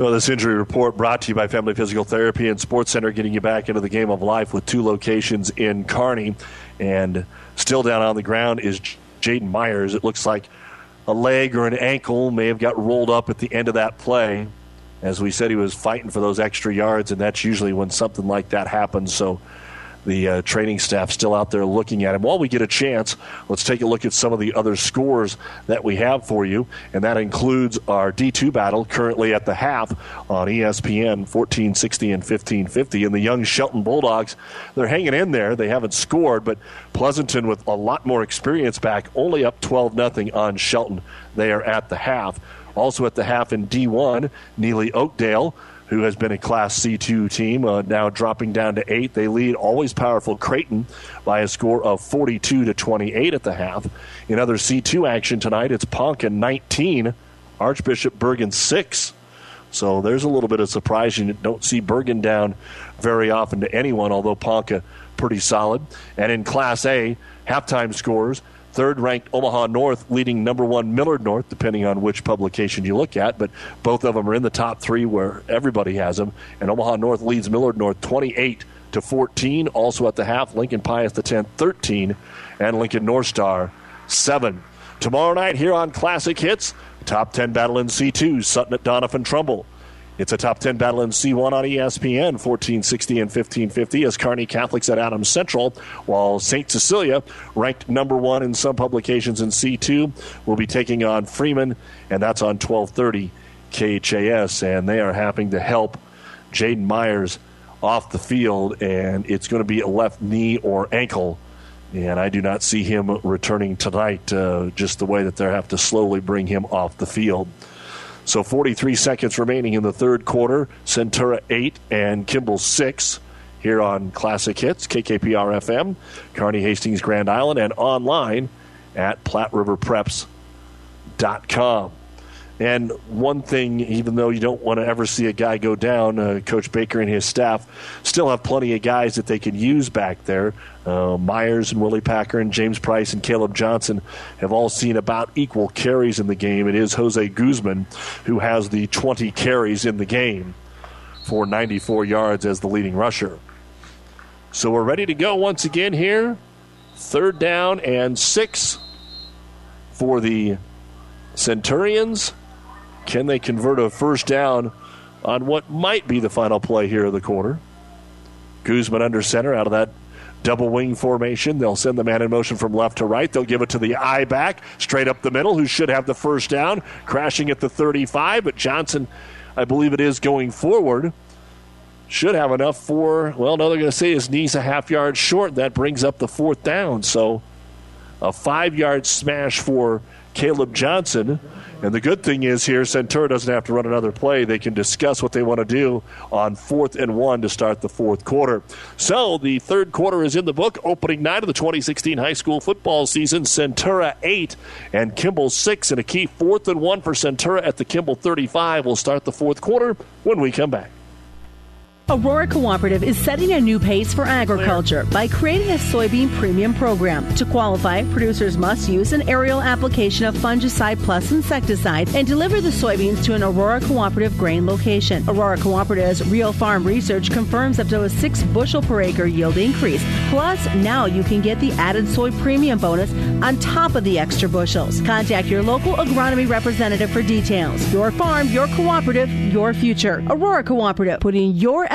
Well, this injury report brought to you by Family Physical Therapy and Sports Center, getting you back into the game of life with two locations in Kearney. And still down on the ground is Jaden Myers. It looks like a leg or an ankle may have got rolled up at the end of that play. As we said, he was fighting for those extra yards, and that's usually when something like that happens. So the uh, training staff still out there looking at him. While we get a chance, let's take a look at some of the other scores that we have for you, and that includes our D2 battle currently at the half on ESPN 1460 and 1550. And the young Shelton Bulldogs, they're hanging in there. They haven't scored, but Pleasanton with a lot more experience back, only up 12 nothing on Shelton. They are at the half. Also at the half in D1, Neligh Oakdale who has been a Class C2 team, uh, now dropping down to eight. They lead always powerful Creighton by a score of 42 to 28 at the half. In other C2 action tonight, it's Ponca 19, Archbishop Bergan 6. So there's a little bit of surprise. You don't see Bergan down very often to anyone, although Ponca pretty solid. And in Class A, halftime scores third ranked Omaha North leading number one Millard North, depending on which publication you look at. But both of them are in the top three where everybody has them. And Omaha North leads Millard North 28 to 14. Also at the half, Lincoln Pius the 10 13, and Lincoln North Star 7. Tomorrow night here on Classic Hits, top 10 battle in C2, Sutton at Doniphan Trumbull. It's a top 10 battle in C1 on ESPN, 1460 and 1550, as Kearney Catholics at Adams Central, while St. Cecilia, ranked number one in some publications in C2, will be taking on Freeman, and that's on 1230 KHAS. And they are having to help Jaden Myers off the field, and it's going to be a left knee or ankle. And I do not see him returning tonight, uh, just the way that they have to slowly bring him off the field. So 43 seconds remaining in the third quarter. Centura 8 and Kimball 6 here on Classic Hits, KKPR FM, Kearney Hastings, Grand Island, and online at PlatteRiverPreps.com. And one thing, even though you don't want to ever see a guy go down, uh, Coach Baker and his staff still have plenty of guys that they can use back there. Uh, Myers and Willie Packer and James Price and Caleb Johnson have all seen about equal carries in the game. It is Jose Guzman who has the 20 carries in the game for 94 yards as the leading rusher. So we're ready to go once again here. Third down and six for the Centurions. Can they convert a first down on what might be the final play here in the corner? Guzman under center out of that double wing formation. They'll send the man in motion from left to right. They'll give it to the I back straight up the middle, who should have the first down, crashing at the 35. But Johnson, I believe it is going forward, should have enough for, well, no, they're going to say his knee's a half yard short. That brings up the fourth down. So a five yard smash for Caleb Johnson. And the good thing is here, Centura doesn't have to run another play. They can discuss what they want to do on fourth and one to start the fourth quarter. So the third quarter is in the book. Opening night of the 2016 high school football season. Centura 8 and Kimball 6. And a key fourth and one for Centura at the Kimball 35 will start the fourth quarter when we come back. Aurora Cooperative is setting a new pace for agriculture by creating a soybean premium program. To qualify, producers must use an aerial application of fungicide plus insecticide and deliver the soybeans to an Aurora Cooperative grain location. Aurora Cooperative's real farm research confirms up to a six bushel per acre yield increase. Plus, now you can get the added soy premium bonus on top of the extra bushels. Contact your local agronomy representative for details. Your farm, your cooperative, your future. Aurora Cooperative, putting your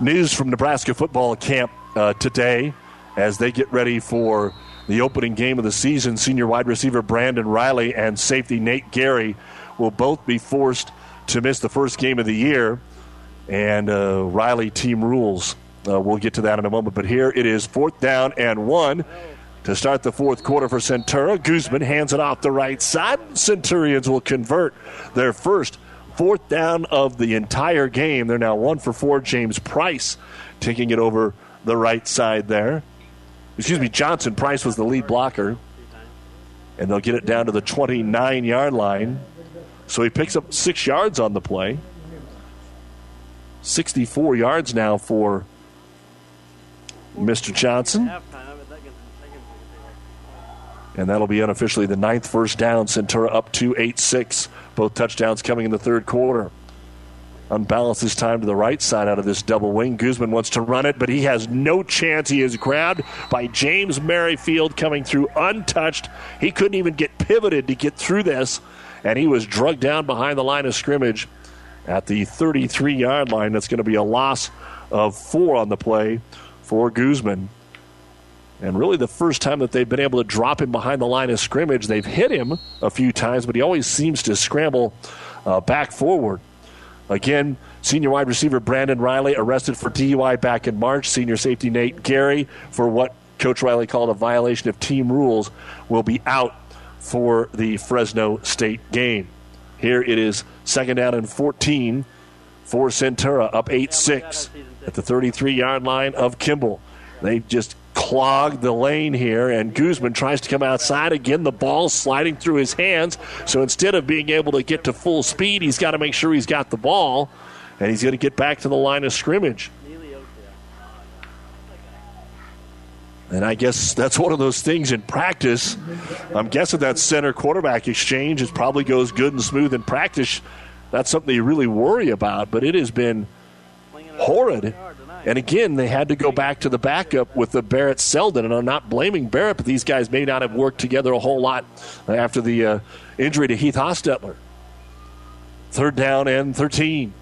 News from Nebraska football camp uh, today as they get ready for the opening game of the season. Senior wide receiver Brandon Riley and safety Nate Gary will both be forced to miss the first game of the year. And uh, Riley team rules. Uh, we'll get to that in a moment. But here it is fourth down and one to start the fourth quarter for Centura. Guzman hands it off the right side. Centurions will convert their first fourth down of the entire game. They're now one for four. James Price taking it over the right side there. Excuse me, Johnson Price was the lead blocker. And they'll get it down to the 29 yard line. So he picks up six yards on the play. 64 yards now for Mr. Johnson. And that'll be unofficially the ninth first down. Centura up 2 8 6. Both touchdowns coming in the third quarter. Unbalanced time to the right side out of this double wing. Guzman wants to run it, but he has no chance. He is grabbed by James Merrifield coming through untouched. He couldn't even get pivoted to get through this, and he was drugged down behind the line of scrimmage at the 33 yard line. That's going to be a loss of four on the play for Guzman. And really, the first time that they've been able to drop him behind the line of scrimmage, they've hit him a few times, but he always seems to scramble uh, back forward. Again, senior wide receiver Brandon Riley arrested for DUI back in March. Senior safety Nate Gary for what Coach Riley called a violation of team rules will be out for the Fresno State game. Here it is second down and 14 for Centura, up 8 6 at the 33 yard line of Kimball. They just clogged the lane here, and Guzman tries to come outside. Again, the ball sliding through his hands. So instead of being able to get to full speed, he's got to make sure he's got the ball, and he's going to get back to the line of scrimmage. And I guess that's one of those things in practice. I'm guessing that center quarterback exchange is probably goes good and smooth in practice. That's something you really worry about, but it has been horrid. And again, they had to go back to the backup with the Barrett Selden. And I'm not blaming Barrett, but these guys may not have worked together a whole lot after the uh, injury to Heath Hostetler. Third down and 13.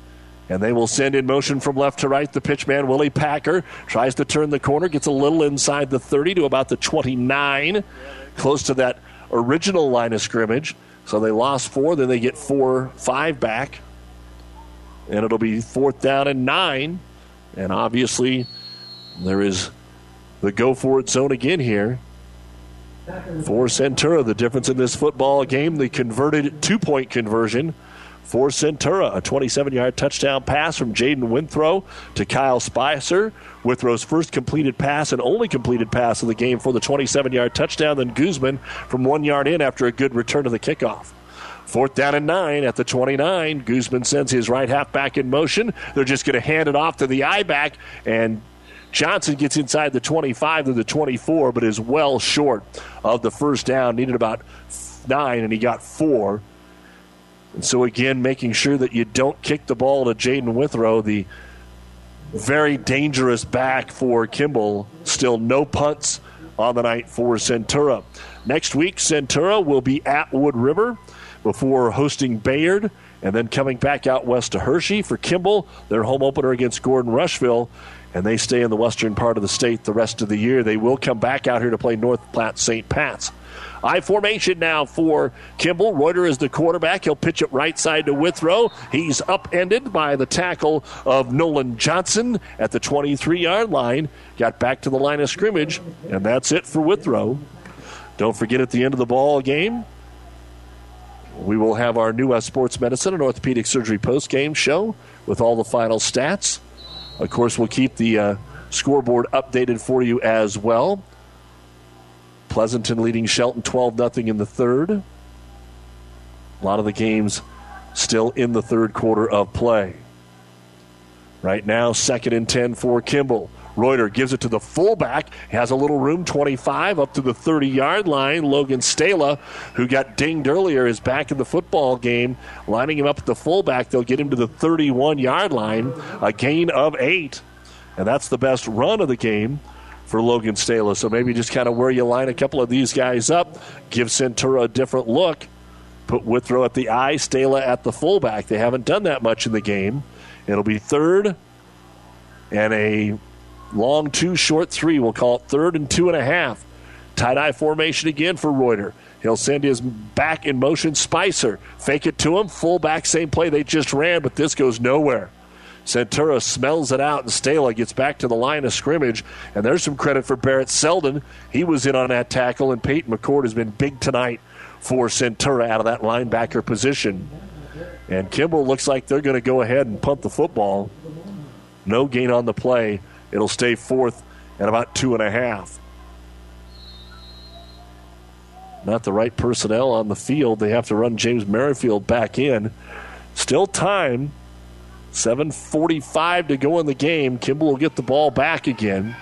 And they will send in motion from left to right. The pitchman, Willie Packer, tries to turn the corner, gets a little inside the 30 to about the 29, close to that original line of scrimmage. So they lost four, then they get four, five back. And it'll be fourth down and nine. And obviously, there is the go for it zone again here for Centura. The difference in this football game, the converted two point conversion for Centura. A 27 yard touchdown pass from Jaden Withrow to Kyle Spicer. Withrow's first completed pass and only completed pass of the game for the 27 yard touchdown. Then Guzman from one yard in after a good return to the kickoff. Fourth down and nine at the 29. Guzman sends his right half back in motion. They're just going to hand it off to the I back, and Johnson gets inside the 25 to the 24, but is well short of the first down. Needed about nine, and he got four. And so, again, making sure that you don't kick the ball to Jaden Withrow, the very dangerous back for Kimball. Still no punts on the night for Centura. Next week, Centura will be at Wood River before hosting Bayard and then coming back out west to Hershey for Kimball, their home opener against Gordon Rushville. And they stay in the western part of the state the rest of the year. They will come back out here to play North Platte St. Pat's. I formation now for Kimball. Reuter is the quarterback. He'll pitch it right side to Withrow. He's upended by the tackle of Nolan Johnson at the 23 yard line. Got back to the line of scrimmage, and that's it for Withrow. Don't forget at the end of the ball game, we will have our new West Sports Medicine and Orthopedic Surgery post game show with all the final stats. Of course, we'll keep the uh, scoreboard updated for you as well. Pleasanton leading Shelton 12 0 in the third. A lot of the games still in the third quarter of play. Right now, second and 10 for Kimball. Reuter gives it to the fullback. He Has a little room, 25 up to the 30 yard line. Logan Stala, who got dinged earlier, is back in the football game. Lining him up at the fullback, they'll get him to the 31 yard line. A gain of eight. And that's the best run of the game for Logan Stala. So maybe just kind of where you line a couple of these guys up, give Centura a different look. Put Withrow at the I, Stala at the fullback. They haven't done that much in the game. It'll be third and a long two, short three. We'll call it third and two and a half. Tight I formation again for Reuter. He'll send his back in motion, Spicer. Fake it to him. Full back, same play they just ran, but this goes nowhere. Centura smells it out, and Stala gets back to the line of scrimmage. And there's some credit for Barrett Selden. He was in on that tackle, and Peyton McCord has been big tonight for Centura out of that linebacker position. And Kimball looks like they're going to go ahead and punt the football. No gain on the play. It'll stay fourth and about two and a half. Not the right personnel on the field. They have to run James Merrifield back in. Still time. 7.45 to go in the game. Kimball will get the ball back again.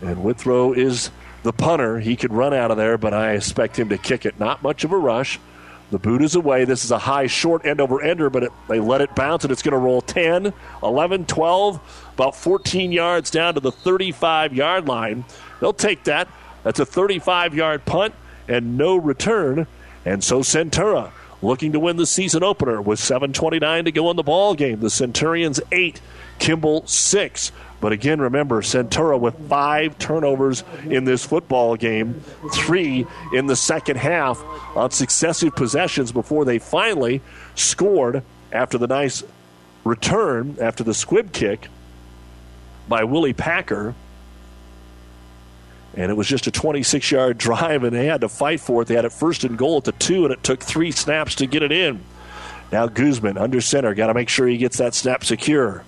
And Withrow is the punter. He could run out of there, but I expect him to kick it. Not much of a rush. The boot is away. This is a high, short end over ender, but it, they let it bounce, and it's going to roll 10, 11, 12, about 14 yards down to the 35 yard line. They'll take that. That's a 35 yard punt and no return. And so Centura looking to win the season opener with 7.29 to go in the ball game. The Centurions 8, Kimball 6. But again, remember, Centura with five turnovers in this football game, three in the second half on successive possessions before they finally scored after the nice return, after the squib kick by Willie Packer. And it was just a 26 yard drive, and they had to fight for it. They had it first and goal at the two, and it took three snaps to get it in. Now Guzman under center, got to make sure he gets that snap secure.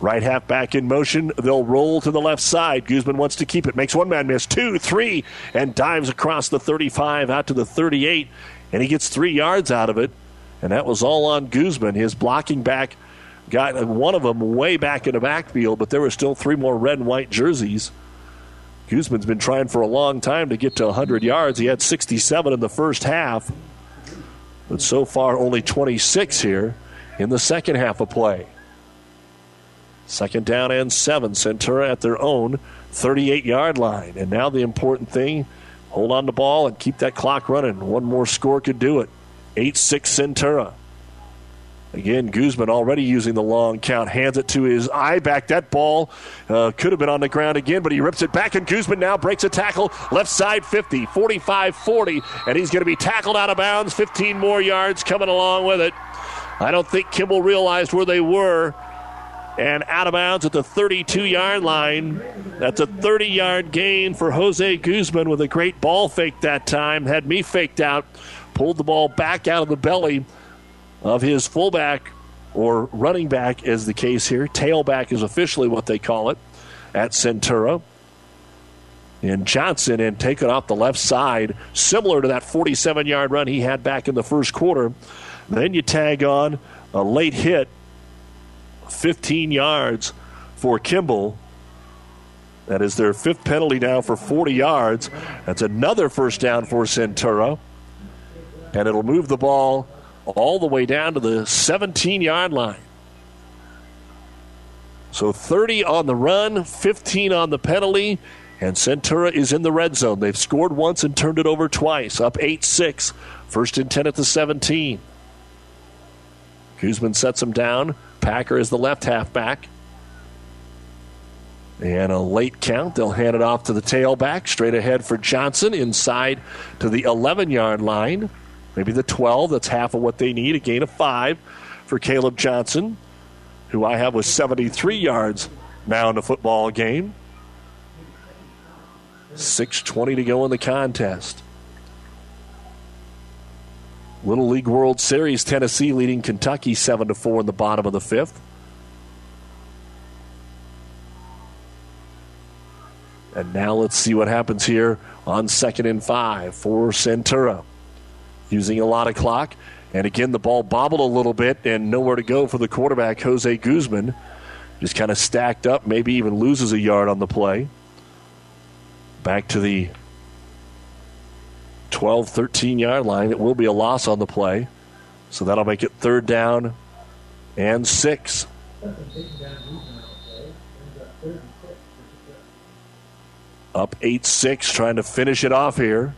Right half back in motion. They'll roll to the left side. Guzman wants to keep it. Makes one man miss. Two, three, and dives across the 35 out to the 38. And he gets three yards out of it. And that was all on Guzman. His blocking back got one of them way back in the backfield, but there were still three more red and white jerseys. Guzman's been trying for a long time to get to 100 yards. He had 67 in the first half, but so far only 26 here in the second half of play. Second down and seven. Centura at their own 38 yard line. And now the important thing hold on the ball and keep that clock running. One more score could do it. 8 6 Centura. Again, Guzman already using the long count, hands it to his I back. That ball uh, could have been on the ground again, but he rips it back, and Guzman now breaks a tackle. Left side 50, 45 40, and he's going to be tackled out of bounds. 15 more yards coming along with it. I don't think Kimball realized where they were. And out of bounds at the 32 yard line. That's a 30 yard gain for Jose Guzman with a great ball fake that time. Had me faked out, pulled the ball back out of the belly of his fullback or running back, is the case here. Tailback is officially what they call it at Centura. And Johnson and take it off the left side, similar to that 47 yard run he had back in the first quarter. Then you tag on a late hit, 15 yards for Kimball. That is their fifth penalty now for 40 yards. That's another first down for Centura. And it'll move the ball all the way down to the 17 yard line. So 30 on the run, 15 on the penalty, and Centura is in the red zone. They've scored once and turned it over twice, up 8 6. First and 10 at the 17. Guzman sets him down. Packer is the left halfback. And a late count. They'll hand it off to the tailback. Straight ahead for Johnson. Inside to the 11 yard line. Maybe the 12. That's half of what they need. A gain of five for Caleb Johnson, who I have with 73 yards now in the football game. 6.20 to go in the contest. Little League World Series, Tennessee leading Kentucky 7 to 4 in the bottom of the fifth. And now let's see what happens here on second and five for Centura. Using a lot of clock. And again, the ball bobbled a little bit and nowhere to go for the quarterback, Jose Guzman. Just kind of stacked up, maybe even loses a yard on the play. Back to the 12, 13 yard line. It will be a loss on the play. So that'll make it third down and six. Up 8 6, trying to finish it off here.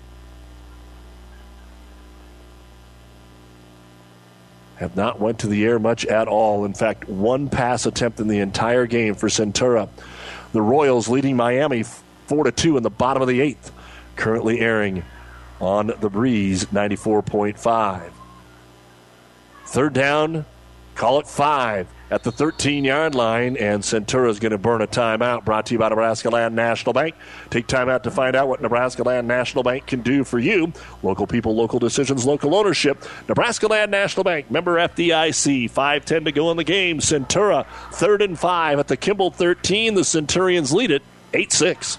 Have not went to the air much at all. In fact, one pass attempt in the entire game for Centura. The Royals leading Miami 4 to 2 in the bottom of the eighth. Currently airing on the breeze 94.5. Third down, call it five at the 13 yard line, and Centura is going to burn a timeout. Brought to you by Nebraska Land National Bank. Take time out to find out what Nebraska Land National Bank can do for you. Local people, local decisions, local ownership. Nebraska Land National Bank, member FDIC. 5:10 to go in the game. Centura third and five at the Kimball 13. The Centurions lead it 8-6.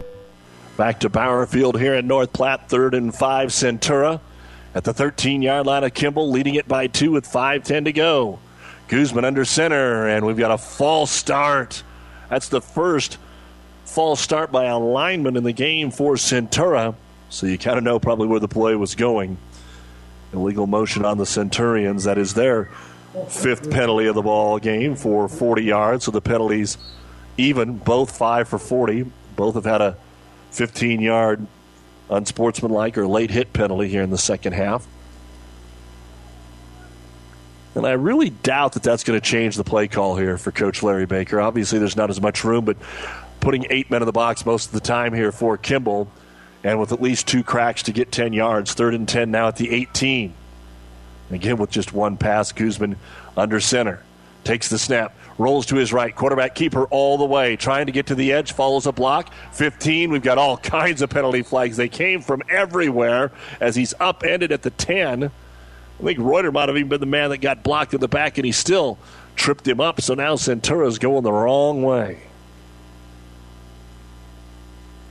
Back to Bauer Field here in North Platte, third and five, Centura at the 13 yard line of Kimball, leading it by two with 5.10 to go. Guzman under center, and we've got a false start. That's the first false start by a lineman in the game for Centura, so you kind of know probably where the play was going. Illegal motion on the Centurions. That is their fifth penalty of the ball game for 40 yards. So the penalties even, both five for 40. Both have had a 15 yard unsportsmanlike or late hit penalty here in the second half. And I really doubt that that's going to change the play call here for Coach Larry Baker. Obviously, there's not as much room, but putting eight men in the box most of the time here for Kimball, and with at least two cracks to get 10 yards, third and 10 now at the 18. Again, with just one pass, Guzman under center. Takes the snap, rolls to his right. Quarterback keeper all the way, trying to get to the edge, follows a block. 15, we've got all (laughs) kinds of penalty flags. They came from everywhere as he's upended at the 10. I think Reuter might have even been the man that got blocked in the back, and he still tripped him up. So now Centura's going the wrong way.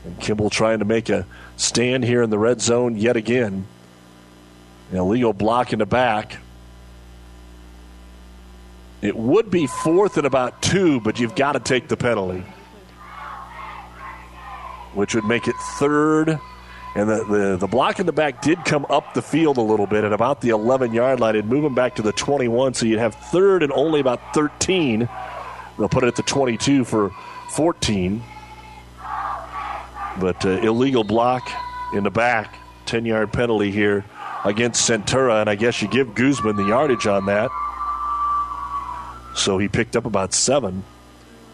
And Kimball trying to make a stand here in the red zone yet again. An illegal block in the back. It would be fourth and about two, but you've got to take the penalty, which would make it third. And the, the, the block in the back did come up the field a little bit at about the 11 yard line. It'd move him back to the 21, so you'd have third and only about 13. They'll put it at the 22 for 14. But uh, illegal block in the back, 10 yard penalty here against Centura, and I guess you give Guzman the yardage on that. So he picked up about seven,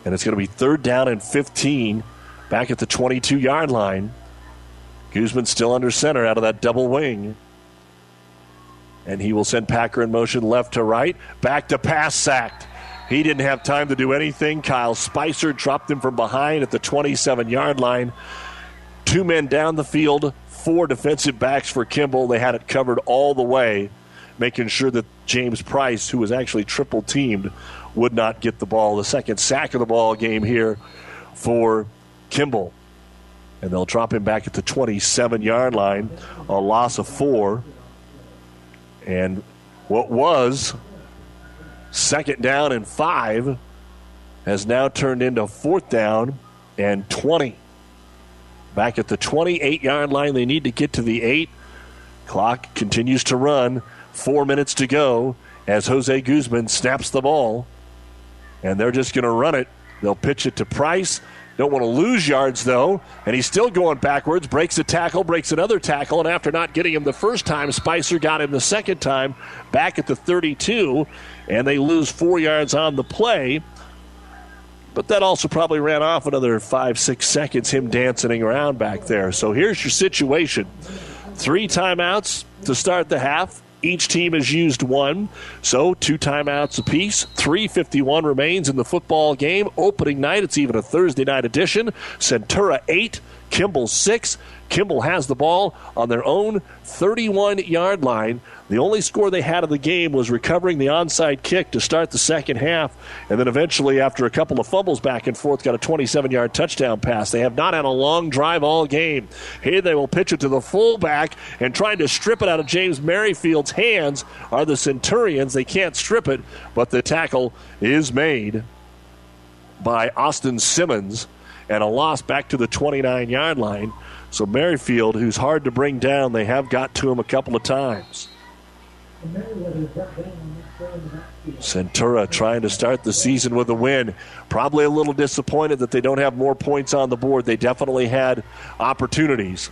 and it's going to be third down and 15 back at the 22 yard line. Guzman still under center out of that double wing. And he will send Packer in motion left to right. Back to pass sacked. He didn't have time to do anything. Kyle Spicer dropped him from behind at the 27 yard line. Two men down the field, four defensive backs for Kimball. They had it covered all the way, making sure that James Price, who was actually triple teamed, would not get the ball. The second sack of the ball game here for Kimball. And they'll drop him back at the 27 yard line, a loss of four. And what was second down and five has now turned into fourth down and 20. Back at the 28 yard line, they need to get to the eight. Clock continues to run. Four minutes to go as Jose Guzman snaps the ball. And they're just going to run it. They'll pitch it to Price. Don't want to lose yards, though. And he's still going backwards, breaks a tackle, breaks another tackle. And after not getting him the first time, Spicer got him the second time back at the 32. And they lose four yards on the play. But that also probably ran off another five, six seconds, him dancing around back there. So here's your situation three timeouts to start the half. Each team has used one, so two timeouts apiece. 351 remains in the football game. Opening night, it's even a Thursday night edition. Centura 8, Kimball 6. Kimball has the ball on their own 31 yard line. The only score they had of the game was recovering the onside kick to start the second half, and then eventually, after a couple of fumbles back and forth, got a 27 yard touchdown pass. They have not had a long drive all game. Here they will pitch it to the fullback, and trying to strip it out of James Merrifield's hands are the Centurions. They can't strip it, but the tackle is made by Austin Simmons, and a loss back to the 29 yard line. So Merrifield, who's hard to bring down, they have got to him a couple of times. Centura trying to start the season with a win. Probably a little disappointed that they don't have more points on the board. They definitely had opportunities.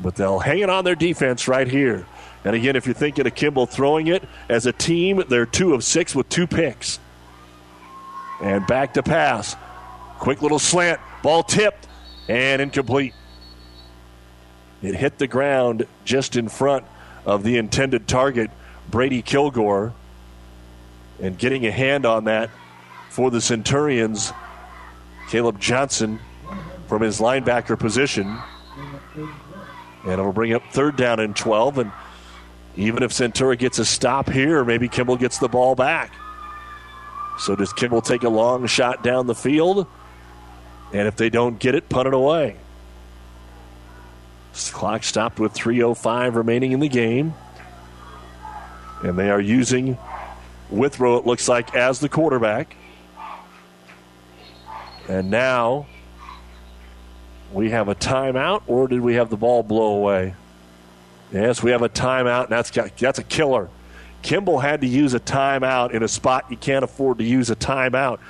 But they'll hang it on their defense right here. And again, if you're thinking of Kimball throwing it as a team, they're two of six with two picks. And back to pass. Quick little slant. Ball tipped and incomplete. It hit the ground just in front of the intended target, Brady Kilgore. And getting a hand on that for the Centurions, Caleb Johnson from his linebacker position. And it'll bring up third down and 12. And even if Centura gets a stop here, maybe Kimball gets the ball back. So does Kimball take a long shot down the field? And if they don't get it, punt it away. Clock stopped with 3.05 remaining in the game. And they are using Withrow, it looks like, as the quarterback. And now we have a timeout, or did we have the ball blow away? Yes, we have a timeout, and that's, that's a killer. Kimball had to use a timeout in a spot you can't afford to use a timeout.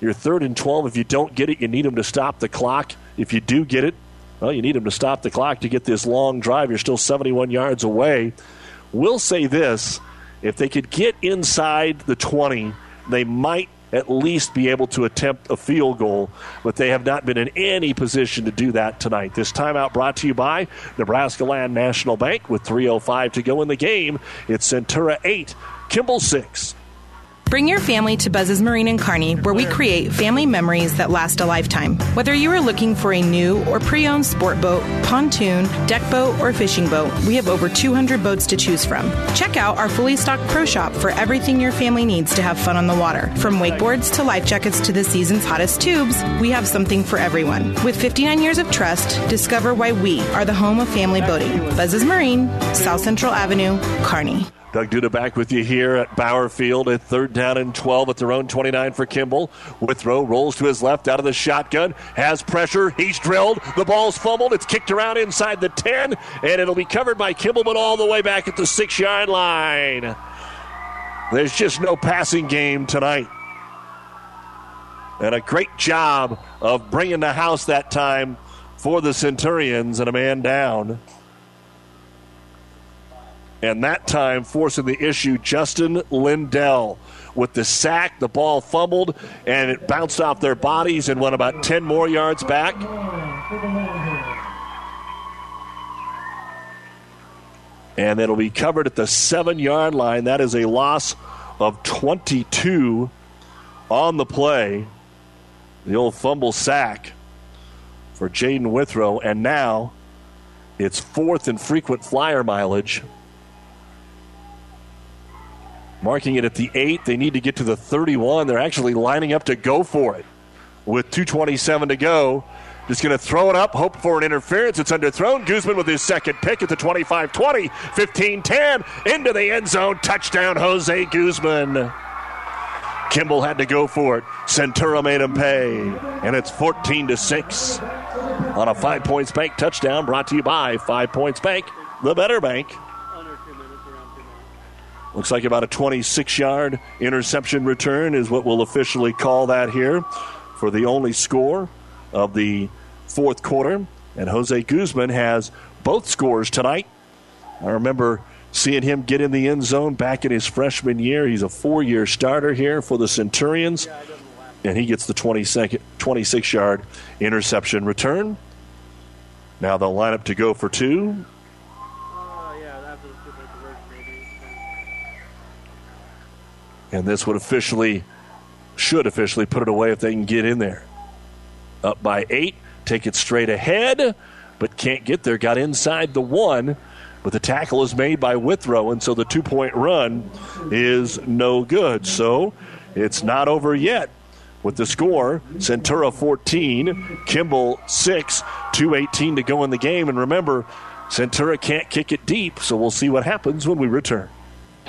You're third and 12. If you don't get it, you need them to stop the clock. If you do get it, well, you need them to stop the clock to get this long drive. You're still 71 yards away. We'll say this if they could get inside the 20, they might at least be able to attempt a field goal, but they have not been in any position to do that tonight. This timeout brought to you by Nebraska Land National Bank with 3.05 to go in the game. It's Centura 8, Kimball 6. Bring your family to Buzz's Marine in Kearney, where we create family memories that last a lifetime. Whether you are looking for a new or pre owned sport boat, pontoon, deck boat, or fishing boat, we have over 200 boats to choose from. Check out our fully stocked pro shop for everything your family needs to have fun on the water. From wakeboards to life jackets to the season's hottest tubes, we have something for everyone. With 59 years of trust, discover why we are the home of family boating. Buzz's Marine, South Central Avenue, Kearney. Doug Duda back with you here at Bauer Field at third down and 12 at their own 29 for Kimball. Withrow rolls to his left out of the shotgun, has pressure. He's drilled. The ball's fumbled. It's kicked around inside the 10, and it'll be covered by Kimball, but all the way back at the six yard line. There's just no passing game tonight. And a great job of bringing the house that time for the Centurions and a man down and that time forcing the issue Justin Lindell with the sack. The ball fumbled and it bounced off their bodies and went about 10 more yards back. And it'll be covered at the seven yard line. That is a loss of 22 on the play. The old fumble sack for Jaden Withrow, and now it's fourth and frequent flyer mileage. Marking it at the eight, they need to get to the 31. They're actually lining up to go for it with 227 to go. Just going to throw it up, hope for an interference. It's underthrown. Guzman with his second pick at the 25 20, 15 10, into the end zone. Touchdown, Jose Guzman. Kimball had to go for it. Centura made him pay. And it's 14 to 6 on a Five Points Bank touchdown brought to you by Five Points Bank, the better bank. Looks like about a 26 yard interception return is what we'll officially call that here for the only score of the fourth quarter. And Jose Guzman has both scores tonight. I remember seeing him get in the end zone back in his freshman year. He's a four year starter here for the Centurions. And he gets the 26 yard interception return. Now they'll line up to go for two. And this would officially, should officially put it away if they can get in there. Up by eight, take it straight ahead, but can't get there. Got inside the one, but the tackle is made by Withrow, and so the two point run is no good. So it's not over yet with the score Centura 14, Kimball 6, 218 to go in the game. And remember, Centura can't kick it deep, so we'll see what happens when we return.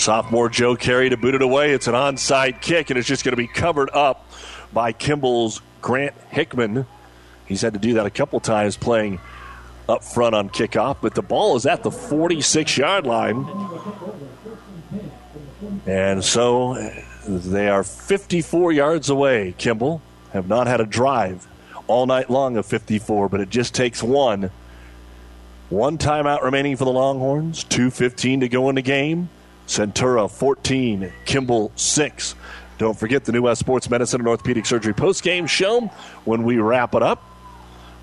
Sophomore Joe Carey to boot it away. It's an onside kick, and it's just going to be covered up by Kimball's Grant Hickman. He's had to do that a couple times playing up front on kickoff, but the ball is at the 46 yard line. And so they are 54 yards away. Kimball have not had a drive all night long of 54, but it just takes one. One timeout remaining for the Longhorns, 2.15 to go in the game. Centura 14, Kimball 6. Don't forget the New West Sports Medicine and Orthopedic Surgery post-game show when we wrap it up.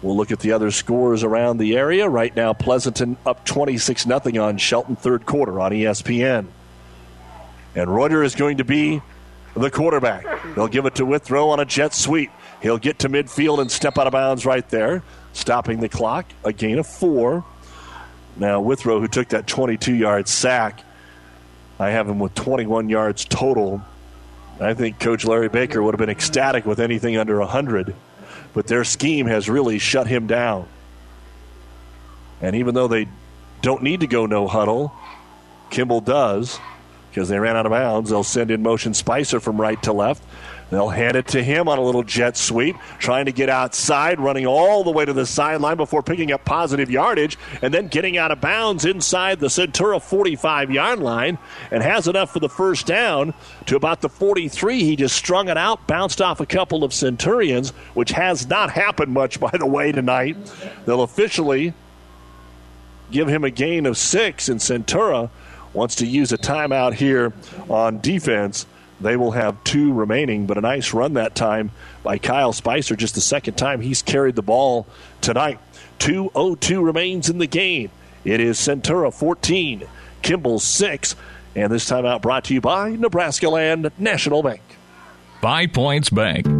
We'll look at the other scores around the area. Right now, Pleasanton up 26 0 on Shelton, third quarter on ESPN. And Reuter is going to be the quarterback. They'll give it to Withrow on a jet sweep. He'll get to midfield and step out of bounds right there, stopping the clock. A gain of four. Now, Withrow, who took that 22 yard sack, I have him with 21 yards total. I think Coach Larry Baker would have been ecstatic with anything under 100, but their scheme has really shut him down. And even though they don't need to go no huddle, Kimball does because they ran out of bounds. They'll send in motion Spicer from right to left. They'll hand it to him on a little jet sweep, trying to get outside, running all the way to the sideline before picking up positive yardage, and then getting out of bounds inside the Centura 45 yard line, and has enough for the first down to about the 43. He just strung it out, bounced off a couple of Centurions, which has not happened much, (laughs) by the way, tonight. They'll officially give him a gain of six, and Centura wants to use a timeout here on defense. They will have two remaining, but a nice run that time by Kyle Spicer. Just the second time he's carried the ball tonight. 2.02 remains in the game. It is Centura 14, Kimball 6, and this timeout brought to you by Nebraska Land National Bank. Five Points Bank.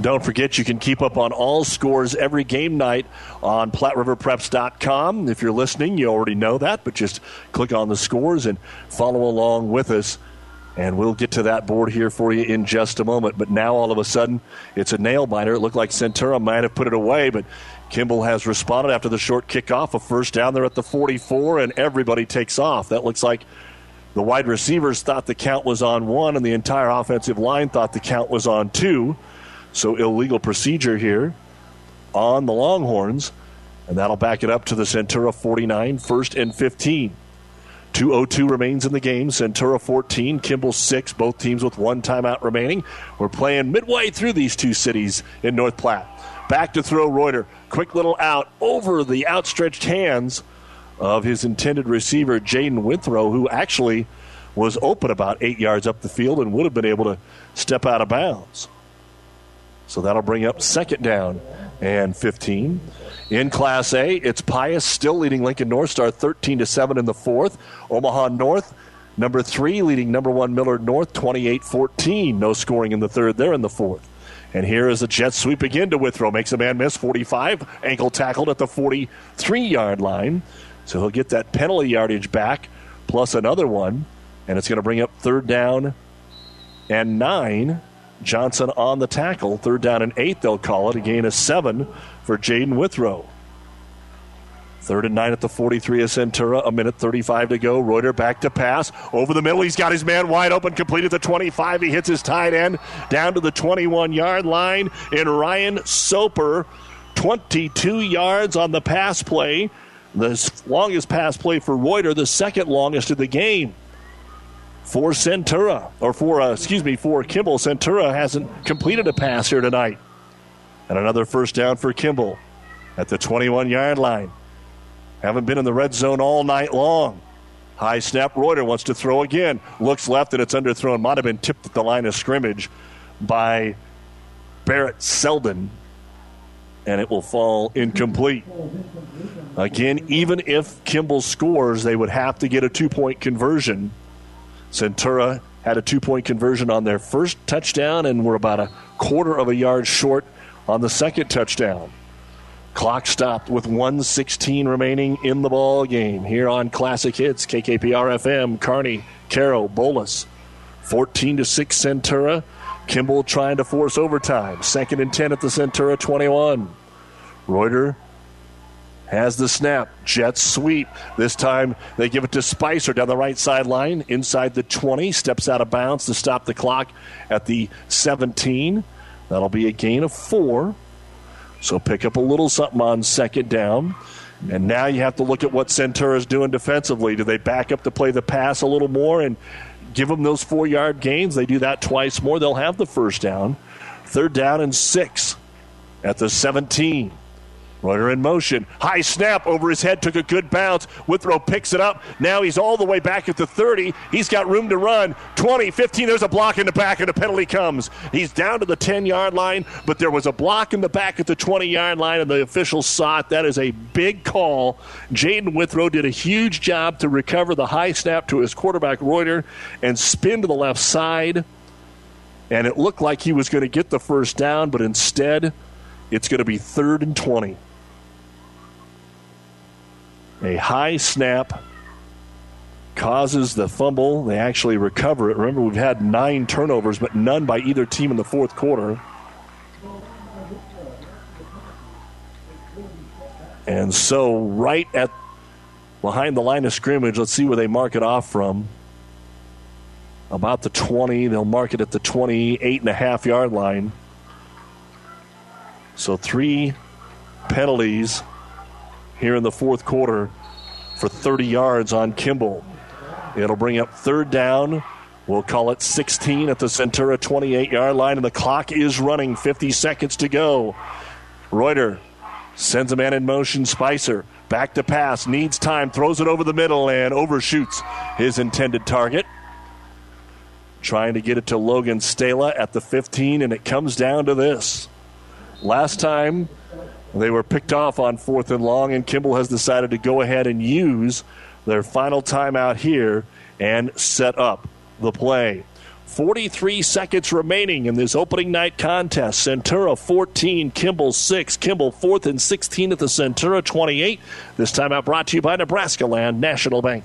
Don't forget you can keep up on all scores every game night on PlatteRiverPreps.com. If you're listening, you already know that, but just click on the scores and follow along with us. And we'll get to that board here for you in just a moment. But now all of a sudden, it's a nail biter. It looked like Centura might have put it away, but Kimball has responded after the short kickoff. A first down there at the 44, and everybody takes off. That looks like the wide receivers thought the count was on one, and the entire offensive line thought the count was on two. So illegal procedure here on the Longhorns, and that'll back it up to the Centura 49, first and 15. 202 remains in the game. Centura 14, Kimball 6, both teams with one timeout remaining. We're playing midway through these two cities in North Platte. Back to throw Reuter. Quick little out over the outstretched hands of his intended receiver, Jaden Withrow, who actually was open about eight yards up the field and would have been able to step out of bounds. So that'll bring up second down and 15. In Class A, it's Pius still leading Lincoln North Star 13 to 7 in the fourth. Omaha North, number three, leading number one Millard North 28 14. No scoring in the third there in the fourth. And here is a jet sweep again to Withrow. Makes a man miss 45. Ankle tackled at the 43 yard line. So he'll get that penalty yardage back plus another one. And it's going to bring up third down and nine. Johnson on the tackle. Third down and eight, they'll call it. A gain of seven for Jaden Withrow. Third and nine at the 43 of Centura. A minute 35 to go. Reuter back to pass. Over the middle. He's got his man wide open. Completed the 25. He hits his tight end down to the 21 yard line. And Ryan Soper, 22 yards on the pass play. The longest pass play for Reuter, the second longest of the game for Centura, or for, uh, excuse me, for Kimball. Centura hasn't completed a pass here tonight. And another first down for Kimball at the 21 yard line. Haven't been in the red zone all night long. High snap. Reuter wants to throw again. Looks left and it's underthrown. Might have been tipped at the line of scrimmage by Barrett Selden. And it will fall incomplete. Again, even if Kimball scores, they would have to get a two point conversion. Centura had a two point conversion on their first touchdown and were about a quarter of a yard short on the second touchdown. Clock stopped with 116 remaining in the ball game here on Classic Hits, KKPR FM, Kearney, Cairo, Boelus. 14 to 6 Centura. Kimball trying to force overtime. Second and 10 at the Centura 21. Reuter has the snap. Jets sweep. This time they give it to Spicer down the right sideline, inside the 20. Steps out of bounds to stop the clock at the 17. That'll be a gain of four. So pick up a little something on second down. And now you have to look at what Centura is doing defensively. Do they back up to play the pass a little more and give them those four yard gains? They do that twice more. They'll have the first down. Third down and six at the 17. Runner in motion. High snap over his head. Took a good bounce. Withrow picks it up. Now he's all the way back at the 30. He's got room to run. 20, 15. There's a block in the back, and a penalty comes. He's down to the 10 yard line, but there was a block in the back at the 20 yard line, and the officials saw it. That is a big call. Jaden Withrow did a huge job to recover the high snap to his quarterback, Reuter, and spin to the left side. And it looked like he was going to get the first down, but instead, it's going to be third and 20 a high snap causes the fumble. They actually recover it. Remember, we've had nine turnovers, but none by either team in the fourth quarter. And so, right at behind the line of scrimmage, let's see where they mark it off from. About the 20. They'll mark it at the 28 and a half yard line. So, three penalties here in the fourth quarter for 30 yards on Kimball. It'll bring up third down We'll call it 16 at the Centura 28 yard line, and the clock is running. 50 seconds to go. Reuter sends a man in motion. Spicer back to pass, needs time, throws it over the middle, and overshoots his intended target. Trying to get it to Logan Stala at the 15, and it comes down to this. Last time they were picked off on fourth and long, and Kimball has decided to go ahead and use their final timeout here and set up the play. 43 seconds remaining in this opening night contest. Centura 14, Kimball 6. Kimball 4th and 16 at the Centura 28. This timeout brought to you by Nebraska Land National Bank.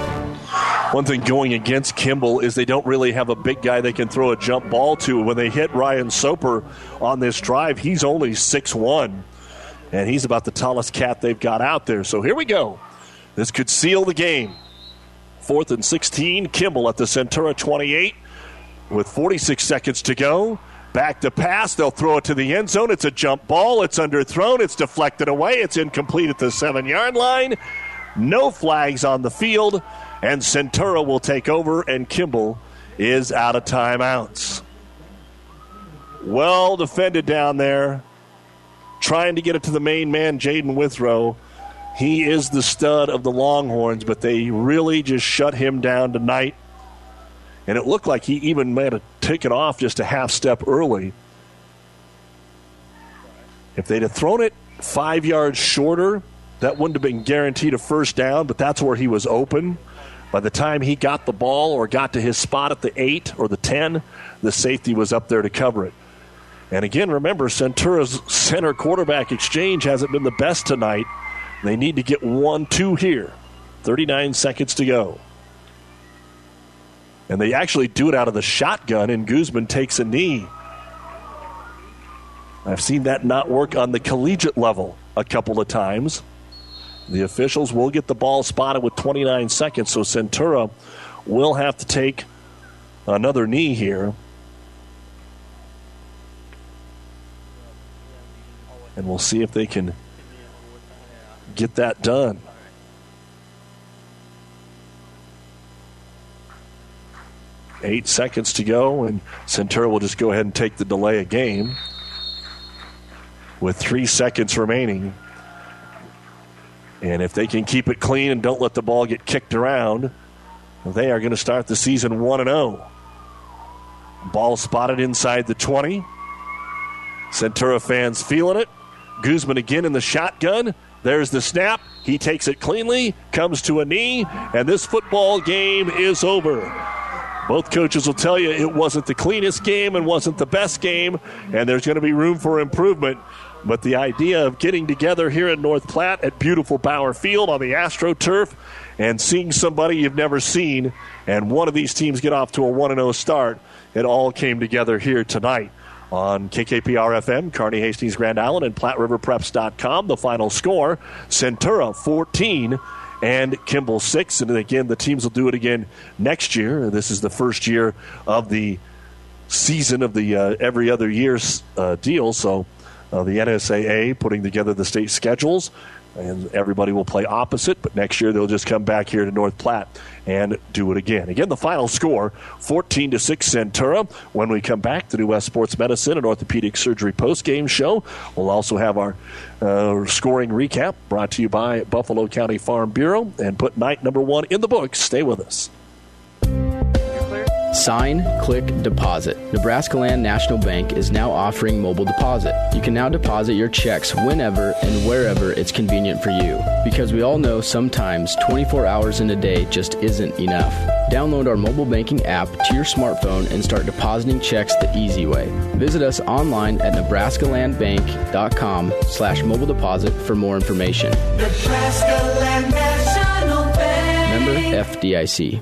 One thing going against Kimball is they don't really have a big guy they can throw a jump ball to. When they hit Ryan Soper on this drive, he's only six one, and he's about the tallest cat they've got out there. So here we go. This could seal the game. Fourth and 16, Kimball at the Centura 28 with 46 seconds to go. Back to pass. They'll throw it to the end zone. It's a jump ball. It's underthrown. It's deflected away. It's incomplete at the seven yard line. No flags on the field and Centura will take over, and Kimball is out of timeouts. Well defended down there, trying to get it to the main man, Jaden Withrow. He is the stud of the Longhorns, but they really just shut him down tonight. And it looked like he even might have taken off just a half step early. If they'd have thrown it five yards shorter, that wouldn't have been guaranteed a first down, but that's where he was open. By the time he got the ball or got to his spot at the 8 or the 10, the safety was up there to cover it. And again, remember, Centura's center quarterback exchange hasn't been the best tonight. They need to get 1 2 here. 39 seconds to go. And they actually do it out of the shotgun, and Guzman takes a knee. I've seen that not work on the collegiate level a couple of times. The officials will get the ball spotted with 29 seconds, so Centura will have to take another knee here. And we'll see if they can get that done. Eight seconds to go, and Centura will just go ahead and take the delay of game with three seconds remaining. And if they can keep it clean and don't let the ball get kicked around, they are going to start the season 1 0. Ball spotted inside the 20. Centura fans feeling it. Guzman again in the shotgun. There's the snap. He takes it cleanly, comes to a knee, and this football game is over. Both coaches will tell you it wasn't the cleanest game and wasn't the best game, and there's going to be room for improvement. But the idea of getting together here in North Platte at beautiful Bauer Field on the AstroTurf and seeing somebody you've never seen and one of these teams get off to a 1 0 start, it all came together here tonight on KKPR FM, Kearney Hastings, Grand Island, and PlatteRiverPreps.com. The final score Centura 14 and Kimball 6. And again, the teams will do it again next year. This is the first year of the season of the uh, every other year's uh, deal. So uh, the NSAA putting together the state schedules, and everybody will play opposite. But next year they'll just come back here to North Platte and do it again. Again, the final score: 14 to six Centura. When we come back, the New West Sports Medicine and Orthopedic Surgery post game show. We'll also have our uh, scoring recap brought to you by Buffalo County Farm Bureau and put night number one in the books. Stay with us. Sign, click, deposit. Nebraska Land National Bank is now offering mobile deposit. You can now deposit your checks whenever and wherever it's convenient for you. Because we all know sometimes 24 hours in a day just isn't enough. Download our mobile banking app to your smartphone and start depositing checks the easy way. Visit us online at nebraskalandbank.com slash mobile deposit for more information. Nebraska Land National Bank. Member FDIC.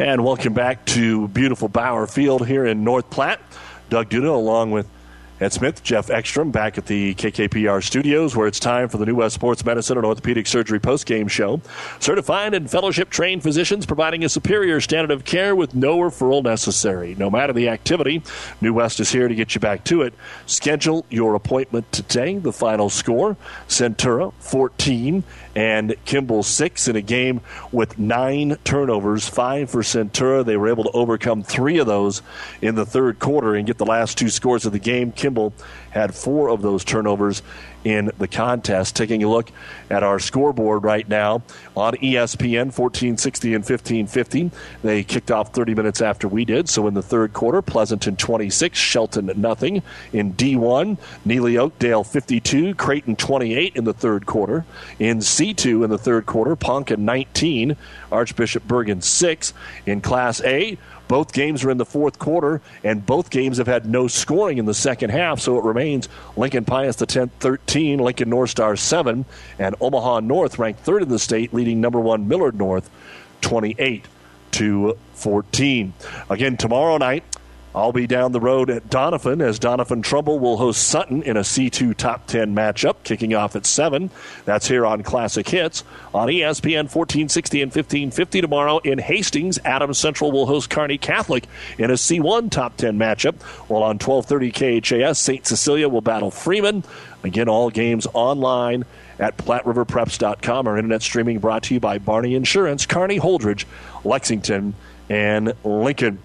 And welcome back to beautiful Bauer Field here in North Platte. Doug Duda along with Ed Smith, Jeff Ekstrom back at the KKPR studios where it's time for the New West Sports Medicine and Orthopedic Surgery post-game show. Certified and fellowship trained physicians providing a superior standard of care with no referral necessary. No matter the activity, New West is here to get you back to it. Schedule your appointment today. The final score, Centura 14 and Kimball 6 in a game with nine turnovers, five for Centura. They were able to overcome three of those in the third quarter and get the last two scores of the game. Kimball had four of those turnovers in the contest. Taking a look at our scoreboard right now on ESPN 1460 and 1550. They kicked off 30 minutes after we did. So in the third quarter, Pleasanton 26, Shelton nothing. In D1, Neligh Oakdale 52, Creighton 28 in the third quarter. In C2 in the third quarter, Ponca 19, Archbishop Bergan 6. In Class A, both games are in the fourth quarter, and both games have had no scoring in the second half, so it remains Lincoln Pius the 10th 13, Lincoln North Star 7, and Omaha North ranked third in the state, leading number one Millard North 28 to 14. Again, tomorrow night, I'll be down the road at Doniphan as Doniphan Trumbull will host Sutton in a C2 top 10 matchup, kicking off at 7. That's here on Classic Hits. On ESPN 1460 and 1550 tomorrow in Hastings, Adams Central will host Kearney Catholic in a C1 top 10 matchup, while on 1230 KHAS, St. Cecilia will battle Freeman. Again, all games online at PlatteRiverPreps.com. Our internet streaming brought to you by Barney Insurance, Kearney, Holdrege, Lexington, and Lincoln.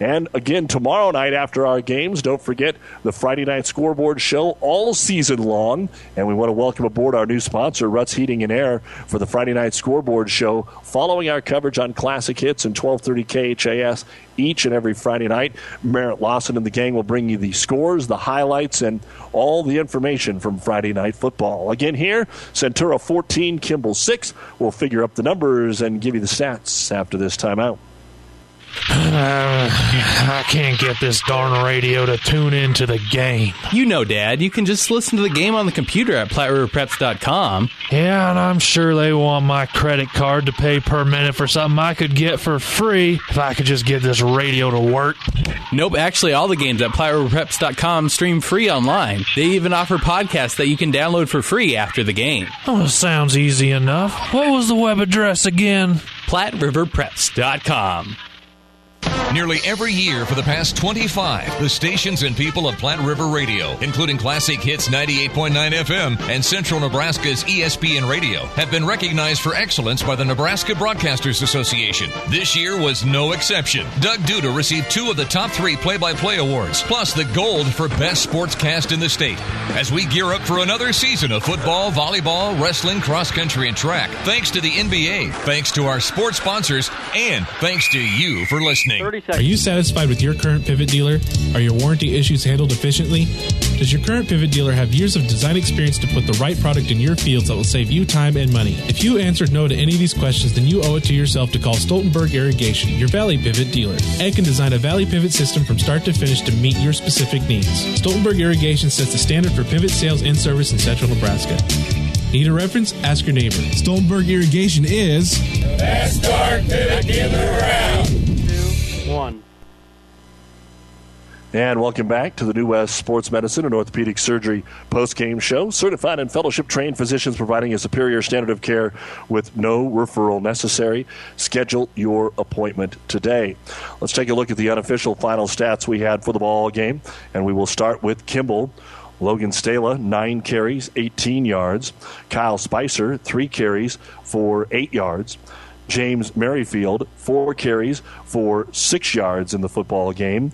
And again, tomorrow night after our games, don't forget the Friday night scoreboard show all season long. And we want to welcome aboard our new sponsor, Ruts Heating and Air, for the Friday night scoreboard show, following our coverage on Classic Hits and 1230 KHAS each and every Friday night. Merritt Lawson and the gang will bring you the scores, the highlights, and all the information from Friday night football. Again, here, Centura 14, Kimball 6. We'll figure up the numbers and give you the stats after this timeout. Uh, I can't get this darn radio to tune into the game. You know, Dad, you can just listen to the game on the computer at PlatteRiverPreps.com. Yeah, and I'm sure they want my credit card to pay per minute for something I could get for free if I could just get this radio to work. Nope, actually, all the games at PlatteRiverPreps.com stream free online. They even offer podcasts that you can download for free after the game. Oh, sounds easy enough. What was the web address again? PlatteRiverPreps.com. Nearly every year for the past 25, the stations and people of Platte River Radio, including Classic Hits 98.9 FM and Central Nebraska's ESPN Radio, have been recognized for excellence by the Nebraska Broadcasters Association. This year was no exception. Doug Duda received two of the top three play by play awards, plus the gold for Best Sportscast in the state. As we gear up for another season of football, volleyball, wrestling, cross country, and track, thanks to the NBA, thanks to our sports sponsors, and thanks to you for listening. Are you satisfied with your current pivot dealer? Are your warranty issues handled efficiently? Does your current pivot dealer have years of design experience to put the right product in your fields that will save you time and money? If you answered no to any of these questions, then you owe it to yourself to call Stoltenberg Irrigation, your Valley Pivot dealer. Ed can design a Valley Pivot system from start to finish to meet your specific needs. Stoltenberg Irrigation sets the standard for pivot sales and service in central Nebraska. Need a reference? Ask your neighbor. Stoltenberg Irrigation is the Best dark pivot dealer around. One. And welcome back to the New West Sports Medicine and Orthopedic Surgery post-game show. Certified and fellowship trained physicians providing a superior standard of care with no referral necessary. Schedule your appointment today. Let's take a look at the unofficial final stats we had for the ball game, and we will start with Kimball. Logan Stala, nine carries, 18 yards. Kyle Spicer, three carries for eight yards. James Merrifield, four carries for six yards in the football game.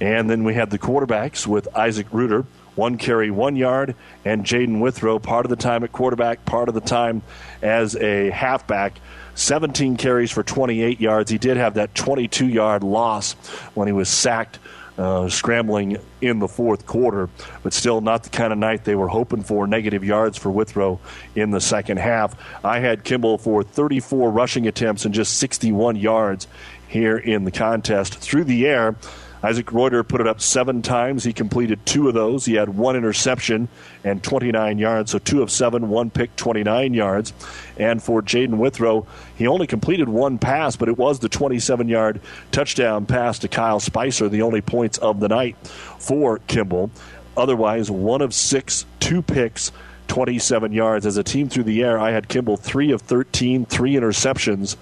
And then we had the quarterbacks with Isaac Reuter, one carry, one yard, and Jaden Withrow, part of the time at quarterback, part of the time as a halfback, 17 carries for 28 yards. He did have that 22 yard loss when he was sacked uh, scrambling in the fourth quarter, but still not the kind of night they were hoping for. Negative yards for Withrow in the second half. I had Kimball for 34 rushing attempts and just 61 yards here in the contest. Through the air, Isaac Reuter put it up seven times. He completed two of those. He had one interception and 29 yards, so two of seven, one pick, 29 yards. And for Jaden Withrow, he only completed one pass, but it was the 27 yard touchdown pass to Kyle Spicer, the only points of the night for Kimball. Otherwise, one of six, two picks, 27 yards. As a team through the air, I had Kimball three of 13, three interceptions,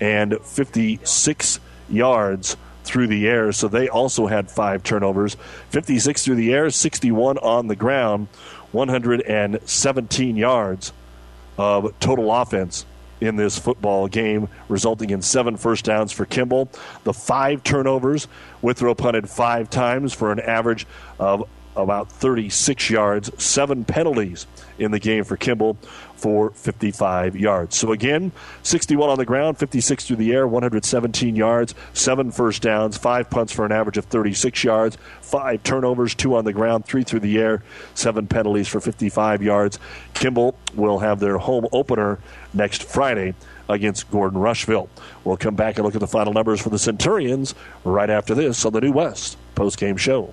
and 56 yards through the air, so they also had five turnovers 56 through the air, 61 on the ground, 117 yards of total offense in this football game, resulting in seven first downs for Kimball. The five turnovers, Withrow punted five times for an average of about 36 yards, seven penalties in the game for Kimball for 55 yards. So again, 61 on the ground, 56 through the air, 117 yards, seven first downs, five punts for an average of 36 yards, five turnovers, two on the ground, three through the air, seven penalties for 55 yards. Kimball will have their home opener next Friday against Gordon Rushville. We'll come back and look at the final numbers for the Centurions right after this on the New West post-game show.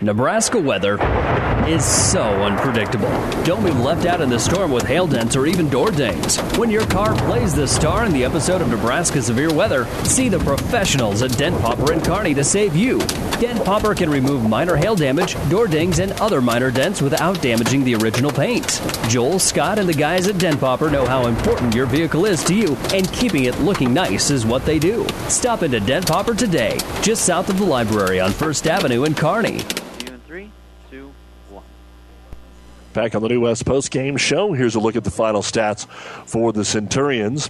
Nebraska weather is so unpredictable. Don't be left out in the storm with hail dents or even door dings. When your car plays the star in the episode of Nebraska Severe Weather, see the professionals at Dent Popper and Kearney to save you. Dent Popper can remove minor hail damage, door dings, and other minor dents without damaging the original paint. Joel, Scott, and the guys at Dent Popper know how important your vehicle is to you, and keeping it looking nice is what they do. Stop into Dent Popper today, just south of the library on First Avenue in Kearney. Back on the New West Post Game Show, here's a look at the final stats for the Centurions.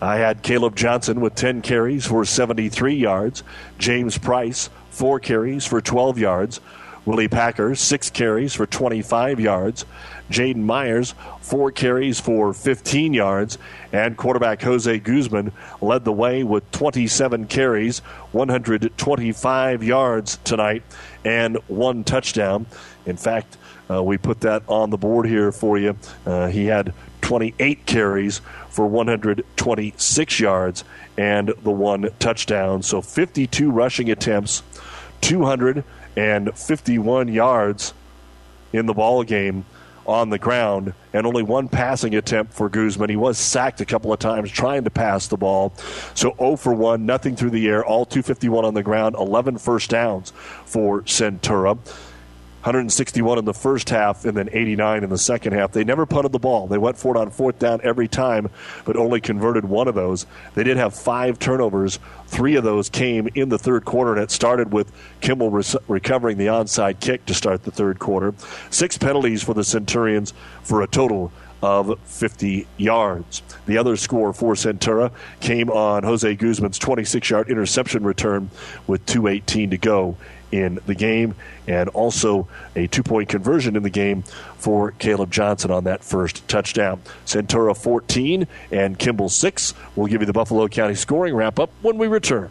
I had Caleb Johnson with 10 carries for 73 yards, James Price, 4 carries for 12 yards, Willie Packer, 6 carries for 25 yards, Jaden Myers, 4 carries for 15 yards, and quarterback Jose Guzman led the way with 27 carries, 125 yards tonight, and one touchdown. In fact, uh, we put that on the board here for you. Uh, he had 28 carries for 126 yards and the one touchdown. So 52 rushing attempts, 251 yards in the ball game on the ground, and only one passing attempt for Guzman. He was sacked a couple of times trying to pass the ball. So 0 for 1, nothing through the air, all 251 on the ground, 11 first downs for Centura. 161 in the first half and then 89 in the second half. They never punted the ball. They went for it on fourth down every time, but only converted one of those. They did have five turnovers. Three of those came in the third quarter, and it started with Kimball re- recovering the onside kick to start the third quarter. Six penalties for the Centurions for a total of 50 yards. The other score for Centura came on Jose Guzman's 26 yard interception return with 2.18 to go in the game, and also a two point conversion in the game for Caleb Johnson on that first touchdown. Centura 14 and Kimball 6. We'll give you the Buffalo County scoring wrap up when we return.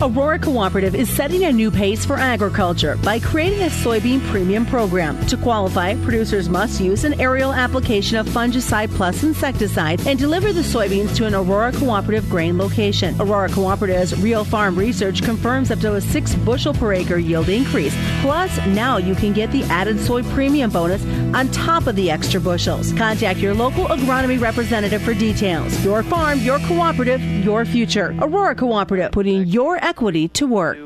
Aurora Cooperative is setting a new pace for agriculture by creating a soybean premium program. To qualify, producers must use an aerial application of fungicide plus insecticide and deliver the soybeans to an Aurora Cooperative grain location. Aurora Cooperative's real farm research confirms up to a 6 bushel per acre yield increase. Plus, now you can get the added soy premium bonus on top of the extra bushels. Contact your local agronomy representative for details. Your farm, your cooperative, your future. Aurora Cooperative, putting your equity to work.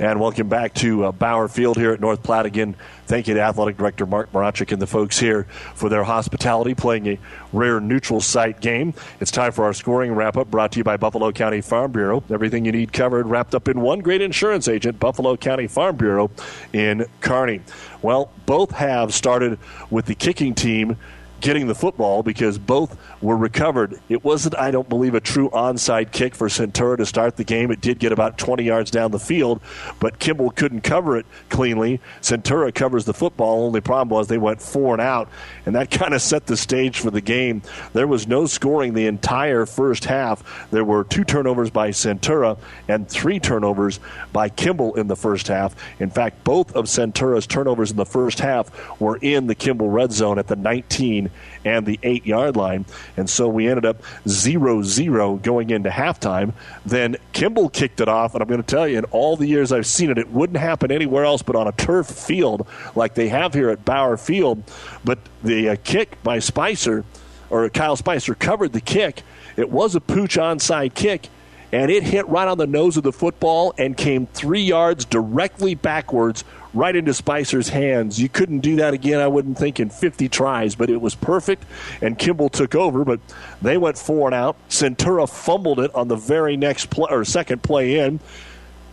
And welcome back to uh, Bauer Field here at North Platte. Again, thank you to Athletic Director Mark Moravchik and the folks here for their hospitality, playing a rare neutral site game. It's time for our scoring wrap up brought to you by Buffalo County Farm Bureau. Everything you need covered, wrapped up in one great insurance agent, Buffalo County Farm Bureau in Kearney. Well, both halves started with the kicking team getting the football because both were recovered. It wasn't, I don't believe, a true onside kick for Centura to start the game. It did get about 20 yards down the field, but Kimball couldn't cover it cleanly. Centura covers the football. Only problem was they went four and out, and that (laughs) kind of set the stage for the game. There was no scoring the entire first half. There were two turnovers by Centura and three turnovers by Kimball in the first half. In fact, both of Centura's turnovers in the first half were in the Kimball red zone at the 19 and the eight yard line. And so we ended up 0 0 going into halftime. Then Kimball kicked it off. And I'm going to tell you, in all the years I've seen it, it wouldn't happen anywhere else but on a turf field like they have here at Bauer Field. But the uh, kick by Spicer, or Kyle Spicer, covered the kick. It was a pooch onside kick and it hit right on the nose of the football and came three yards directly backwards right into Spicer's hands. You couldn't do that again, I wouldn't think, in 50 tries, but it was perfect, and Kimball took over, but they went four and out. Centura fumbled it on the very next play, or second play in,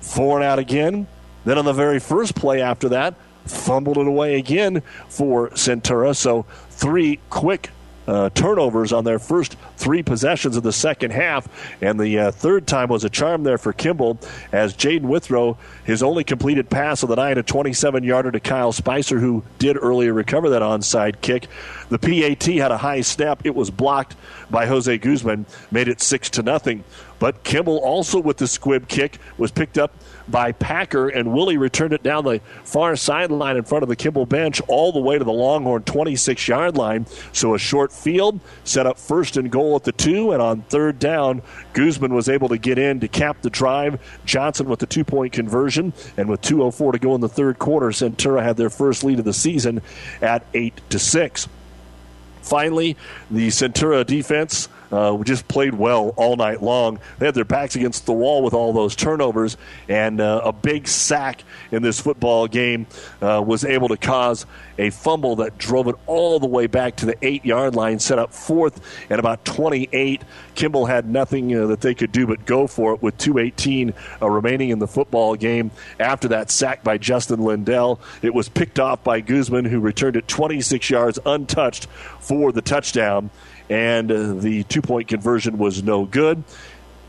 four and out again. Then on the very first play after that, fumbled it away again for Centura. So three quick uh, turnovers on their first three possessions of the second half. And the uh, third time was a charm there for Kimball as Jaden Withrow, his only completed pass of the night, a 27 yarder to Kyle Spicer, who did earlier recover that onside kick. The PAT had a high snap. It was blocked by Jose Guzman, made it 6 to nothing. But Kimball also with the squib kick was picked up by Packer, and Willie returned it down the far sideline in front of the Kimball bench all the way to the Longhorn 26 yard line. So a short field set up first and goal at the two, and on third down, Guzman was able to get in to cap the drive. Johnson with the two point conversion, and with 2.04 to go in the third quarter, Centura had their first lead of the season at 8 to 6. Finally, the Centura defense uh, just played well all night long. They had their backs against the wall with all those turnovers, and uh, a big sack in this football game uh, was able to cause a fumble that drove it all the way back to the eight yard line, set up fourth at about 28. Kimball had nothing uh, that they could do but go for it with 2.18 uh, remaining in the football game. After that sack by Justin Lindell, it was picked off by Guzman, who returned it 26 yards untouched for the touchdown and uh, the two point conversion was no good.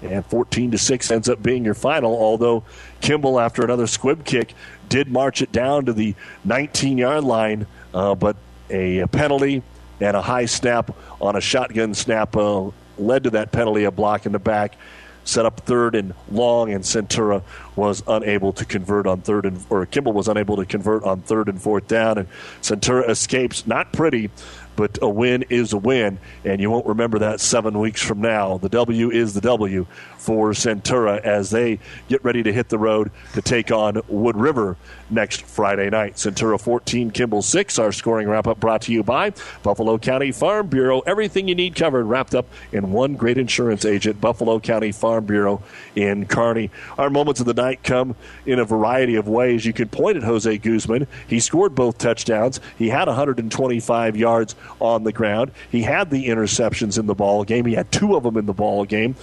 And 14 to 6 ends up being your final, although Kimball, after another squib kick, did march it down to the 19 yard line, uh, but a, penalty and a high snap on a shotgun snap uh, led to that penalty, a block in the back. Set up third and long, and Centura was unable to convert on third and or Kimball was unable to convert on third and fourth down, and Centura escapes not pretty, but a win is a win, and you won't remember that seven weeks from now. The W is the W for Centura as they get ready to hit the road to take on Wood River next Friday night. Centura 14, Kimball 6. Our scoring wrap up brought to you by Buffalo County Farm Bureau. Everything you need covered, wrapped up in one great insurance agent, Buffalo County Farm Bureau in Kearney. Our moments of the night come in a variety of ways. You can point at Jose Guzman. He scored both touchdowns. He had 125 yards on the ground. He had the interceptions in the ball game. He had two of them in the ball game.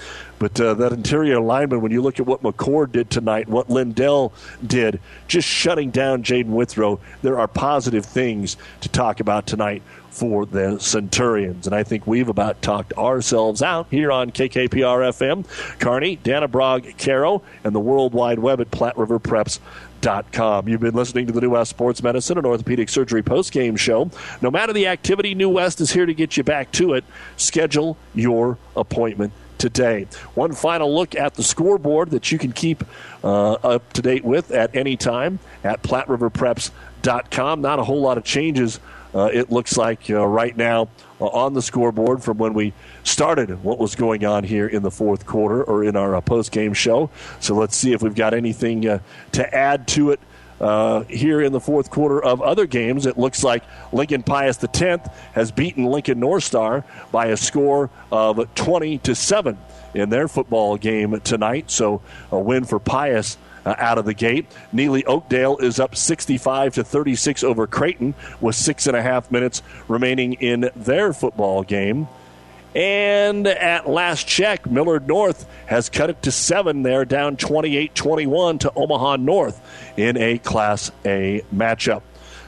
But uh, that interior lineman, when you look at what McCord did tonight, what Lindell did, just shutting down Jaden Withrow, there are positive things to talk about tonight for the Centurions. And I think we've about talked ourselves out here on KKPR FM. Kearney, Dannebrog, Cairo, and the World Wide Web at Platte River Preps. Com. You've been listening to the New West Sports Medicine and Orthopedic Surgery post-game show. No matter the activity, New West is here to get you back to it. Schedule your appointment today. One final look at the scoreboard that you can keep uh, up to date with at any time at PlatteRiverPreps.com. Not a whole lot of changes, uh, it looks like, uh, right now uh, on the scoreboard from when we started what was going on here in the fourth quarter or in our uh, post game show. So let's see if we've got anything uh, to add to it. Uh, here in the fourth quarter of other games, it looks like Lincoln Pius X has beaten Lincoln North Star by a score of 20 to 7 in their football game tonight. So a win for Pius uh, out of the gate. Neligh Oakdale is up 65 to 36 over Creighton with six and a half minutes remaining in their football game. And at last check, Millard North has cut it to seven there, down 28 21 to Omaha North in a Class A matchup.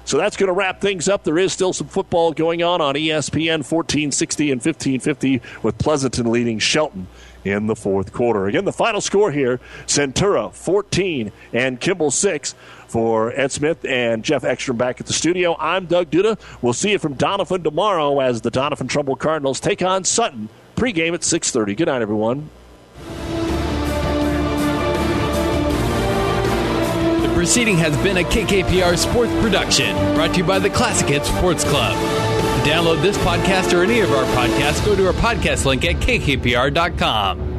So that's going to wrap things up. There is still some football going on on ESPN 1460 and 1550 with Pleasanton leading Shelton in the fourth quarter. Again, the final score here Centura 14 and Kimball 6 for Ed Smith and Jeff Ekstrom back at the studio. I'm Doug Duda. We'll see you from Doniphan tomorrow as the Doniphan Trumbull Cardinals take on Sutton. Pregame at 6:30. Good night, everyone. The proceeding has been a KKPR sports production brought to you by the Classic Hit Sports Club. To download this podcast or any of our podcasts, go to our podcast link at kkpr.com.